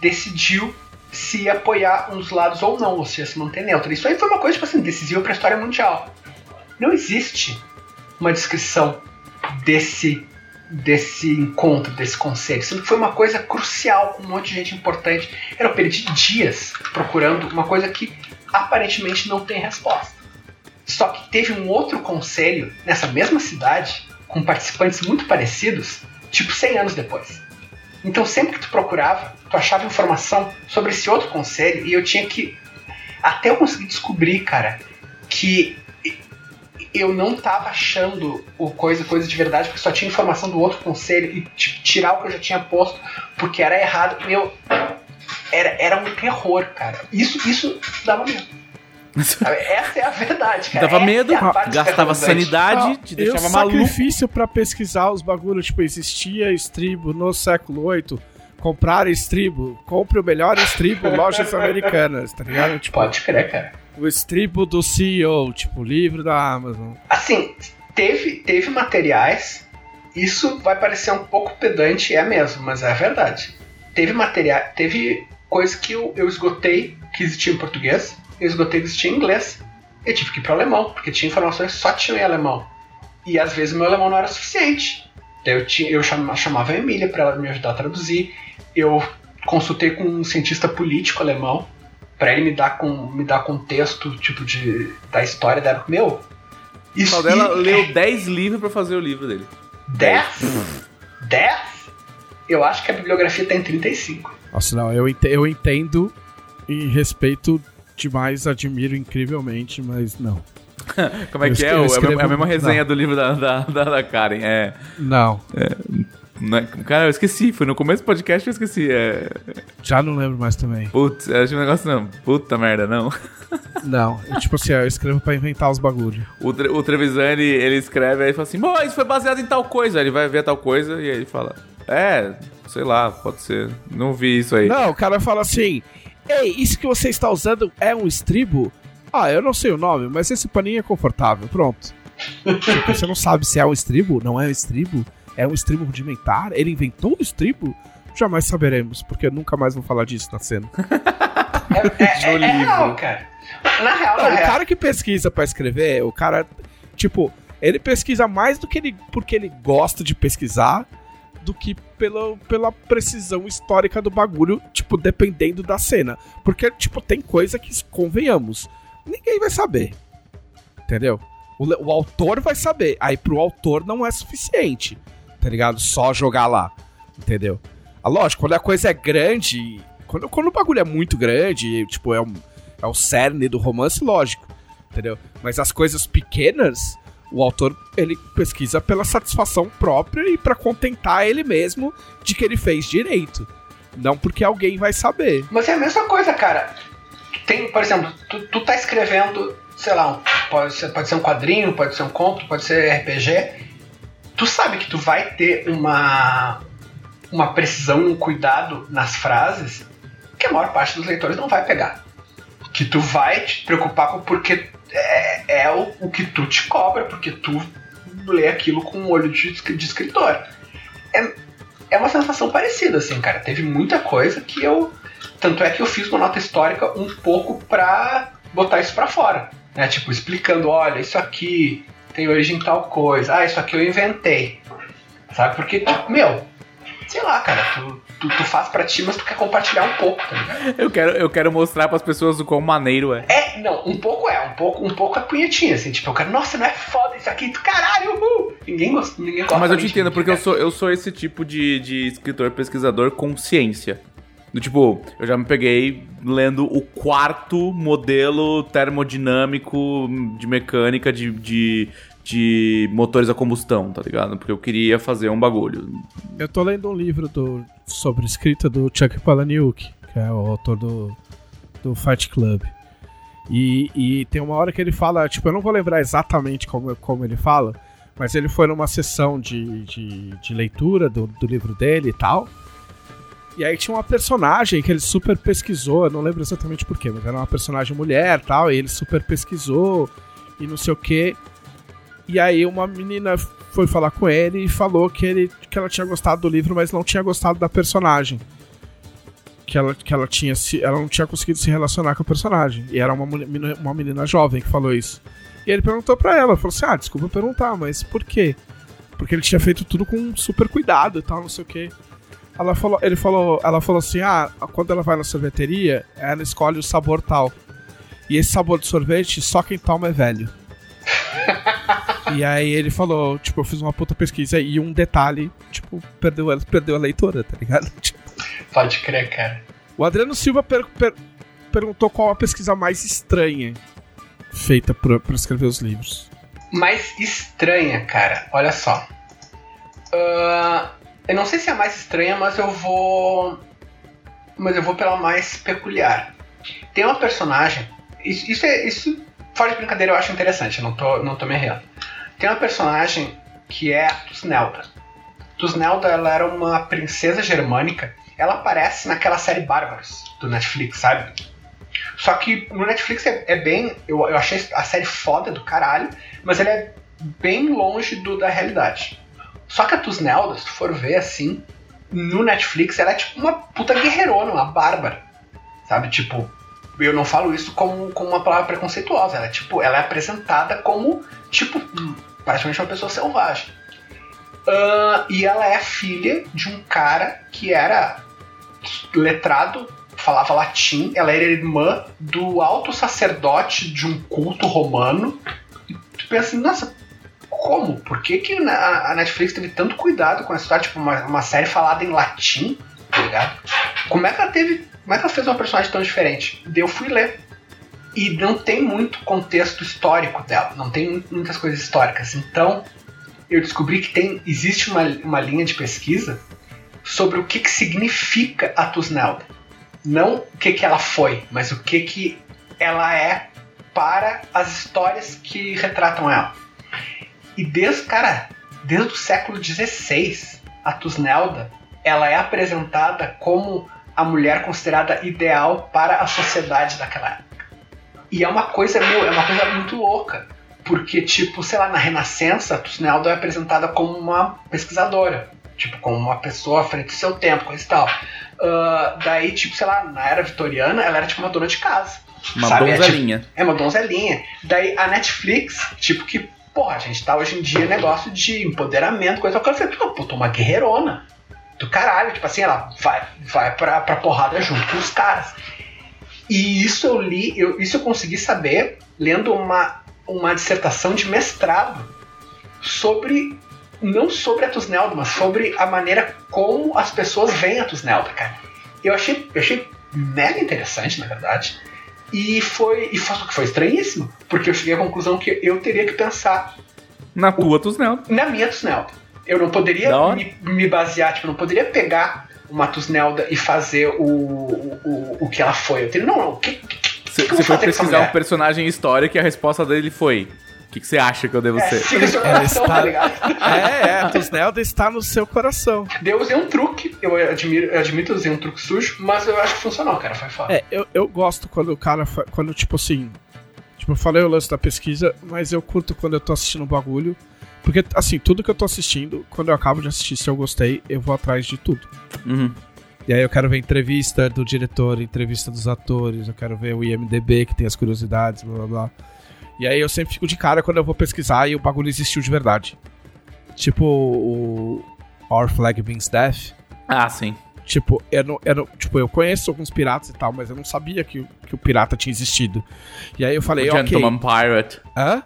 decidiu se apoiar uns lados ou não, ou se ia se manter neutro. Isso aí foi uma coisa, tipo assim, decisiva para a história mundial. Não existe uma descrição desse desse encontro, desse conselho. Sendo que foi uma coisa crucial com um monte de gente importante. Eu perdi dias procurando uma coisa que aparentemente não tem resposta. Só que teve um outro conselho nessa mesma cidade, com participantes muito parecidos, tipo 100 anos depois. Então sempre que tu procurava, tu achava informação sobre esse outro conselho e eu tinha que até eu conseguir descobrir, cara, que eu não tava achando o coisa coisa de verdade porque só tinha informação do outro conselho e tipo, tirar o que eu já tinha posto porque era errado. Meu, era, era um terror, cara. Isso isso dava medo. Essa é a verdade, cara. Dava Essa medo, é gastava sanidade, te deixava maluco. sacrifício pra pesquisar os bagulhos, tipo, existia estribo no século VIII, comprar estribo, compre o melhor estribo, lojas americanas, tá ligado? Tipo, Pode crer, cara. O estribo do CEO, tipo, livro da Amazon. Assim, teve, teve materiais. Isso vai parecer um pouco pedante, é mesmo, mas é a verdade. Teve material, teve coisa que eu, eu esgotei que existia em português, eu esgotei que existia em inglês. Eu tive que ir para alemão, porque tinha informações que só tinham em alemão. E às vezes o meu alemão não era suficiente. Eu, tinha, eu chama- chamava a Emília para ela me ajudar a traduzir. Eu consultei com um cientista político alemão para ele me dar com me dar contexto tipo de da história da meu. Isso o dela leu 10 livros para fazer o livro dele. 10? 10? Eu acho que a bibliografia tem 35. Nossa, não, eu, ent eu entendo e respeito demais, admiro incrivelmente, mas não. Como é que é? Escrevo... É a mesma resenha não. do livro da, da, da, Karen. É, não. É, não, cara, eu esqueci. Foi no começo do podcast eu esqueci. É... Já não lembro mais também. Putz, acho um negócio não. Puta merda, não. Não, eu, tipo assim, eu escrevo pra inventar os bagulhos. O, o Trevisani, ele escreve aí e fala assim: Bom, isso foi baseado em tal coisa. Aí ele vai ver tal coisa e aí ele fala: É, sei lá, pode ser. Não vi isso aí. Não, o cara fala assim: Ei, isso que você está usando é um estribo? Ah, eu não sei o nome, mas esse paninho é confortável. Pronto. você não sabe se é um estribo, não é um estribo, é um estribo rudimentar? Ele inventou o estribo? Jamais saberemos, porque eu nunca mais vou falar disso na cena. é, é, é, é real, cara. Na real, não, na o real. cara que pesquisa para escrever, o cara, tipo, ele pesquisa mais do que ele porque ele gosta de pesquisar do que pela, pela precisão histórica do bagulho, tipo, dependendo da cena. Porque, tipo, tem coisa que, convenhamos, ninguém vai saber. Entendeu? O, o autor vai saber. Aí pro autor não é suficiente. Tá ligado? Só jogar lá. Entendeu? Ah, lógico, quando a coisa é grande. Quando, quando o bagulho é muito grande, tipo, é, um, é o cerne do romance, lógico. Entendeu? Mas as coisas pequenas o autor ele pesquisa pela satisfação própria e para contentar ele mesmo de que ele fez direito. Não porque alguém vai saber. Mas é a mesma coisa, cara. Tem, por exemplo, tu, tu tá escrevendo, sei lá, pode ser, pode ser um quadrinho, pode ser um conto, pode ser RPG. Tu sabe que tu vai ter uma, uma precisão, um cuidado nas frases que a maior parte dos leitores não vai pegar. Que tu vai te preocupar com porque é, é o, o, que tu te cobra, porque tu lê aquilo com um olho de, de escritor. É, é uma sensação parecida, assim, cara. Teve muita coisa que eu. Tanto é que eu fiz uma nota histórica um pouco pra botar isso pra fora. Né? Tipo, explicando, olha, isso aqui tem origem em tal coisa. Ah, isso aqui eu inventei. Sabe? Porque, meu, sei lá, cara, tu, tu, tu, faz pra ti, mas tu quer compartilhar um pouco, tá ligado? Eu quero, eu quero mostrar pras pessoas o quão maneiro é. É, não, um pouco é, um pouco, um pouco é punhetinha, assim, tipo, eu quero, nossa, não é foda isso aqui, tu caralho, uhul! Ninguém gosta, ninguém gosta. Mas eu te entendo, porque eu sou, eu sou esse tipo de, de escritor, pesquisador com ciência. Do tipo, eu já me peguei lendo o quarto modelo termodinâmico de mecânica de, de de motores a combustão, tá ligado? Porque eu queria fazer um bagulho. Eu tô lendo um livro do, sobre escrita do Chuck Palahniuk, que é o autor do, do Fight Club. E, e tem uma hora que ele fala, tipo, eu não vou lembrar exatamente como, como ele fala, mas ele foi numa sessão de, de, de leitura do, do livro dele e tal. E aí tinha uma personagem que ele super pesquisou, eu não lembro exatamente porquê, mas era uma personagem mulher tal, e ele super pesquisou e não sei o que. E aí uma menina foi falar com ele e falou que, ele, que ela tinha gostado do livro, mas não tinha gostado da personagem. Que ela, que ela tinha se, ela não tinha conseguido se relacionar com a personagem. E era uma, uma menina jovem que falou isso. E ele perguntou pra ela, falou assim: Ah, desculpa perguntar, mas por quê? Porque ele tinha feito tudo com super cuidado e tal, não sei o quê. Ela falou, ele falou, ela falou assim: Ah, quando ela vai na sorveteria, ela escolhe o sabor tal. E esse sabor de sorvete, só quem toma é velho. E aí ele falou, tipo, eu fiz uma puta pesquisa e um detalhe, tipo, perdeu, perdeu a leitora, tá ligado? Tipo, Pode crer, cara. O Adriano Silva per per perguntou qual a pesquisa mais estranha feita pra, pra escrever os livros. Mais estranha, cara, olha só. Uh, eu não sei se é a mais estranha, mas eu vou. Mas eu vou pela mais peculiar. Tem uma personagem. Isso, isso é. Isso, fora de brincadeira, eu acho interessante, não tô, não tô me errando. Tem uma personagem que é a Tusnelda. Tusnelda ela era uma princesa germânica. Ela aparece naquela série Bárbaros do Netflix, sabe? Só que no Netflix é, é bem. Eu, eu, achei a série foda do caralho, mas ela é bem longe do, da realidade. Só que a Tusnelda, se tu for ver assim, no Netflix, ela é tipo uma puta guerreirona, uma bárbara. Sabe? Tipo, eu não falo isso como, como uma palavra preconceituosa. Ela é tipo, ela é apresentada como tipo praticamente uma pessoa selvagem. Uh, e ela é filha de um cara que era letrado, falava latim, ela era irmã do alto sacerdote de um culto romano. E tu pensa assim, nossa, como? Por que, que a Netflix teve tanto cuidado com essa história? Tipo, uma, uma série falada em latim, tá ligado? Como é que ela teve. Como é que ela fez uma personagem tão diferente? Daí eu fui ler. E não tem muito contexto histórico dela, não tem mu- muitas coisas históricas. Então, eu descobri que tem, existe uma, uma linha de pesquisa sobre o que, que significa a Tusnelda. Não o que, que ela foi, mas o que, que ela é para as histórias que retratam ela. E desde, cara, desde o século XVI, a Tusnelda, ela é apresentada como a mulher considerada ideal para a sociedade daquela época. E é uma coisa, meu, é uma coisa muito louca. Porque, tipo, sei lá, na Renascença, a Tusnelda é apresentada como uma pesquisadora. Tipo, como uma pessoa à frente do seu tempo, coisa e tal. Ah, daí, tipo, sei lá, na era vitoriana, ela era tipo uma dona de casa. Uma sabe? É, tipo, donzelinha. é uma donzelinha. Daí a Netflix, tipo que, porra, a gente tá hoje em dia negócio de empoderamento, coisa. Eu pô, tô uma guerreirona. Do caralho, tipo assim, ela vai, vai pra, pra porrada junto com os caras. E isso eu li, eu, isso eu consegui saber lendo uma, uma dissertação de mestrado sobre. Não sobre a Tusnelda, mas sobre a maneira como as pessoas veem a Tusnelda, cara. Eu achei, eu achei mega interessante, na verdade. E foi, e foi, foi estranhíssimo, porque eu cheguei à conclusão que eu teria que pensar Na tua Tusnelda. na minha Tusnelda. Eu não poderia me, me basear, tipo, eu não poderia pegar uma Tusnelda e fazer o, o, o, o que ela foi. Eu teria, não, não, o que, Você foi pesquisar um personagem histórico e a resposta dele foi: O que, que você acha que eu devo É, ser? siga seu coração, está- tá ligado? É, é, a Tusnelda está no seu coração. Eu usei um truque, eu admiro, eu admito usei um truque sujo, mas eu acho que funcionou, cara, foi foda. É, eu, eu gosto quando o cara. fa- Quando, tipo assim. Tipo, eu falei o lance da pesquisa, mas eu curto quando eu tô assistindo um bagulho. Porque, assim, tudo que eu tô assistindo, quando eu acabo de assistir, se eu gostei, eu vou atrás de tudo. Uhum. E aí eu quero ver entrevista do diretor, entrevista dos atores, eu quero ver o IMDB, que tem as curiosidades, blá blá blá. E aí eu sempre fico de cara quando eu vou pesquisar e o bagulho existiu de verdade. Tipo o Our Flag Means Death. Ah, sim. Tipo, eu não, eu não- tipo, eu conheço alguns piratas e tal, mas eu não sabia que, o- que o pirata tinha existido. E aí eu falei, o ok. Gentleman Pirate. Hã?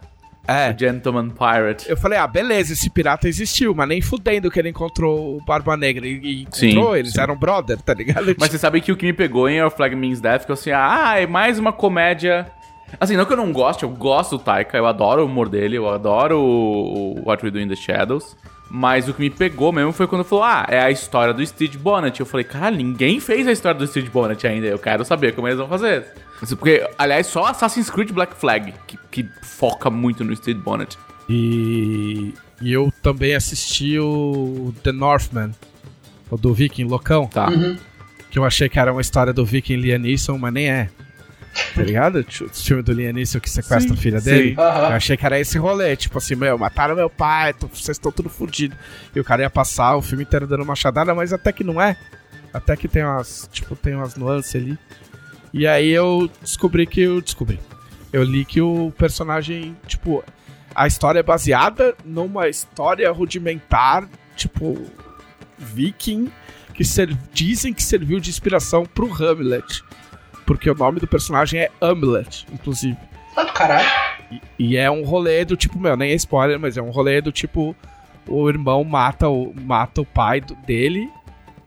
É. O Gentleman Pirate. Eu falei, ah, beleza, esse pirata existiu, mas nem fudendo que ele encontrou o Barba Negra. E, e encontrou, Sim, eles sim. eram brother, tá ligado? Mas você sabe que o que me pegou em Our Flag Means Death, que eu assim, ah, é mais uma comédia. Assim, não que eu não goste, eu gosto do Taika, eu adoro o humor dele, eu adoro o, o What We Do in the Shadows. Mas o que me pegou mesmo foi quando falou, ah, é a história do Steve Bonnet. Eu falei, cara, ninguém fez a história do Steve Bonnet ainda, eu quero saber como eles vão fazer. Isso Porque, aliás, só Assassin's Creed Black Flag, que, que foca muito no Steve Bonnet. E, e eu também assisti o The Northman, o do Viking Loucão, Tá. Uhum. que eu achei que era uma história do Viking Liam Neeson, mas nem é. Tá ligado? O filme do Liam Neeson que sequestra a filha sim. dele. Eu achei que era esse rolê, tipo assim, meu, mataram meu pai, tô- vocês estão tudo fodidos. E o cara ia passar o filme inteiro dando machadada, mas até que não é. Até que tem umas, tipo, tem umas nuances ali. E aí eu descobri que eu descobri. Eu li que o personagem, tipo, a história é baseada numa história rudimentar, tipo, viking, que ser- dizem que serviu de inspiração pro Hamlet. Porque o nome do personagem é Hamlet, inclusive. Tá do caralho. E é um rolê do tipo, meu, nem é spoiler, mas é um rolê do tipo, o irmão mata o, mata o pai do- dele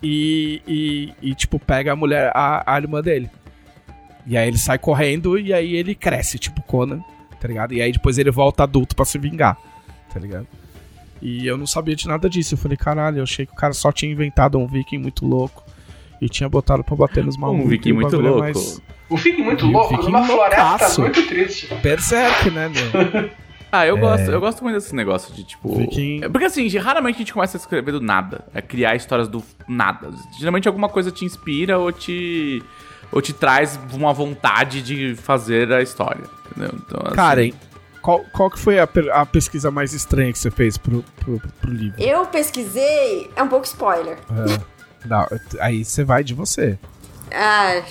e, e, e, tipo, pega a mulher, a, a irmã dele. E aí ele sai correndo e aí ele cresce, tipo Conan, tá ligado? E aí depois ele volta adulto pra se vingar, tá ligado? E eu não sabia de nada disso. Eu falei, caralho, eu achei que o cara só tinha inventado um viking muito louco e tinha botado pra bater nos malucos. Um viking muito é louco. mais O Viking muito E louco, Viking numa floresta loucaço. muito triste. Berserk, né, meu? Ah, eu gosto, eu gosto muito desse negócio de tipo. Viking- É Porque assim, raramente a gente começa a escrever do nada. É criar histórias do nada. Geralmente alguma coisa te inspira ou te. ou te traz uma vontade de fazer a história. Entendeu? Então, assim, Karen, qual, qual que foi a, a pesquisa mais estranha que você fez pro, pro, pro livro? Eu pesquisei. É um pouco spoiler. É. Não, aí você vai de você. Ah,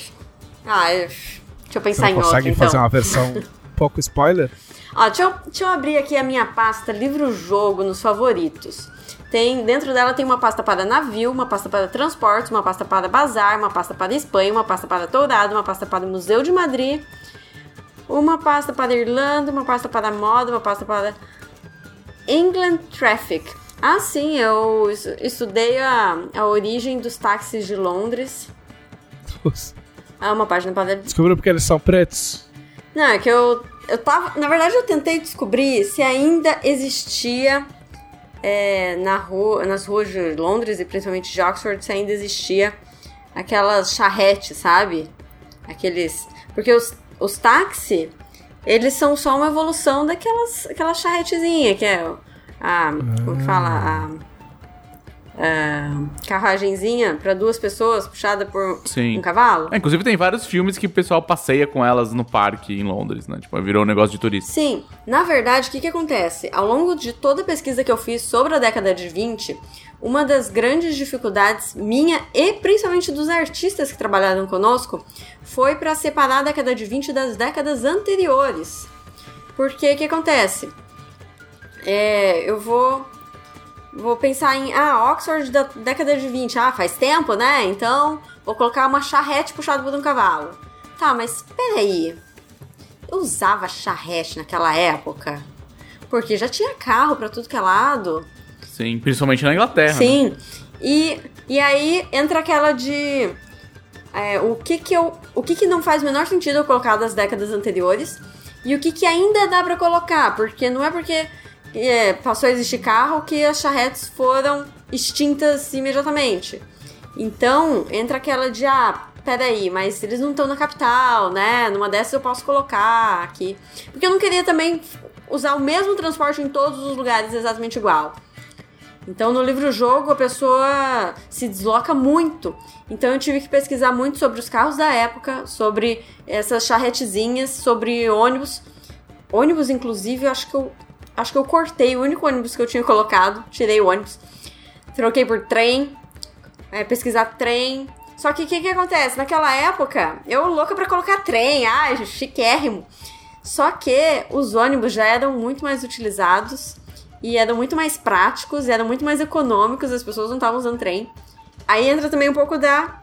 ah, deixa eu Você pensar em outra. consegue Então. fazer uma versão pouco spoiler? Ó, deixa eu, deixa eu abrir aqui a minha pasta livro-jogo nos favoritos. Tem, dentro dela tem uma pasta para navio, uma pasta para transportes, uma pasta para bazar, uma pasta para Espanha, uma pasta para Dourado, uma pasta para Museu de Madrid, uma pasta para Irlanda, uma pasta para moda, uma pasta para England Traffic. Ah, sim, eu es- estudei a, a origem dos táxis de Londres. Ah, uma página para Descobriu porque eles são pretos? não, é que eu, eu tava. Na verdade, eu tentei descobrir se ainda existia é, na rua, nas ruas de Londres e principalmente de Oxford, se ainda existia aquelas charretes, sabe? Aqueles. Porque os, os táxi, eles são só uma evolução daquelas aquela charretezinha, que é a. Como que fala? A. a carruagenzinha para duas pessoas puxada por Sim. um cavalo. É, inclusive tem vários filmes que o pessoal passeia com elas no parque em Londres, né? Tipo, virou um negócio de turista. Sim, na verdade, o que, que acontece? Ao longo de toda a pesquisa que eu fiz sobre a década de 20, uma das grandes dificuldades minha e principalmente dos artistas que trabalharam conosco foi para separar a década de 20 das décadas anteriores. Porque o que acontece? É, eu vou vou pensar em ah, Oxford da década de 20, ah, faz tempo, né? Então, vou colocar uma charrete puxada por um cavalo. Tá, mas peraí. Eu usava charrete naquela época? Porque já tinha carro pra tudo que é lado. Sim, principalmente na Inglaterra. né? Sim. E, e aí entra aquela de. é, o que que eu. O que que não faz o menor sentido eu colocar das décadas anteriores e o que que ainda dá pra colocar, porque não é porque é, passou a existir carro que as charretes foram extintas imediatamente. Então, entra aquela de, ah, peraí, mas eles não estão na capital, né? Numa dessas eu posso colocar aqui. Porque eu não queria também usar o mesmo transporte em todos os lugares exatamente igual. Então, no livro-jogo, a pessoa se desloca muito. Então, eu tive que pesquisar muito sobre os carros da época, sobre essas charretezinhas, sobre ônibus. Ônibus, inclusive, eu acho que eu, acho que eu cortei o único ônibus que eu tinha colocado. Tirei o ônibus. Troquei por trem. é, pesquisar trem. Só que o que, que acontece? Naquela época, eu louca pra colocar trem. Ai, chiquérrimo. Só que os ônibus já eram muito mais utilizados e eram muito mais práticos, eram muito mais econômicos, as pessoas não estavam usando trem. Aí entra também um pouco da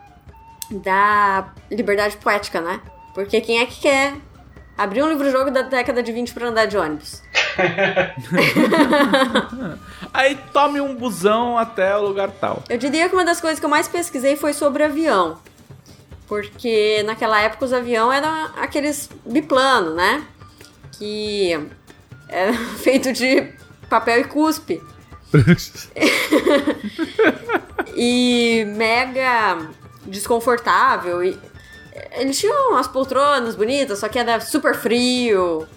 da liberdade poética, né? Porque quem é que quer abrir um livro-jogo da década de 20 pra andar de ônibus? Aí tome um busão até o lugar tal. Eu diria que uma das coisas que eu mais pesquisei foi sobre avião. Porque naquela época os aviões eram aqueles biplano, né? Que era feito de papel e cuspe. e mega desconfortável. E eles tinham umas poltronas bonitas, só que era super frio.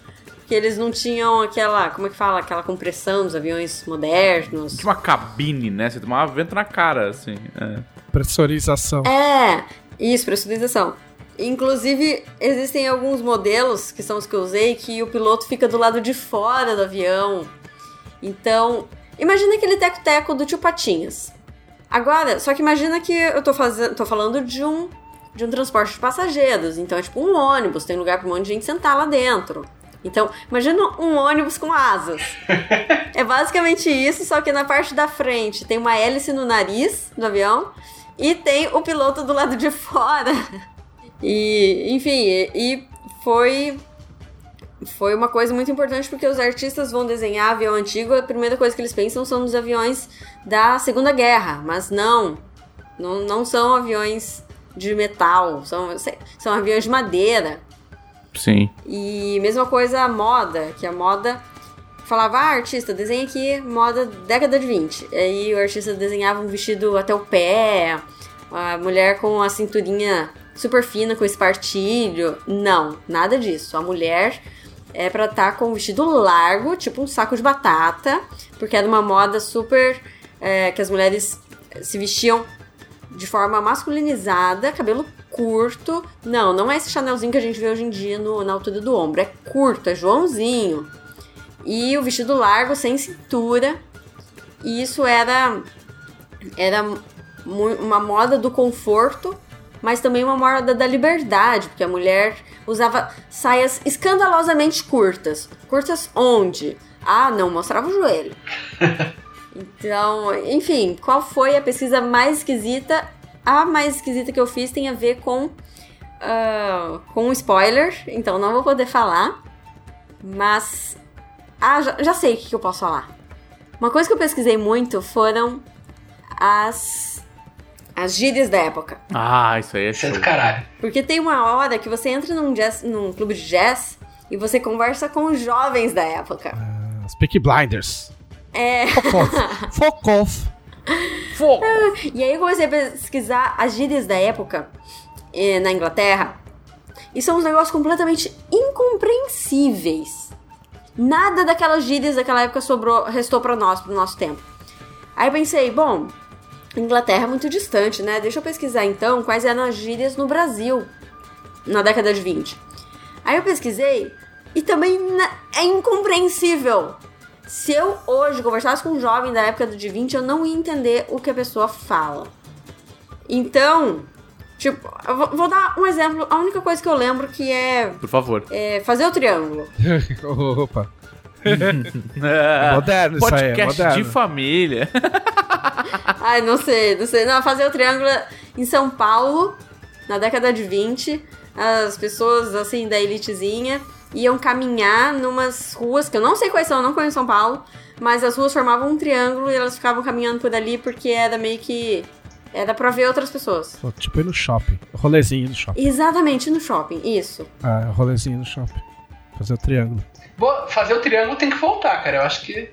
Que eles não tinham aquela, como é que fala? Aquela compressão dos aviões modernos. Tinha uma cabine, né? Você tomava vento na cara, assim. É. Pressurização. É, isso, pressurização. Inclusive, existem alguns modelos, que são os que eu usei, que o piloto fica do lado de fora do avião. Então, imagina aquele teco-teco do tio Patinhas. Agora, só que imagina que eu tô, fazendo, tô falando de um, de um transporte de passageiros. Então, é tipo um ônibus, tem lugar pra um monte de gente sentar lá dentro. Então, imagina um ônibus com asas. é basicamente isso, só que na parte da frente tem uma hélice no nariz do avião e tem o piloto do lado de fora. E, enfim, e, e foi foi uma coisa muito importante porque os artistas vão desenhar avião antigo, a primeira coisa que eles pensam são nos aviões da Segunda Guerra, mas não, não, não são aviões de metal, são, são aviões de madeira. Sim. E mesma coisa a moda, que a moda falava, ah, artista, desenha aqui moda década de 20. Aí o artista desenhava um vestido até o pé, a mulher com a cinturinha super fina, com espartilho. Não, nada disso. A mulher é pra estar tá com um vestido largo, tipo um saco de batata, porque era uma moda super. É, que as mulheres se vestiam de forma masculinizada, cabelo curto. Não, não é esse chanelzinho que a gente vê hoje em dia no, na altura do ombro. É curto, é Joãozinho. E o vestido largo, sem cintura. E isso era, era uma moda do conforto, mas também uma moda da liberdade, porque a mulher usava saias escandalosamente curtas. Curtas onde? Ah, não mostrava o joelho. Então, enfim, qual foi a pesquisa mais esquisita? A mais esquisita que eu fiz tem a ver com uh, com um spoiler, então não vou poder falar. Mas. Ah, já, já sei o que, que eu posso falar. Uma coisa que eu pesquisei muito foram as. As gírias da época. Ah, isso aí é é show. do caralho. Porque tem uma hora que você entra num, jazz, num clube de jazz e você conversa com os jovens da época. As Peaky Blinders. É. Fuck off. Fuck off. E aí eu comecei a pesquisar as gírias da época eh, na Inglaterra. E são uns negócios completamente incompreensíveis. Nada daquelas gírias daquela época sobrou, restou pra nós, pro nosso tempo. Aí eu pensei, bom, Inglaterra é muito distante, né? Deixa eu pesquisar então quais eram as gírias no Brasil na década de 20. Aí eu pesquisei e também na- é incompreensível. Se eu hoje conversasse com um jovem da época de 20, eu não ia entender o que a pessoa fala. Então, tipo, eu vou, dar um exemplo. A única coisa que eu lembro que é, Por favor. é fazer o triângulo. Opa. Moderno isso aí, é Podcast moderno. de família. Ai, não sei, não sei. Não, fazer o triângulo em São Paulo, na década de 20, as pessoas, assim, da elitezinha, iam caminhar numas ruas, que eu não sei quais são, eu não conheço São Paulo, mas as ruas formavam um triângulo e elas ficavam caminhando por ali porque era meio que... Era pra ver outras pessoas. Tipo ir no shopping. Rolezinho no shopping. Exatamente, no shopping, isso. Ah, rolezinho no shopping. Fazer o triângulo. Boa, fazer o triângulo tem que voltar, cara. Eu acho que.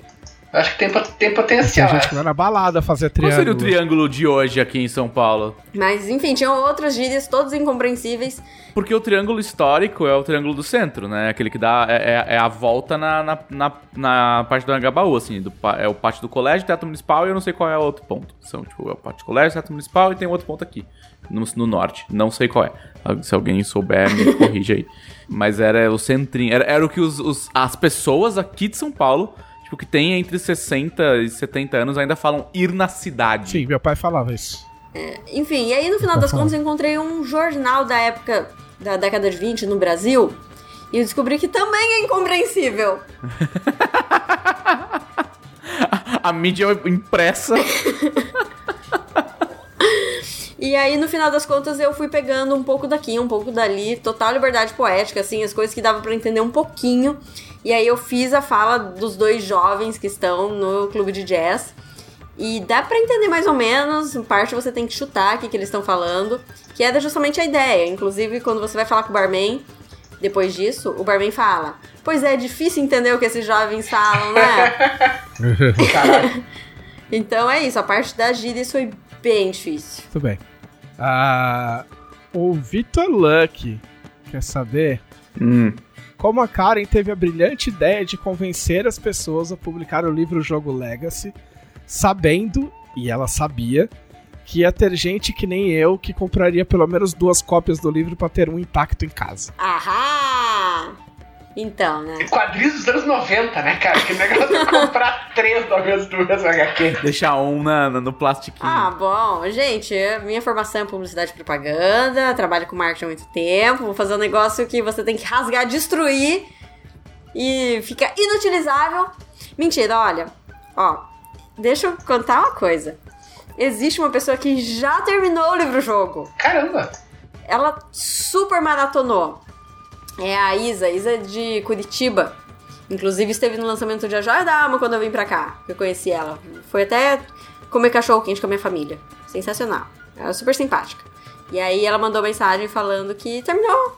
Eu acho que tem, tem Tem potencial. gente que na balada fazer Qual triângulo. seria o triângulo de hoje aqui em São Paulo? Mas, enfim, tinham outras gírias, todas incompreensíveis. Porque o triângulo histórico é o triângulo do centro, né? Aquele que dá. É, é- é a volta na, na, na, na parte do Angabaú, assim. Do, é o pátio do colégio, teto municipal e eu não sei qual é o outro ponto. São, tipo, é o pátio do colégio, teto municipal e tem outro ponto aqui. No, no norte. Não sei qual é. Se alguém souber, me corrige aí. Mas era o centrinho. Era, era o que os, os- as pessoas aqui de São Paulo, tipo, que tem entre 60 e 70 anos, ainda falam ir na cidade. Sim, meu pai falava isso. Enfim, e aí no final das contas eu encontrei um jornal da época da década de 20 no Brasil e eu descobri que também é incompreensível. A mídia impressa. E aí no final das contas eu fui pegando um pouco daqui, um pouco dali, total liberdade poética, assim, as coisas que dava pra entender um pouquinho. E aí eu fiz a fala dos dois jovens que estão no clube de jazz. E dá pra entender mais ou menos, em parte você tem que chutar o que, que eles estão falando, que era justamente a ideia. Inclusive, quando você vai falar com o barman, depois disso, o barman fala: Pois é, é difícil entender o que esses jovens falam, né? Então é isso, a parte das gírias foi bem difícil. Tudo bem. Ah, o Vitor Luck quer saber Hum. Como a Karen teve a brilhante ideia de convencer as pessoas a publicar o livro Jogo Legacy, sabendo, e ela sabia, que ia ter gente que nem eu que compraria pelo menos duas cópias do livro pra ter um intacto em casa. Ahá! Então, né? Quadrinhos dos anos 90, né, cara? Que negócio de comprar três da mesma do mesmo HQ. Deixar um na, na- no plastiquinho. Ah, bom, gente, minha formação é publicidade e propaganda, trabalho com marketing há muito tempo, vou fazer um negócio que você tem que rasgar, destruir e fica inutilizável. Mentira, olha, ó, deixa eu contar uma coisa. Existe uma pessoa que já terminou o livro-jogo. Caramba! Ela super maratonou. É a Isa, Isa de Curitiba. Inclusive esteve no lançamento de A Joia da Alma quando eu vim pra cá, eu conheci ela. Foi até comer cachorro quente com a minha família. Sensacional. Ela é super simpática. E aí ela mandou mensagem falando que terminou.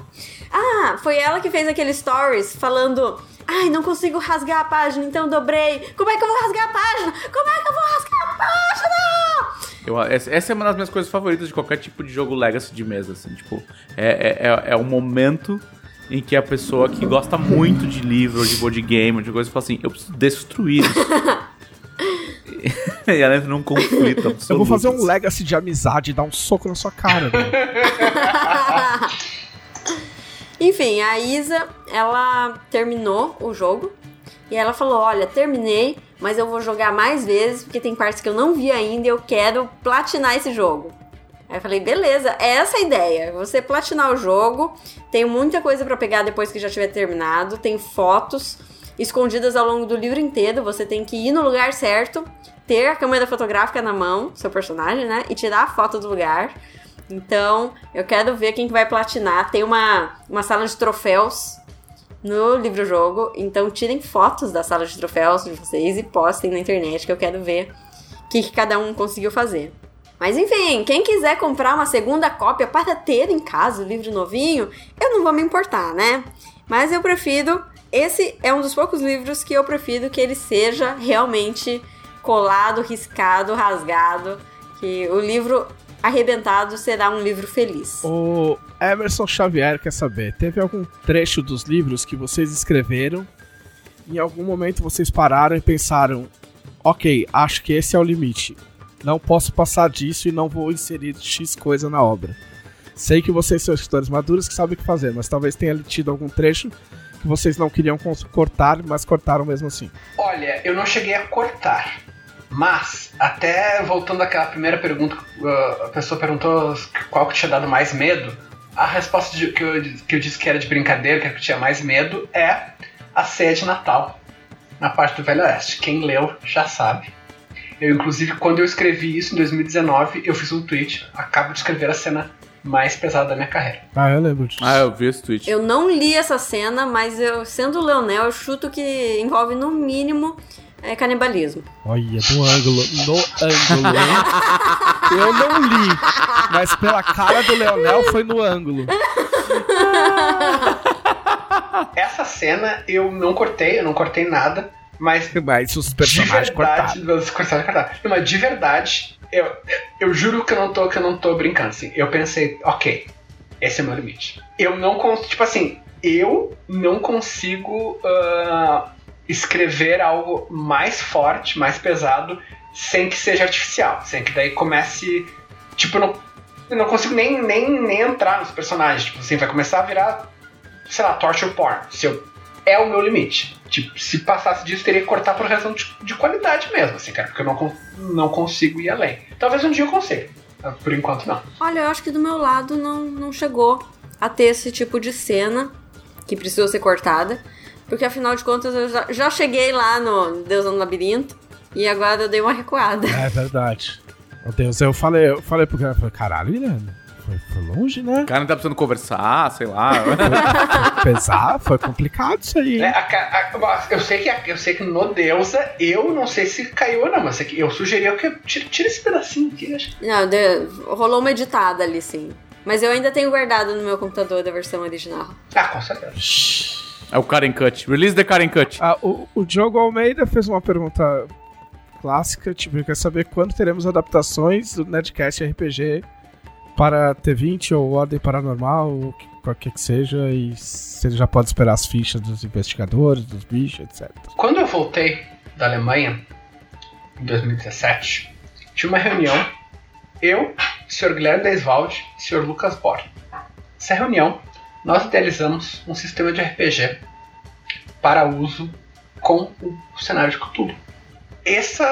Ah, foi ela que fez aquele stories falando: "Ai, não consigo rasgar a página, então dobrei. Como é que eu vou rasgar a página? Como é que eu vou rasgar a página?" Eu- essa essa é uma das minhas coisas favoritas de qualquer tipo de jogo Legacy de mesa, assim, tipo, é, é, é, é o momento em que a pessoa que gosta muito de livro, de board game, de coisa, fala assim, eu preciso destruir isso. e ela entra num conflito absoluto. Eu vou fazer um Legacy de amizade e dar um soco na sua cara, velho. Enfim, a Isa, ela terminou o jogo e ela falou: Olha, terminei, mas eu vou jogar mais vezes porque tem partes que eu não vi ainda e eu quero platinar esse jogo. Aí eu falei, beleza, é essa a ideia. Você platinar o jogo, tem muita coisa pra pegar depois que já tiver terminado, tem fotos escondidas ao longo do livro inteiro, você tem que ir no lugar certo, ter a câmera fotográfica na mão, seu personagem, né, e tirar a foto do lugar. Então, eu quero ver quem que vai platinar. Tem uma, uma sala de troféus no livro-jogo, então tirem fotos da sala de troféus de vocês e postem na internet que eu quero ver o que, que cada um conseguiu fazer. Mas enfim, quem quiser comprar uma segunda cópia para ter em casa o livro novinho, eu não vou me importar, né? Mas eu prefiro. Esse é um dos poucos livros que eu prefiro que ele seja realmente colado, riscado, rasgado. Que o livro arrebentado será um livro feliz. O Emerson Xavier quer saber: teve algum trecho dos livros que vocês escreveram? Em algum momento vocês pararam e pensaram: ok, acho que esse é o limite. Não posso passar disso e não vou inserir X coisa na obra. Sei que vocês são escritores maduros que sabem o que fazer, mas talvez tenha tido algum trecho que vocês não queriam cortar, mas cortaram mesmo assim. Olha, eu não cheguei a cortar. Mas, até voltando àquela primeira pergunta, uh, a pessoa perguntou qual que tinha dado mais medo. A resposta de, que, eu, que eu disse que era de brincadeira, que, que tinha mais medo, é a ceia de Natal, na parte do Velho Oeste. Quem leu já sabe. Eu, inclusive, quando eu escrevi isso em 2019, eu fiz um tweet. Acabo de escrever a cena mais pesada da minha carreira. Ah, eu lembro disso. Ah, eu vi esse tweet. Eu não li essa cena, mas eu, sendo o Leonel, eu chuto que envolve no mínimo é, canibalismo. Olha, no ângulo, no ângulo, hein? Eu não li, mas pela cara do Leonel foi no ângulo. Essa cena eu não cortei, eu não cortei nada. Mas, mas os personagens de verdade, cortaram. Os personagens cortaram. Não, mas de verdade, eu, eu juro que eu não tô, que eu não tô brincando, assim. Eu pensei, ok, esse é o meu limite. Eu não consigo, tipo assim, eu não consigo uh, escrever algo mais forte, mais pesado, sem que seja artificial. Sem que daí comece, tipo, eu não, eu não consigo nem, nem, nem entrar nos personagens. Tipo assim, vai começar a virar, sei lá, torture porn. Se eu, é o meu limite. Tipo, se passasse disso, teria que cortar por razão de, de qualidade mesmo, assim, cara, porque eu não, não consigo ir além. Talvez um dia eu consiga. Por enquanto, não. Olha, eu acho que do meu lado não, não chegou a ter esse tipo de cena que precisou ser cortada. Porque afinal de contas eu já, já cheguei lá no Deus no Labirinto e agora eu dei uma recuada. É verdade. Meu Deus, eu falei, eu falei pro cara, caralho, Irene, foi, foi longe, né? O cara não tá precisando conversar, sei lá. Pesar, foi complicado isso aí. É, a, a, eu, sei que, eu sei que no Deusa, eu não sei se caiu ou não, mas é eu sugeria que tira, tira esse pedacinho aqui. Acho. Não, de, rolou uma editada ali, sim. Mas eu ainda tenho guardado no meu computador da versão original. Ah, com certeza. É o Karen Cut. Release the Karen Cut. Ah, o, o Diogo Almeida fez uma pergunta clássica, tipo, quer saber quando teremos adaptações do Nerdcast RPG para T20 ou Ordem Paranormal, ou qualquer que seja, e ele já pode esperar as fichas dos investigadores, dos bichos, etc. Quando eu voltei da Alemanha, em 2017, tinha uma reunião, eu, o Sr. Guilherme Deiswald e o Sr. Lucas Borg. Nessa reunião, nós idealizamos um sistema de RPG para uso com o cenário de Cthulhu. Essa,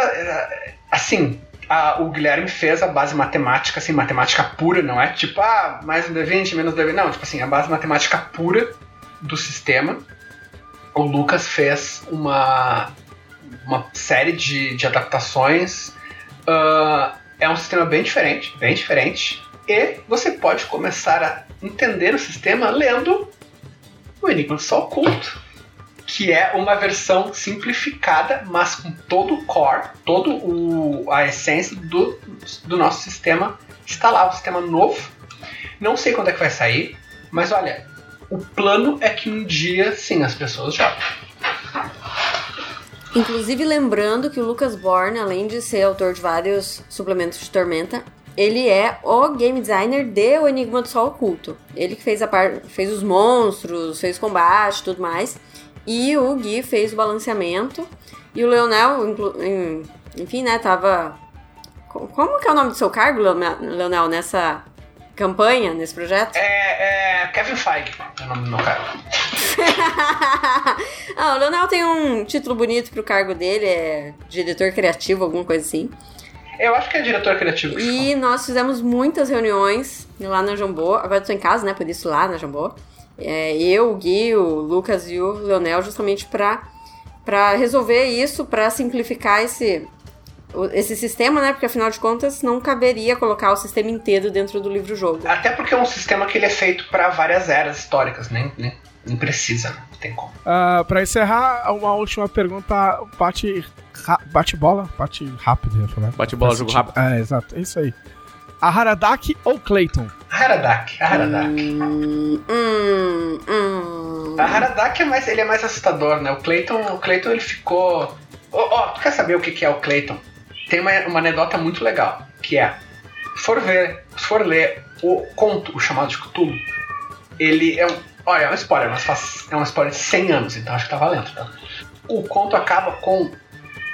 assim, a, o Guilherme fez a base matemática, assim, matemática pura, não é tipo, ah, mais um D20, menos um D20. Não, tipo assim, a base matemática pura do sistema. O Lucas fez uma, uma série de, de adaptações. Uh, é um sistema bem diferente, bem diferente. E você pode começar a entender o sistema lendo o Enigma Sol Oculto que é uma versão simplificada, mas com todo o core, todo o, a essência do, do nosso sistema está lá, o sistema novo. Não sei quando é que vai sair, mas olha, o plano é que um dia, sim, as pessoas jogam. Inclusive lembrando que o Lucas Borne, além de ser autor de vários suplementos de Tormenta, ele é o game designer de O Enigma do Sol Oculto. Ele que fez a par... fez os monstros, fez combate e tudo mais. E o Gui fez o balanceamento. E o Leonel, enfim, né, tava. Como que é o nome do seu cargo, Leonel, nessa campanha, nesse projeto? É, é Kevin Feige, é o nome do meu cargo. ah, o Leonel tem um título bonito pro cargo dele, é diretor criativo, alguma coisa assim. Eu acho que é diretor criativo. E nós fizemos muitas reuniões lá na Jambô. Agora eu tô em casa, né? Por isso lá na Jambô. É, eu, o Gui, o Lucas e o Leonel, justamente pra, pra resolver isso, pra simplificar esse, esse sistema, né? Porque afinal de contas não caberia colocar o sistema inteiro dentro do livro-jogo. Até porque é um sistema que ele é feito pra várias eras históricas, nem, nem, nem precisa, né? Não tem como. Ah, pra encerrar, uma última pergunta. Bate. Bate bola? Bate rápido, eu ia falar. Bate bola, jogo sentido. É, exato. É isso aí. A Haradak ou Clayton? A Haradak, a Haradak. Hum, hum, hum. A Haradak é mais, ele é mais assustador, né? O Clayton, o Clayton ele ficou. Ó, ó, tu quer saber o que que é o Clayton? Tem uma, uma anedota muito legal, que é, se for ver, se for ler o conto, o chamado de Cthulhu, ele é um. Olha, é um spoiler, mas faz, é um spoiler de 100 anos, então acho que tá valendo, tá? O conto acaba com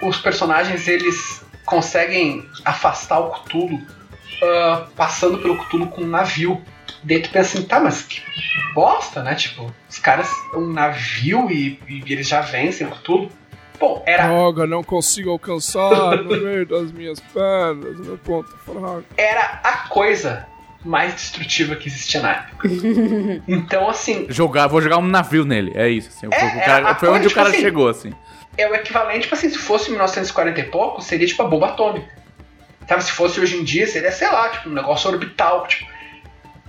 os personagens, eles conseguem afastar o Cthulhu ah, passando pelo Cthulhu com um navio. Daí tu pensa assim, tá, mas que bosta, né? Tipo, os caras um navio e, e eles já vencem o Cthulhu. Bom, era, Droga, não consigo alcançar no meio das minhas pernas, meu ponto fraco. era a coisa mais destrutiva que existia na época. Então, assim, Jogar, vou jogar um navio nele. É isso, assim. É, o cara- é, a foi onde o tipo cara assim, chegou, assim. é o equivalente, tipo assim, se fosse 1940 e pouco, seria tipo a bomba atômica. Sabe, se fosse hoje em dia, seria, sei lá, tipo, um negócio orbital. Tipo,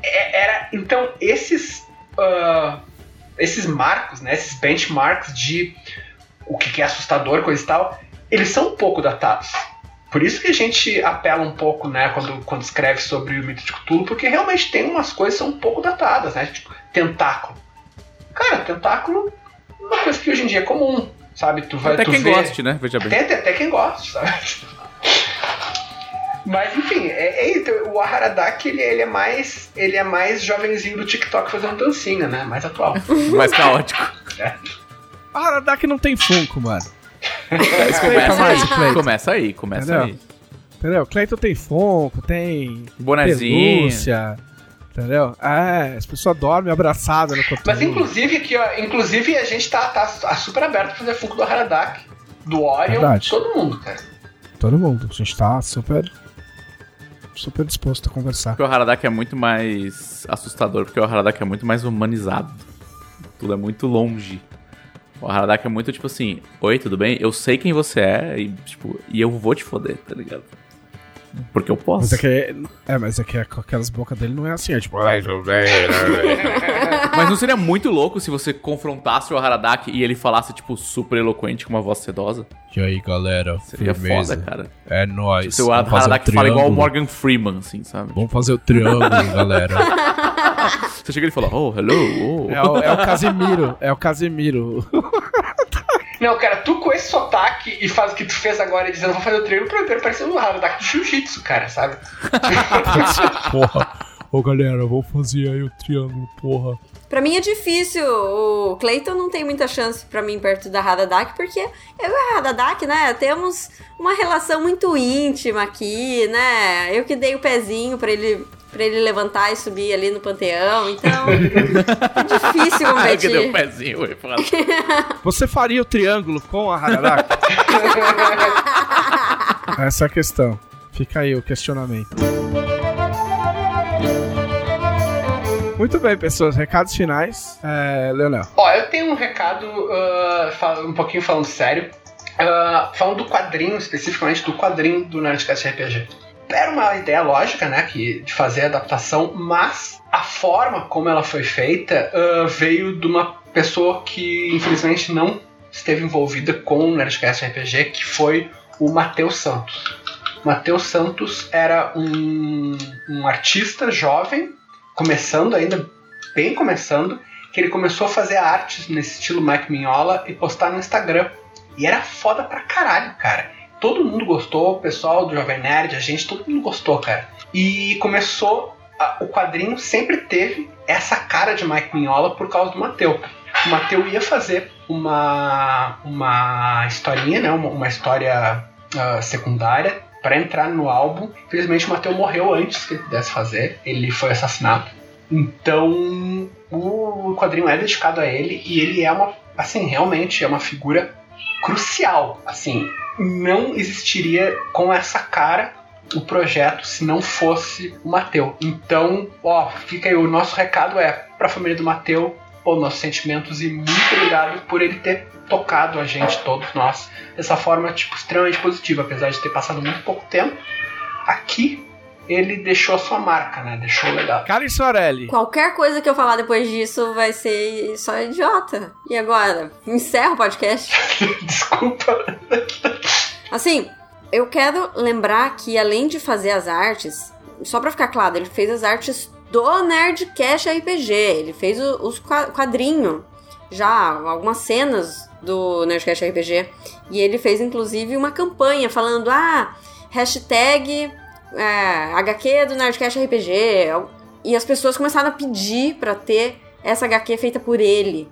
É- era. Então, esses. ah, esses marcos, né? Esses benchmarks de o que é assustador, coisa e tal, eles são um pouco datados. Por isso que a gente apela um pouco, né, quando, quando escreve sobre o mito de Cthulhu, porque realmente tem umas coisas que são um pouco datadas, né? Tipo, tentáculo. Cara, tentáculo é uma coisa que hoje em dia é comum, sabe? Tu vai Até tu quem vê- goste, né? Veja bem. Tem até, até quem gosta, sabe? Mas enfim, é, é isso. O Aharadak, ele, ele é mais. Ele é mais jovenzinho do TikTok fazendo dancinha, né? Mais atual. Mais caótico. A Haradak não tem Funko, mano. Mas Explica começa mais, aí, Cleiton. começa aí, começa Entendeu? aí. Entendeu? Clayton tem Funko, tem Bonezinho. pelúcia, entendeu? É, as pessoas dormem abraçadas no Cthulhu. Mas inclusive aqui, ó, inclusive a gente tá, tá super aberto pra fazer Funko do Aharadak, do Orion, Verdade. todo mundo, cara. Todo mundo. A gente tá super. Super disposto a conversar. Porque o Haradak é muito mais assustador, porque o Haradak é muito mais humanizado. Tudo é muito longe. O Haradak é muito tipo assim: Oi, tudo bem? Eu sei quem você é e, tipo, e eu vou te foder, tá ligado? Porque eu posso. Mas é que. É, mas é que com aquelas bocas dele não é assim, é tipo. "Ai, tudo bem, Mas não seria muito louco se você confrontasse o Haradak e ele falasse, tipo, super eloquente com uma voz sedosa? E aí, galera? Seria foda, cara. É nóis. Se o Haradak fala igual o Morgan Freeman, assim, sabe? Vamos fazer o triângulo, galera. Você chega e fala, oh, hello, oh. É o, é o Casimiro. É o Casimiro. Não, cara, tu com esse sotaque e faz o que tu fez agora dizendo vou fazer o treino, primeiro parece um Aharadak do Jiu-Jitsu, cara, sabe? porra. Ô, galera, vamos fazer aí o triângulo, porra. Pra mim é difícil. O Clayton não tem muita chance pra mim perto da Hadadak, porque eu e a Hadadak, né, temos uma relação muito íntima aqui, né? Eu que dei o pezinho pra ele, pra ele levantar e subir ali no panteão, então é difícil Ai, que deu um competir. pezinho, foda. Você faria o triângulo com a Haradak? Essa é a questão. Fica aí o questionamento. Muito bem, pessoas. Recados finais. É, Leonel. Ó, eu tenho um recado, fal- um pouquinho falando sério, ah, falando do quadrinho, especificamente do quadrinho do Nerdcast RPG. Era uma ideia lógica, né, que, de fazer a adaptação, mas a forma como ela foi feita ah, veio de uma pessoa que, infelizmente, não esteve envolvida com o Nerdcast RPG, que foi o Matheus Santos. Matheus Santos era um, um artista jovem, começando ainda, bem começando, que ele começou a fazer artes nesse estilo Mike Mignola e postar no Instagram. E era foda pra caralho, cara. Todo mundo gostou, o pessoal do Jovem Nerd, a gente, todo mundo gostou, cara. E começou. a- o quadrinho sempre teve essa cara de Mike Mignola por causa do Mateu. O Mateu ia fazer uma, uma historinha, né? Uma, uma história ah, secundária para entrar no álbum. Infelizmente o Mateu morreu antes que ele pudesse fazer. Ele foi assassinado. Então o quadrinho é dedicado a ele e ele é uma, assim, realmente é uma figura crucial. Assim, não existiria com essa cara o projeto se não fosse o Mateu. Então, ó, fica aí, o nosso recado é pra família do Mateu, pô, nossos sentimentos e muito obrigado por ele ter tocado a gente, todos nós, dessa forma, tipo, extremamente positiva, apesar de ter passado muito pouco tempo. Aqui, ele deixou a sua marca, né? Deixou legal. Karen Soarelli. Qualquer coisa que eu falar depois disso vai ser só idiota. E agora? Encerra o podcast. Desculpa. Assim, eu quero lembrar que além de fazer as artes, só pra ficar claro, ele fez as artes do Nerdcast RPG. Ele fez o- os qua- quadrinhos, já algumas cenas do Nerdcast RPG. E ele fez inclusive uma campanha falando: ah, hashtag é, HQ do Nerdcast RPG. E as pessoas começaram a pedir pra ter essa HQ feita por ele.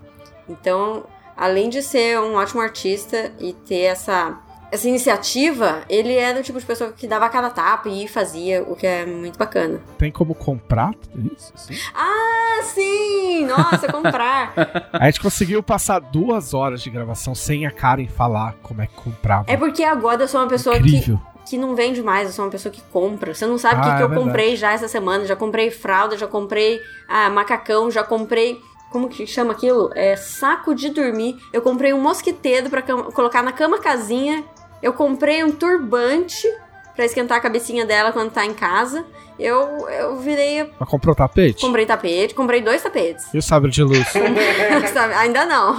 Então, além de ser um ótimo artista e ter essa, essa iniciativa, ele era o tipo de pessoa que dava a cara a tapa e fazia, o que é muito bacana. Tem como comprar tudo isso? assim? Ah, sim! Nossa, comprar! A gente conseguiu passar duas horas de gravação sem a Karen falar como é que comprava. É porque agora eu sou uma pessoa que, Incrível. que não vende mais, eu sou uma pessoa que compra. Você não sabe o que, Ah, que é eu verdade. comprei já essa semana. Já comprei fralda, já comprei ah, macacão, já comprei. Como que chama aquilo? É saco de dormir. Eu comprei um mosquiteiro pra cama- colocar na cama casinha. Eu comprei um turbante pra esquentar a cabecinha dela quando tá em casa. Eu, eu virei. Mas comprou tapete? Comprei tapete, comprei dois tapetes. E o sabre de luz? Ainda não.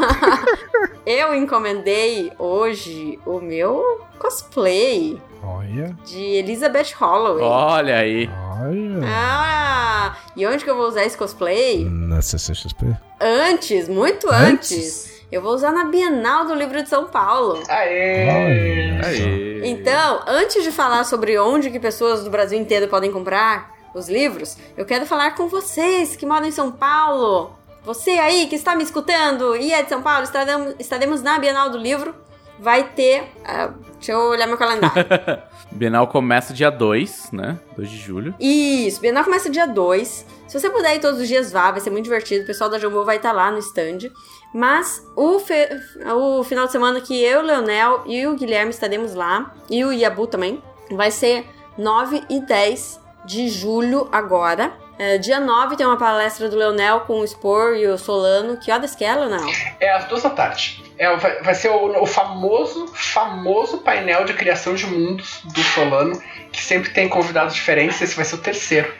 eu encomendei hoje o meu cosplay Olha, de Elizabeth Holloway. Olha aí. olha. Ah, e onde que eu vou usar esse cosplay? Na CCXP. Antes, muito Antes? antes. Eu vou usar na Bienal do Livro de São Paulo. Aê! Aí. Então, antes de falar sobre onde que pessoas do Brasil inteiro podem comprar os livros, eu quero falar com vocês que moram em São Paulo. Você aí que está me escutando e é de São Paulo, estaremos, estaremos na Bienal do Livro. Vai ter. ah, deixa eu olhar meu calendário. Bienal começa dia 2, né? 2 de julho. Isso, Bienal começa dia 2. Se você puder ir todos os dias, vá, vai ser muito divertido. O pessoal da Jumbo vai estar lá no stand. Mas o, fe- o final de semana que eu, Leonel e o Guilherme estaremos lá, e o Iabu também, vai ser 9 e 10 de julho agora. É, dia 9 tem uma palestra do Leonel com o Spor e o Solano. Que horas que é, Leonel? É às duas da tarde. É, vai, vai ser o, o famoso, famoso painel de criação de mundos do Solano, que sempre tem convidados diferentes. Esse vai ser o terceiro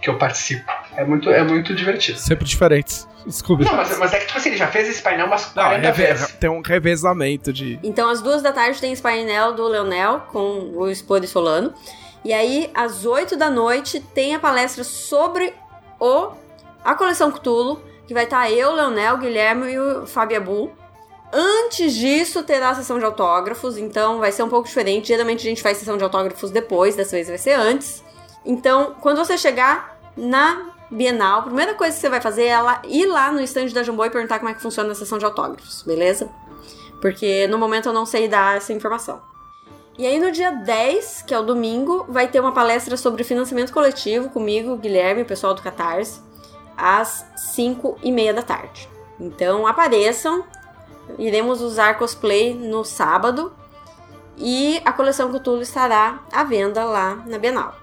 que eu participo. É muito, é muito divertido. Sempre diferentes. Desculpa. Não, mas, mas é que tipo assim, ele já fez esse painel umas Não, 40 reve- vezes. tem um revezamento de. Então, às duas da tarde tem esse painel do Leonel com o Spor e Solano. E aí, às 8 da noite, tem a palestra sobre o a coleção Cthulhu, que vai estar eu, Leonel, Guilherme e o Fábio Abu. Antes disso, terá a sessão de autógrafos, então vai ser um pouco diferente. Geralmente a gente faz sessão de autógrafos depois, dessa vez vai ser antes. Então, quando você chegar na Bienal, a primeira coisa que você vai fazer é ir lá no stand da Jumbo e perguntar como é que funciona a sessão de autógrafos, beleza? Porque no momento eu não sei dar essa informação. E aí no dia 10, que é o domingo, vai ter uma palestra sobre financiamento coletivo comigo, Guilherme, o pessoal do Catarse, às 5 e meia da tarde. Então apareçam, iremos usar cosplay no sábado e a coleção Cthulhu estará à venda lá na Bienal.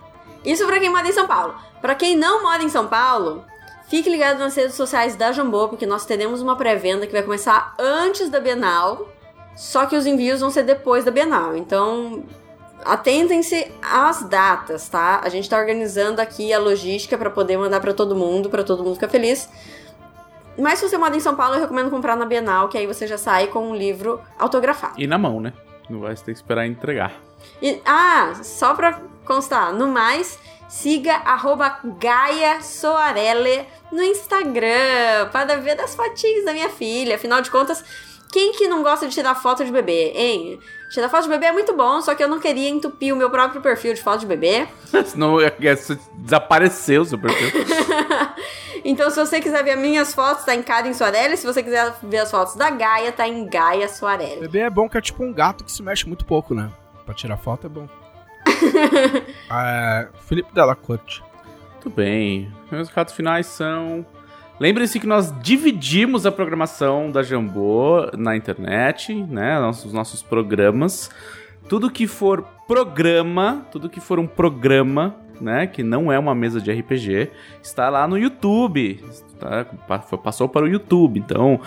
Isso pra quem mora em São Paulo. Pra quem não mora em São Paulo, fique ligado nas redes sociais da Jambô, porque nós teremos uma pré-venda que vai começar antes da Bienal, só que os envios vão ser depois da Bienal. Então, atentem-se às datas, tá? A gente tá organizando aqui a logística pra poder mandar pra todo mundo, pra todo mundo ficar feliz. Mas se você mora em São Paulo, eu recomendo comprar na Bienal, que aí você já sai com um livro autografado. E na mão, né? Não vai ter que esperar entregar. E- ah, só pra constar, no mais, siga arroba Gaia Soarelle no Instagram para ver as fotinhas da minha filha. Afinal de contas, quem que não gosta de tirar foto de bebê, hein? Tirar foto de bebê é muito bom, só que eu não queria entupir o meu próprio perfil de foto de bebê. Senão ia- ia desapareceu o seu perfil. Então, se você quiser ver minhas fotos, tá em Karen Soarelle. Se você quiser ver as fotos da Gaia, tá em Gaia Soarelle. Bebê é bom que é tipo um gato que se mexe muito pouco, né? Pra tirar foto é bom. é, Felipe Della Corte. Muito bem. Meus recados finais são. Lembre-se que nós dividimos a programação da Jambô na internet, né? Nossos, nossos programas. tudo que for programa, tudo que for um programa, né, que não é uma mesa de RPG, está lá no YouTube. Tá? Passou para o YouTube. Então,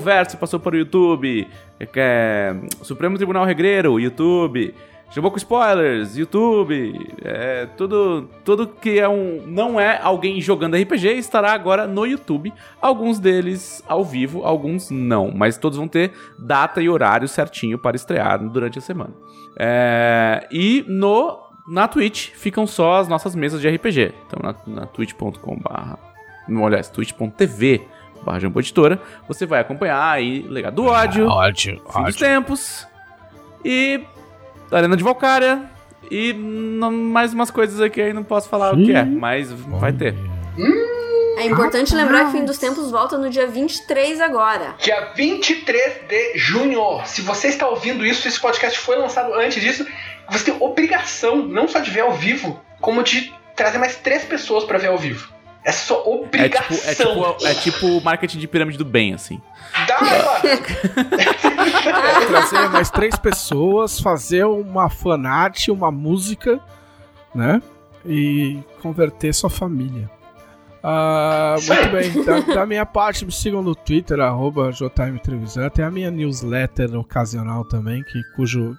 Verso passou para o YouTube. É, Supremo Tribunal Regreiro, YouTube. Chamou com spoilers, YouTube, é, tudo, tudo que é um, não é alguém jogando RPG estará agora no YouTube. Alguns deles ao vivo, alguns não, mas todos vão ter data e horário certinho para estrear durante a semana. É, e no na Twitch ficam só as nossas mesas de RPG. Então na, na twitch.com/barra, aliás, twitch.tv barra Jambô Editora, você vai acompanhar aí Legado do Ódio, Ódio, Fim dos Tempos e Arena de Valkyria e não- mais umas coisas aqui aí não posso falar o que é, mas vai ter. É importante lembrar que Fim dos Tempos volta no dia 23 agora. Dia 23 de junho. Se você está ouvindo isso, esse podcast foi lançado antes disso, você tem obrigação não só de ver ao vivo, como de trazer mais três pessoas pra ver ao vivo. É É obrigação. tipo, é tipo, é tipo o marketing de pirâmide do bem, assim. Dá, mano. trazer mais três pessoas, fazer uma fanart, uma música, né? E converter sua família. Ah, muito bem, da, da minha parte, me sigam no Twitter, arroba JM Trevisan. Tem a minha newsletter ocasional também, que, cujo,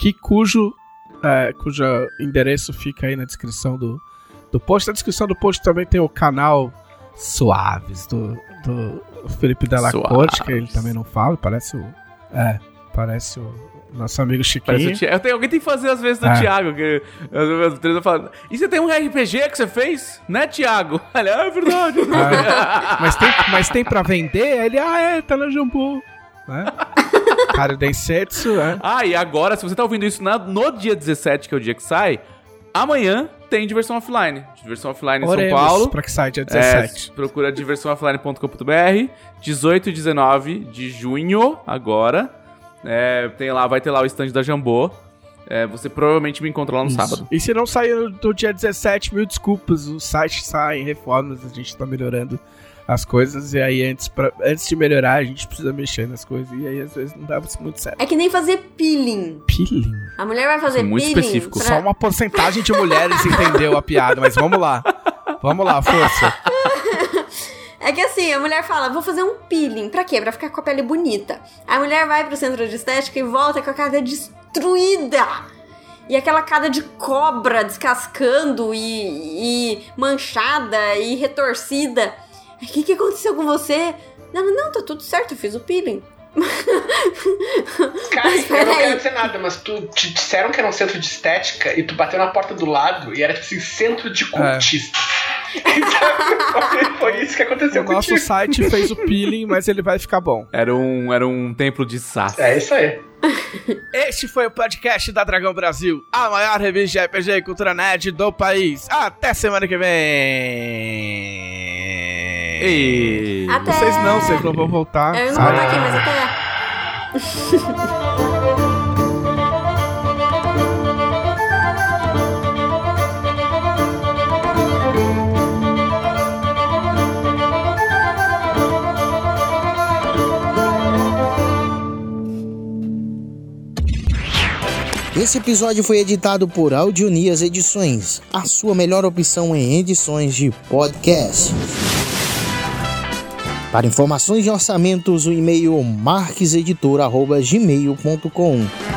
que cujo, é, cujo endereço fica aí na descrição do, do post. Na descrição do post também tem o canal Suaves do, do Felipe Della Corte, que ele também não fala, parece o. É, parece o nosso amigo Chiquinho. Eu tenho, alguém tem que fazer às vezes do É. Thiago, que eu, eu, eu, falo, e você tem um RPG que você fez? Né, Thiago? Ele, ah, é verdade. É, mas, tem, mas tem pra vender? Ele, ah, é, tá na Jumbo. Né? Cara, Densetsu, é. Ah, e agora, se você tá ouvindo isso na- no dia 17, que é o dia que sai, amanhã tem diversão offline. Diversão offline em Oremos São Paulo. pra que dia É, 17. procura diversãooffline.com.br 18 e 19 de junho, agora. É, tem lá, vai ter lá o stand da Jambô. É, você provavelmente me encontra lá no Isso. sábado. E se não sair no, no dia 17, mil desculpas. O site sai em reformas, a gente tá melhorando as coisas. E aí, antes, pra- antes de melhorar, a gente precisa mexer nas coisas. E aí, às vezes, não dá muito certo. É que nem fazer peeling. Peeling. A mulher vai fazer Isso é muito peeling. específico. pra- Só uma porcentagem de mulheres entendeu a piada, mas vamos lá. Vamos lá, força. É que assim, a mulher fala, vou fazer um peeling. Pra quê? Pra ficar com a pele bonita. A mulher vai pro centro de estética e volta com a cara destruída. E aquela cara de cobra descascando e, e manchada e retorcida. O que, que aconteceu com você? Não, não, tá tudo certo, eu fiz o peeling. Cara, Mas eu não quero dizer nada, mas tu te disseram que era um centro de estética e tu bateu na porta do lado e era tipo assim, centro de cultista. Então, foi isso que aconteceu O nosso contigo. site fez o peeling, mas ele vai ficar bom. Era um, era um templo de Sas. É isso aí. Este foi o podcast da Dragão Brasil, a maior revista de RPG e cultura nerd do país. Até semana que vem! E... Até... Vocês não, vocês não vão voltar. Eu não vou estar aqui, mas até. Esse episódio foi editado por Audionias Edições, a sua melhor opção em edições de podcast. Para informações de orçamentos, o e-mail marqueseditor.gmail.com